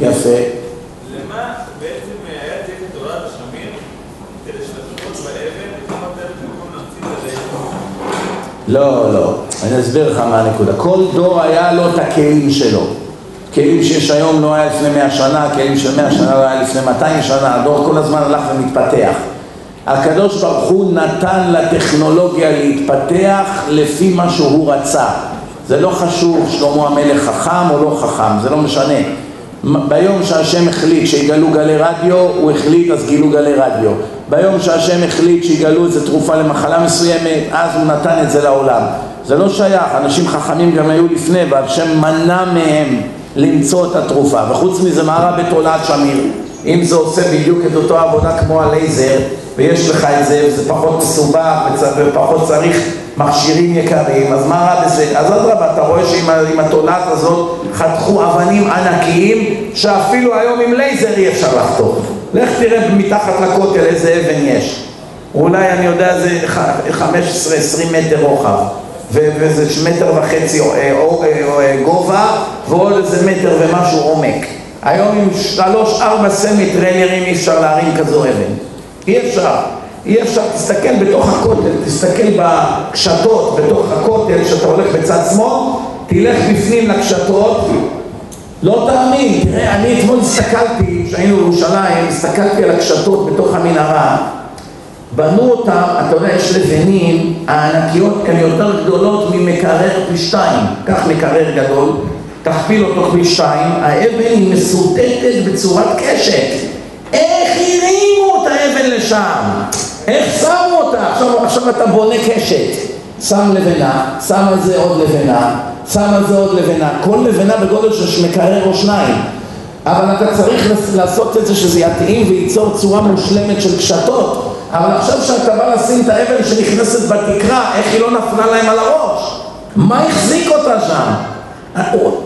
יפה. למה בעצם היה צריך את תורת השמיר כדי שלפחות באבן כמה פעמים במקום להמציא את הלב? לא, לא. אני אסביר לך מה הנקודה. כל דור היה לו את הכלים שלו. כלים שיש היום לא היה לפני מאה שנה, כלים של מאה שנה לא היה לפני 200 שנה, הדור כל הזמן הלך ומתפתח. הקדוש ברוך הוא נתן לטכנולוגיה להתפתח לפי מה שהוא רצה. זה לא חשוב שלמה המלך חכם או לא חכם, זה לא משנה. ביום שהשם החליט שיגלו גלי רדיו, הוא החליט אז גילו גלי רדיו. ביום שהשם החליט שיגלו איזה תרופה למחלה מסוימת, אז הוא נתן את זה לעולם. זה לא שייך, אנשים חכמים גם היו לפני, והשם מנע מהם למצוא את התרופה. וחוץ מזה, מה רע בתולעת שמיר? אם זה עושה בדיוק את אותו עבודה כמו הלייזר, ויש לך את זה, וזה פחות מסובך, ופחות צריך מכשירים יקרים, אז מה רע בזה? אז אדרבה, אתה רואה שעם התולעת הזאת חתכו אבנים ענקיים, שאפילו היום עם לייזר אי אפשר לחתוך. לך תראה מתחת לכותל איזה אבן יש. אולי אני יודע זה 15-20 מטר רוחב. וזה מטר וחצי גובה ועוד איזה מטר ומשהו עומק. היום עם שלוש ארבע סמי טריילרים אי אפשר להרים כזו אבן. אי אפשר. אי אפשר, תסתכל בתוך הכותל, תסתכל בקשתות בתוך הכותל, כשאתה הולך בצד שמאל, תלך בפנים לקשתות, לא תאמין, תראה, אני אתמול הסתכלתי, כשהיינו בירושלים, הסתכלתי על הקשתות בתוך המנהרה, בנו אותם, אתה יודע, יש לבנים, הענקיות הן יותר גדולות ממקרר פי שתיים, קח מקרר גדול, תכפיל אותו פי שתיים, האבן היא מסוטטת בצורת קשת. איך האבן לשם? איך שמו אותה? עכשיו, עכשיו אתה בונה קשת, שם לבנה, שם על זה עוד לבנה, שם על זה עוד לבנה, כל לבנה בגודל של מקרר או שניים. אבל אתה צריך לעשות את זה שזה יתאים וייצור צורה מושלמת של קשתות. אבל עכשיו שאתה בא לשים את האבן שנכנסת בתקרה, איך היא לא נפלה להם על הראש? מה החזיק אותה שם?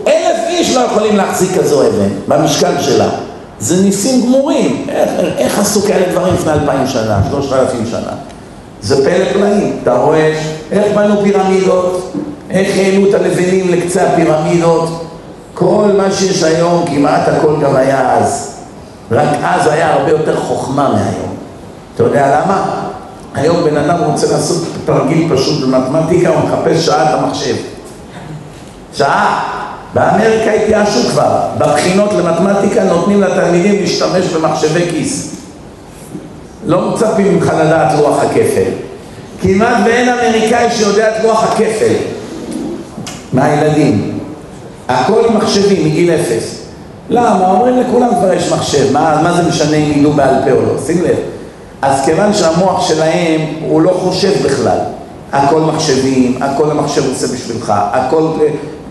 אלף איש לא יכולים להחזיק כזו אבן במשקל שלה. זה ניסים גמורים. איך, איך עשו כאלה דברים לפני אלפיים שנה, שלושת אלפים שנה? זה פלא פלאים. אתה רואה איך בנו פירמידות, איך העלו את הלבנים לקצה הפירמידות. כל מה שיש היום, כמעט הכל גם היה אז. רק אז היה הרבה יותר חוכמה מהיום. אתה יודע למה? היום בן אדם רוצה לעשות תרגיל פשוט במתמטיקה, הוא מחפש שעה את המחשב. שעה. באמריקה התייאשו כבר. בבחינות למתמטיקה נותנים לתלמידים להשתמש במחשבי כיס. לא מצפים ממך לדעת לוח הכפל. כמעט ואין אמריקאי שיודע את לוח הכפל מהילדים. הכל מחשבים מגיל אפס. למה? אומרים לכולם כבר יש מחשב, מה, מה זה משנה אם ידעו בעל פה או לא? שים לב. אז כיוון שהמוח שלהם הוא לא חושב בכלל, הכל מחשבים, הכל המחשב עושה בשבילך, הכל,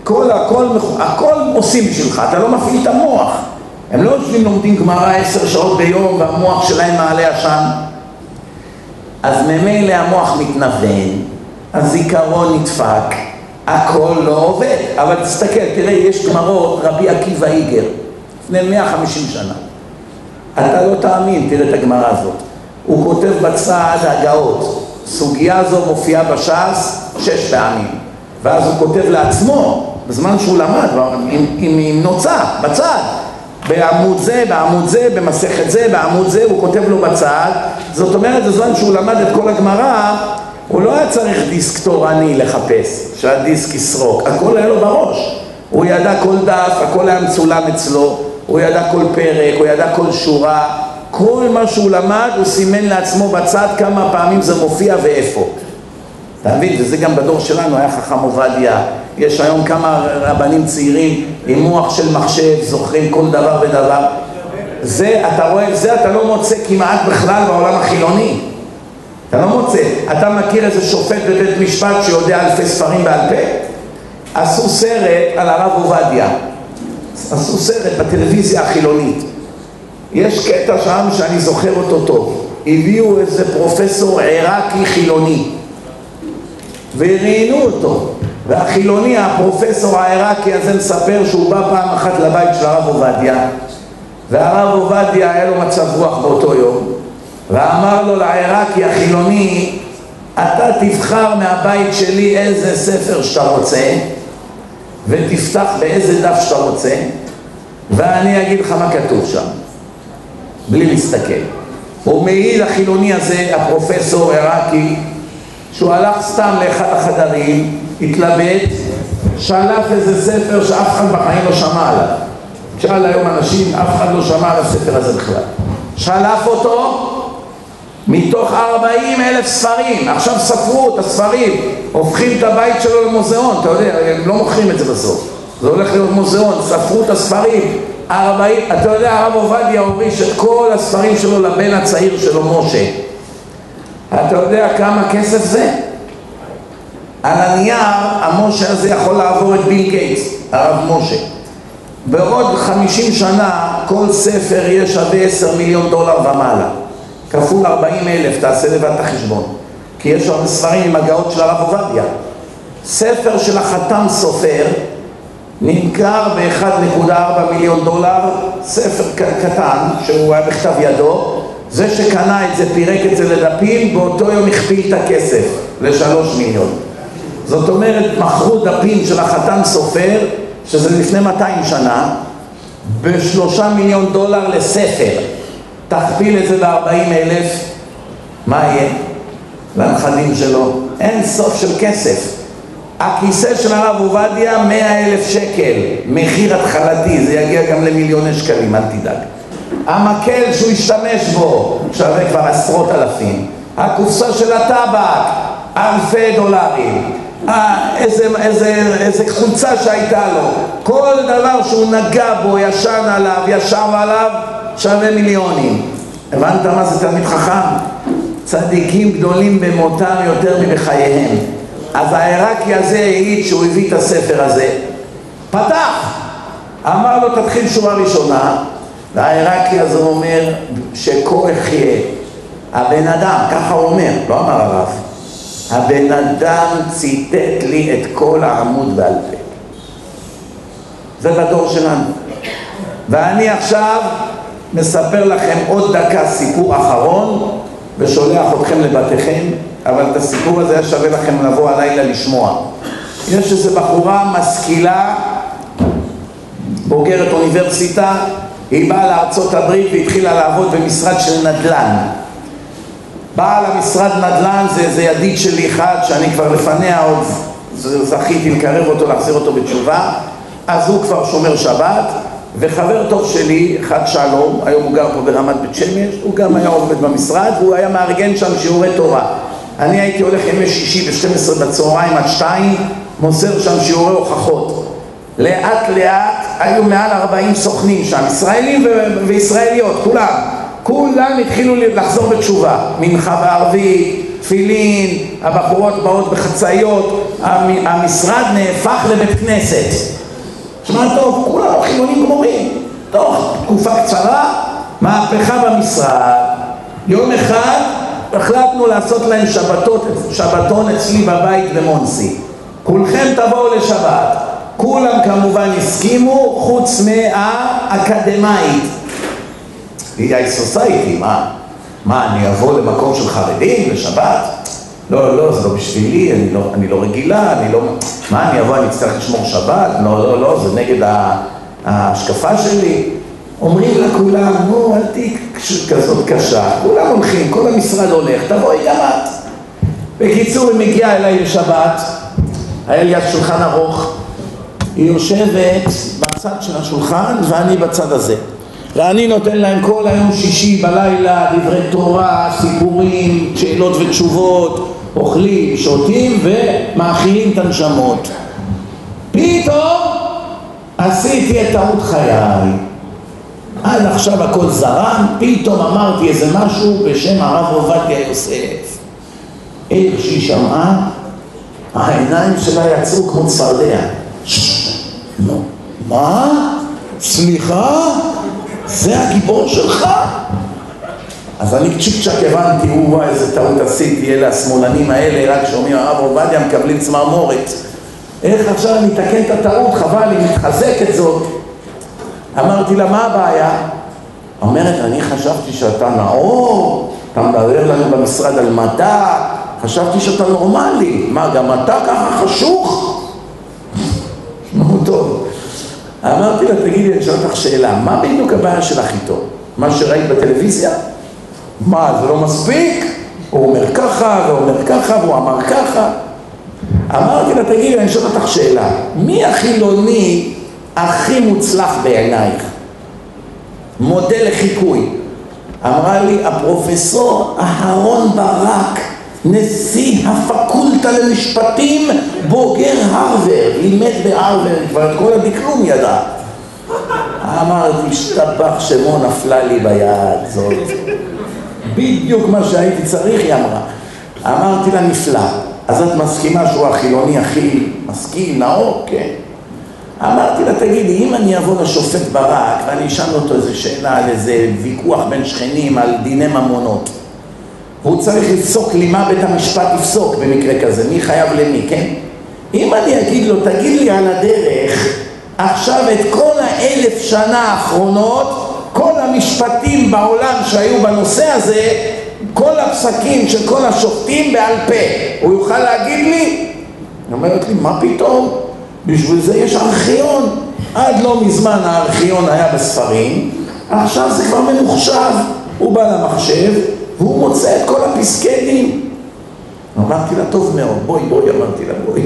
כל, הכל, הכל עושים בשבילך, אתה לא מפעיל את המוח. הם לא יושבים לומדים גמרא עשר שעות ביום והמוח שלהם מעלה עשן. אז ממילא המוח מתנוון, הזיכרון נדפק, הכל לא עובד. אבל תסתכל, תראה, יש גמרות רבי עקיבא איגר, לפני 150 שנה. אתה לא תאמין, תראה את הגמרא הזאת. הוא כותב בצד הגאות, סוגיה זו מופיעה בש"ס שש פעמים, ואז הוא כותב לעצמו, בזמן שהוא למד, עם, עם, עם נוצה, בצד, בעמוד זה, בעמוד זה, במסכת זה, בעמוד זה, הוא כותב לו בצד, זאת אומרת, בזמן שהוא למד את כל הגמרא, הוא לא היה צריך דיסק תורני לחפש, שהדיסק יסרוק, הכל היה לו בראש, הוא ידע כל דף, הכל היה מצולם אצלו, הוא ידע כל פרק, הוא ידע כל שורה, כל מה שהוא למד הוא סימן לעצמו בצד כמה פעמים זה מופיע ואיפה. אתה מבין? וזה גם בדור שלנו היה חכם עובדיה, יש היום כמה רבנים צעירים עם מוח של מחשב, זוכרים כל דבר ודבר. זה, אתה רואה, זה אתה לא מוצא כמעט בכלל בעולם החילוני. אתה לא מוצא. אתה מכיר איזה שופט בבית משפט שיודע אלפי ספרים בעל פה? עשו סרט על הרב עובדיה. עשו סרט בטלוויזיה החילונית. יש קטע שם שאני זוכר אותו טוב. הביאו איזה פרופסור עיראקי חילוני וראיינו אותו והחילוני, הפרופסור העיראקי הזה מספר שהוא בא פעם אחת לבית של הרב עובדיה והרב עובדיה היה לו מצב רוח באותו יום ואמר לו לעיראקי החילוני אתה תבחר מהבית שלי איזה ספר שאתה רוצה ותפתח באיזה דף שאתה רוצה ואני אגיד לך מה כתוב שם. בלי להסתכל. הוא מעיד החילוני הזה, הפרופסור עיראקי שהוא הלך סתם לאחד החדרים, התלבט, שלף איזה ספר שאף אחד בחיים לא שמע עליו. שאל היום אנשים, אף אחד לא שמע על הספר הזה בכלל. שלף אותו מתוך ארבעים אלף ספרים, עכשיו ספרו את הספרים, הופכים את הבית שלו למוזיאון, אתה יודע, הם לא מוכרים את זה בסוף. זה הולך להיות מוזיאון, ספרו את הספרים, ארבעים, אתה יודע, הרב עובדיה הוריש את כל הספרים שלו לבן הצעיר שלו, משה. אתה יודע כמה כסף זה? על הנייר, המשה הזה יכול לעבור את ביל גייטס, הרב משה. בעוד חמישים שנה כל ספר יהיה שווה עשר מיליון דולר ומעלה. כפול ארבעים אלף, תעשה לבד את החשבון. כי יש הרבה ספרים עם הגאות של הרב עובדיה. ספר של החתם סופר נמכר ב-1.4 מיליון דולר, ספר קטן שהוא היה בכתב ידו, זה שקנה את זה, פירק את זה לדפים, באותו יום הכפיל את הכסף לשלוש מיליון. זאת אומרת, מכרו דפים של החתן סופר, שזה לפני 200 שנה, בשלושה מיליון דולר לספר. תכפיל את זה ב-40 אלף, מה יהיה? לנכדים שלו. אין סוף של כסף. הכיסא של הרב עובדיה, מאה אלף שקל, מחיר התחלתי, זה יגיע גם למיליוני שקלים, אל תדאג. המקל שהוא השתמש בו שווה כבר עשרות אלפים. הקופסה של הטבק, אלפי דולרים. אה, איזה, איזה, איזה חולצה שהייתה לו, כל דבר שהוא נגע בו, ישן עליו, ישב עליו, שווה מיליונים. הבנת מה זה תלמיד חכם? צדיקים גדולים במותם יותר מבחייהם. אז העיראקי הזה העיד שהוא הביא את הספר הזה, פתח, אמר לו תתחיל שורה ראשונה, והעיראקי הזה אומר שכה אחיה, הבן אדם, ככה הוא אומר, לא אמר הרב, הבן אדם ציטט לי את כל העמוד בעל פה. זה בדור שלנו. ואני עכשיו מספר לכם עוד דקה סיפור אחרון ושולח אתכם לבתיכם אבל את הסיפור הזה היה שווה לכם לבוא הלילה לשמוע. יש איזו בחורה משכילה, בוגרת אוניברסיטה, היא באה הברית והתחילה לעבוד במשרד של נדל"ן. בעל המשרד נדל"ן זה איזה ידיד שלי אחד שאני כבר לפניה עוד זכיתי לקרב אותו, להחזיר אותו בתשובה, אז הוא כבר שומר שבת, וחבר טוב שלי, אחד שלום, היום הוא גר פה ברמת בית שמש, הוא גם היה עובד במשרד והוא היה מארגן שם שיעורי תורה. אני הייתי הולך ימי שישי ב-12 בצהריים עד שתיים, מוסר שם שיעורי הוכחות. לאט לאט היו מעל 40 סוכנים שם, ישראלים ו- וישראליות, כולם. כולם התחילו לחזור בתשובה, מנחה בערבית, תפילין, הבחורות באות בחצאיות, המשרד נהפך לבית כנסת. שמע טוב, כולם חילונים גמורים. תוך תקופה קצרה, מהפכה במשרד. יום אחד החלטנו לעשות להם שבתות, שבתון אצלי בבית במונסי. כולכם תבואו לשבת. כולם כמובן הסכימו, חוץ מהאקדמאית. היי סוסייטי, מה? מה, אני אבוא למקום של חרדים לשבת? לא, לא, זה לא בשבילי, אני לא, אני לא רגילה, אני לא... מה, אני אבוא, אני אצטרך לשמור שבת? לא, לא, לא, זה נגד ההשקפה שלי. אומרים לה כולם, נו, אל תהיי כזאת קשה, כולם הולכים, כל המשרד הולך, תבואי גם את. בקיצור, היא מגיעה אליי לשבת, היה לי אז שולחן ארוך, היא יושבת בצד של השולחן ואני בצד הזה. ואני נותן להם כל היום שישי בלילה דברי תורה, סיפורים, שאלות ותשובות, אוכלים, שותים ומאכילים את הנשמות. פתאום עשיתי את טעות חיי. עד עכשיו הכל זרם, פתאום אמרתי איזה משהו בשם הרב עובדיה יוסף. איך שהיא שמעה, העיניים שלה יצאו כמו צפרדע. מה? סליחה? זה הגיבור שלך? אז אני צ'יק צ'אק הבנתי, וואי איזה טעות עשיתי, אלה השמאלנים האלה, רק שומעים הרב עובדיה מקבלים צמרמורת. איך עכשיו אני אתקן את הטעות, חבל, היא מתחזקת זאת. אמרתי לה, מה הבעיה? אומרת, אני חשבתי שאתה נאור, אתה מדבר לנו במשרד על מדע, חשבתי שאתה נורמלי. מה, גם אתה ככה חשוך? נו, טוב. אמרתי לה, תגידי, אני שואל אותך שאלה, מה בדיוק הבעיה שלך איתו? מה שראית בטלוויזיה? מה, זה לא מספיק? הוא אומר ככה, והוא אומר ככה, והוא אמר ככה. אמרתי לה, תגידי, אני שואל אותך שאלה, מי החילוני הכי מוצלח בעינייך? מודל לחיקוי. אמרה לי, הפרופסור אהרון ברק, נשיא הפקולטה למשפטים, בוגר הרווארד, לימד בהרווארד, כבר את כל הדקלום ידע. אמרתי, השתבח שמו נפלה לי ביד, זאת. בדיוק מה שהייתי צריך, היא אמרה. אמרתי לה, נפלא. אז את מסכימה שהוא החילוני הכי משכיל, נאור? כן. אמרתי לה, תגידי, אם אני אבוא לשופט ברק ואני אשאל אותו איזה שאלה על איזה ויכוח בין שכנים על דיני ממונות, והוא צריך לפסוק לי מה בית המשפט יפסוק במקרה כזה, מי חייב למי, כן? אם אני אגיד לו, תגיד לי על הדרך, עכשיו את כל האלף שנה האחרונות, כל המשפטים בעולם שהיו בנושא הזה, כל הפסקים של כל השופטים בעל פה, הוא יוכל להגיד לי? היא אומרת לי, מה פתאום? בשביל זה יש ארכיון. עד לא מזמן הארכיון היה בספרים, עכשיו זה כבר ממוחשב. הוא בא למחשב והוא מוצא את כל הפסקי דין. אמרתי לה, טוב מאוד, בואי, בואי, אמרתי לה, בואי.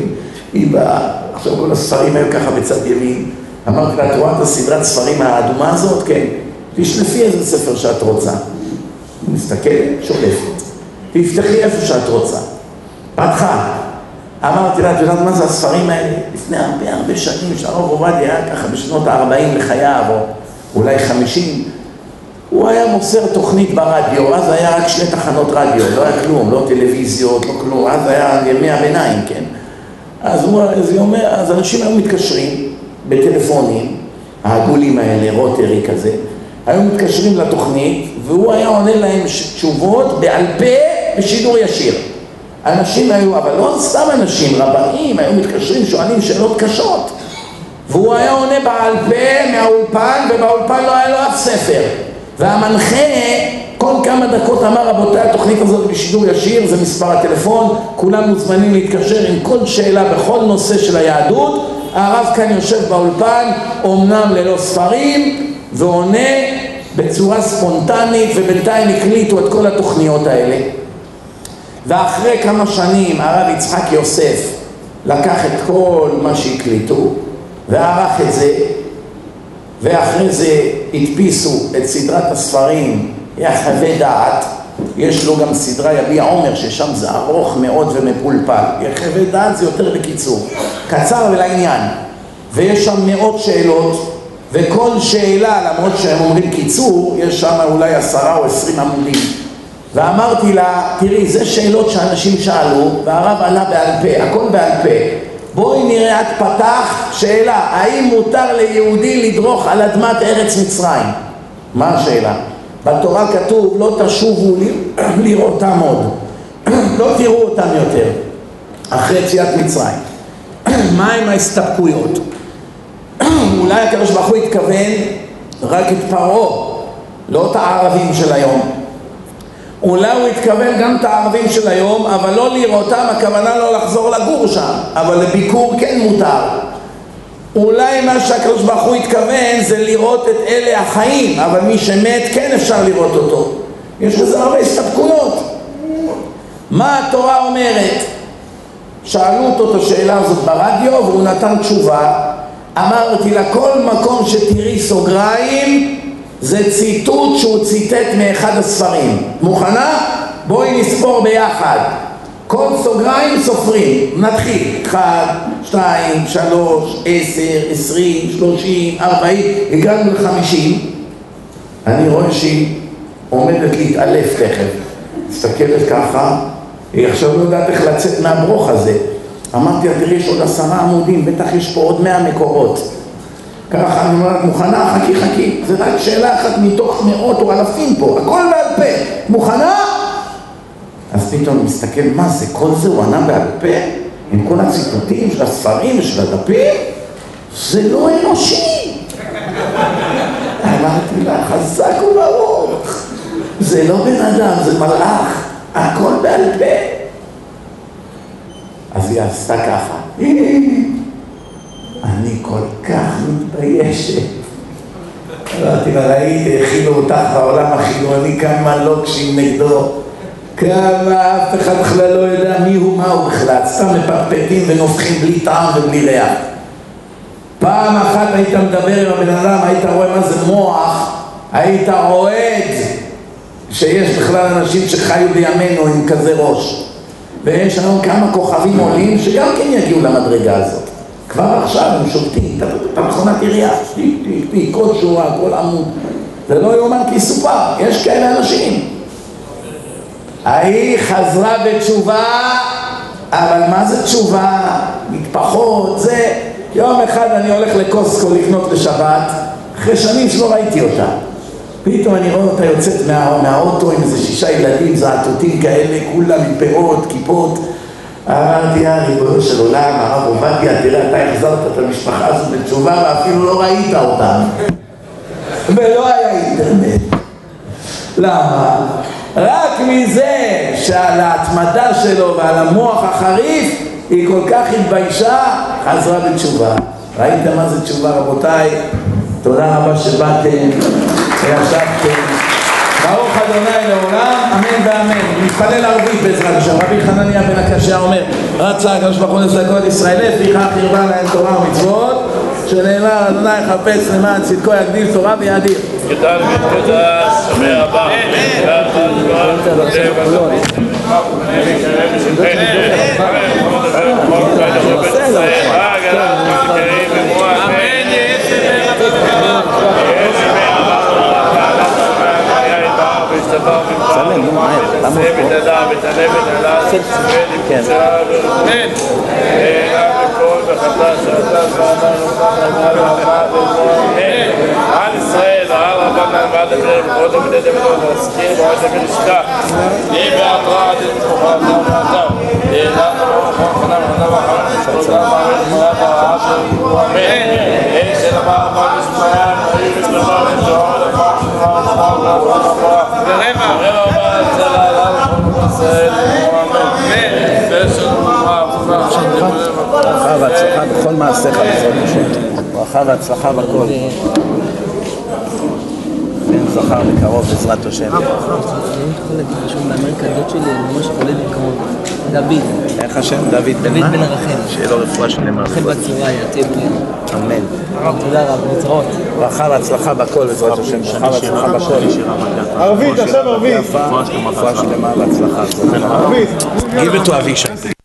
היא באה, עכשיו כל הספרים היו ככה בצד ימין. אמרתי לה, את רואה את הסדרת ספרים האדומה הזאת? כן. תשלפי איזה ספר שאת רוצה. היא מסתכלת, שולפת. תפתחי איפה שאת רוצה. פתחה. אמרתי לה, את יודעת מה זה הספרים האלה? לפני הרבה הרבה שנים, שהרב עובדיה היה ככה בשנות ה-40 לחייו, או אולי 50, הוא היה מוסר תוכנית ברדיו, אז היה רק שני תחנות רדיו, לא היה כלום, לא טלוויזיות, לא כלום, אז היה ימי הביניים, כן? אז הוא, אז היא אומר, אז אנשים היו מתקשרים בטלפונים, העגולים האלה, רוטרי כזה, היו מתקשרים לתוכנית, והוא היה עונה להם תשובות בעל פה בשידור ישיר. אנשים היו, אבל לא סתם אנשים, רבנים, היו מתקשרים, שואלים שאלות קשות. והוא היה עונה בעל פה מהאולפן, ובאולפן לא היה לו אף ספר. והמנחה כל כמה דקות אמר, רבותיי, התוכנית הזאת בשידור ישיר, זה מספר הטלפון, כולם מוזמנים להתקשר עם כל שאלה בכל נושא של היהדות. הרב כאן יושב באולפן, אומנם ללא ספרים, ועונה בצורה ספונטנית, ובינתיים הקליטו את כל התוכניות האלה. ואחרי כמה שנים הרב יצחק יוסף לקח את כל מה שהקליטו וערך את זה ואחרי זה הדפיסו את סדרת הספרים יחווה דעת. יש לו גם סדרה יביע עומר ששם זה ארוך מאוד ומפולפל. יחווה דעת זה יותר בקיצור. קצר ולעניין. ויש שם מאות שאלות וכל שאלה למרות שהם אומרים קיצור יש שם אולי עשרה או עשרים עמודים. ואמרתי לה, תראי, זה שאלות שאנשים שאלו, והרב ענה בעל פה, הכל בעל פה. בואי נראה, את פתח שאלה, האם מותר ליהודי לדרוך על אדמת ארץ מצרים? מה השאלה? בתורה כתוב, לא תשובו [clears throat] לראותם עוד, [clears throat] לא תראו אותם יותר, אחרי יציאת מצרים. [clears throat] מה עם ההסתפקויות? אולי הוא התכוון רק את פרעה, לא את הערבים של היום. אולי הוא התכוון גם את הערבים של היום, אבל לא לראותם, הכוונה לא לחזור לגור שם, אבל לביקור כן מותר. אולי מה שהקדוש ברוך הוא התכוון זה לראות את אלה החיים, אבל מי שמת כן אפשר לראות אותו. יש בזה הרבה הסתפקויות. מה התורה אומרת? שאלו אותו את השאלה הזאת ברדיו והוא נתן תשובה. אמרתי לה, כל מקום שתראי סוגריים, זה ציטוט שהוא ציטט מאחד הספרים. מוכנה? בואי נספור ביחד. כל סוגריים סופרים, נתחיל, 1, 2, 3, 10, 20, 30, 40, הגענו ל-50, אני רואה שהיא עומדת להתעלף תכף, מסתכלת ככה, היא עכשיו לא יודעת איך לצאת מהברוך הזה. אמרתי לה, תראי, יש עוד עשרה עמודים, בטח יש פה עוד מאה מקורות. ככה אני אומרת, מוכנה? חכי חכי, זה רק שאלה אחת מתוך מאות או אלפים פה, הכל בעל פה, מוכנה? אז פתאום מסתכל, מה זה, כל זה הוא ענה בעל פה? עם כל הציטוטים של הספרים ושל הדפים? זה לא אנושי! אמרתי לה, חזק וברוך, זה לא בן אדם, זה מלאך, הכל בעל פה. אז היא עשתה ככה, אני כל כך מתביישת. אמרתי לה, ראיתי, הכילו אותך בעולם החילוני, כמה לוקשים נגדו, כמה אף אחד בכלל לא יודע מי הוא, מה הוא בכלל, סתם מפרפטים ונופחים בלי טעם ובלי ריח. פעם אחת היית מדבר עם הבן אדם, היית רואה מה זה מוח, היית רועד שיש בכלל אנשים שחיו בימינו עם כזה ראש. ויש לנו כמה כוכבים עולים שגם כן יגיעו למדרגה הזאת. כבר עכשיו הם שולטים, את המכונת עירייה, כל שורה, כל עמוד. זה לא יאומן כי סופר, יש כאלה אנשים. ההיא חזרה בתשובה, אבל מה זה תשובה? מטפחות, זה... יום אחד אני הולך לקוסקו לקנות לשבת, אחרי שנים שלא ראיתי אותה. פתאום אני רואה אותה יוצאת מה, מהאוטו עם איזה שישה ילדים זעתותים כאלה, כולם עם פירות, כיפות. אמרתי, יא ריבונו של עולם, הרב עובדיה, תראה, אתה החזרת את המשפחה הזאת בתשובה ואפילו לא ראית אותם. ולא היה אינטרנט. למה? רק מזה שעל ההתמדה שלו ועל המוח החריף היא כל כך התביישה, חזרה בתשובה. ראיתם מה זה תשובה רבותיי? תודה רבה שבאתם וישבתם. אדוני לעולם, אמן ואמן. נתפלל ערבית בעזרת השם. רבי חנניה בן הקשיא אומר, רצה הקדוש ברוך הוא לצדקות ישראל, לפיכך הרבה להם תורה ומצוות, שנאמר אדוני חפץ למען צדקו יגדיל תורה ויאדיר. גדל ותקדש, שמי הבא, צלם, נו, מהר, למה הוא פה? כן. עם ישראל, הרב רבן ועד הדרך, ועוד עובדי דוד ועסקים, ועוד עובדי לשכה. יהי בהתראה עד כוחה ועתה. יהי לנו ברוך הוא חנן וחנן וחנן ותודה מערכת תמונת הרעה של אמן. ברכה והצלחה בכל מעשיך. ברכה והצלחה בכל. בן זכר בקרוב בעזרת השם. אני יכול להגיד משהו באמריקה, הדוד שלי ממש חולה בקרוב. דוד, איך השם? דוד בן דוד? בן הרחל. שיהיה לו רפואה שלמה. רחל בצורה, יעטה בריאה. אמן. תודה רב, להתראות. ברכה והצלחה בכל בעזרת השם. ברכה והצלחה בכל. ערבית, עכשיו ערבית. רפואה שלמה והצלחה. ערבית. גיל ותאהבי שם.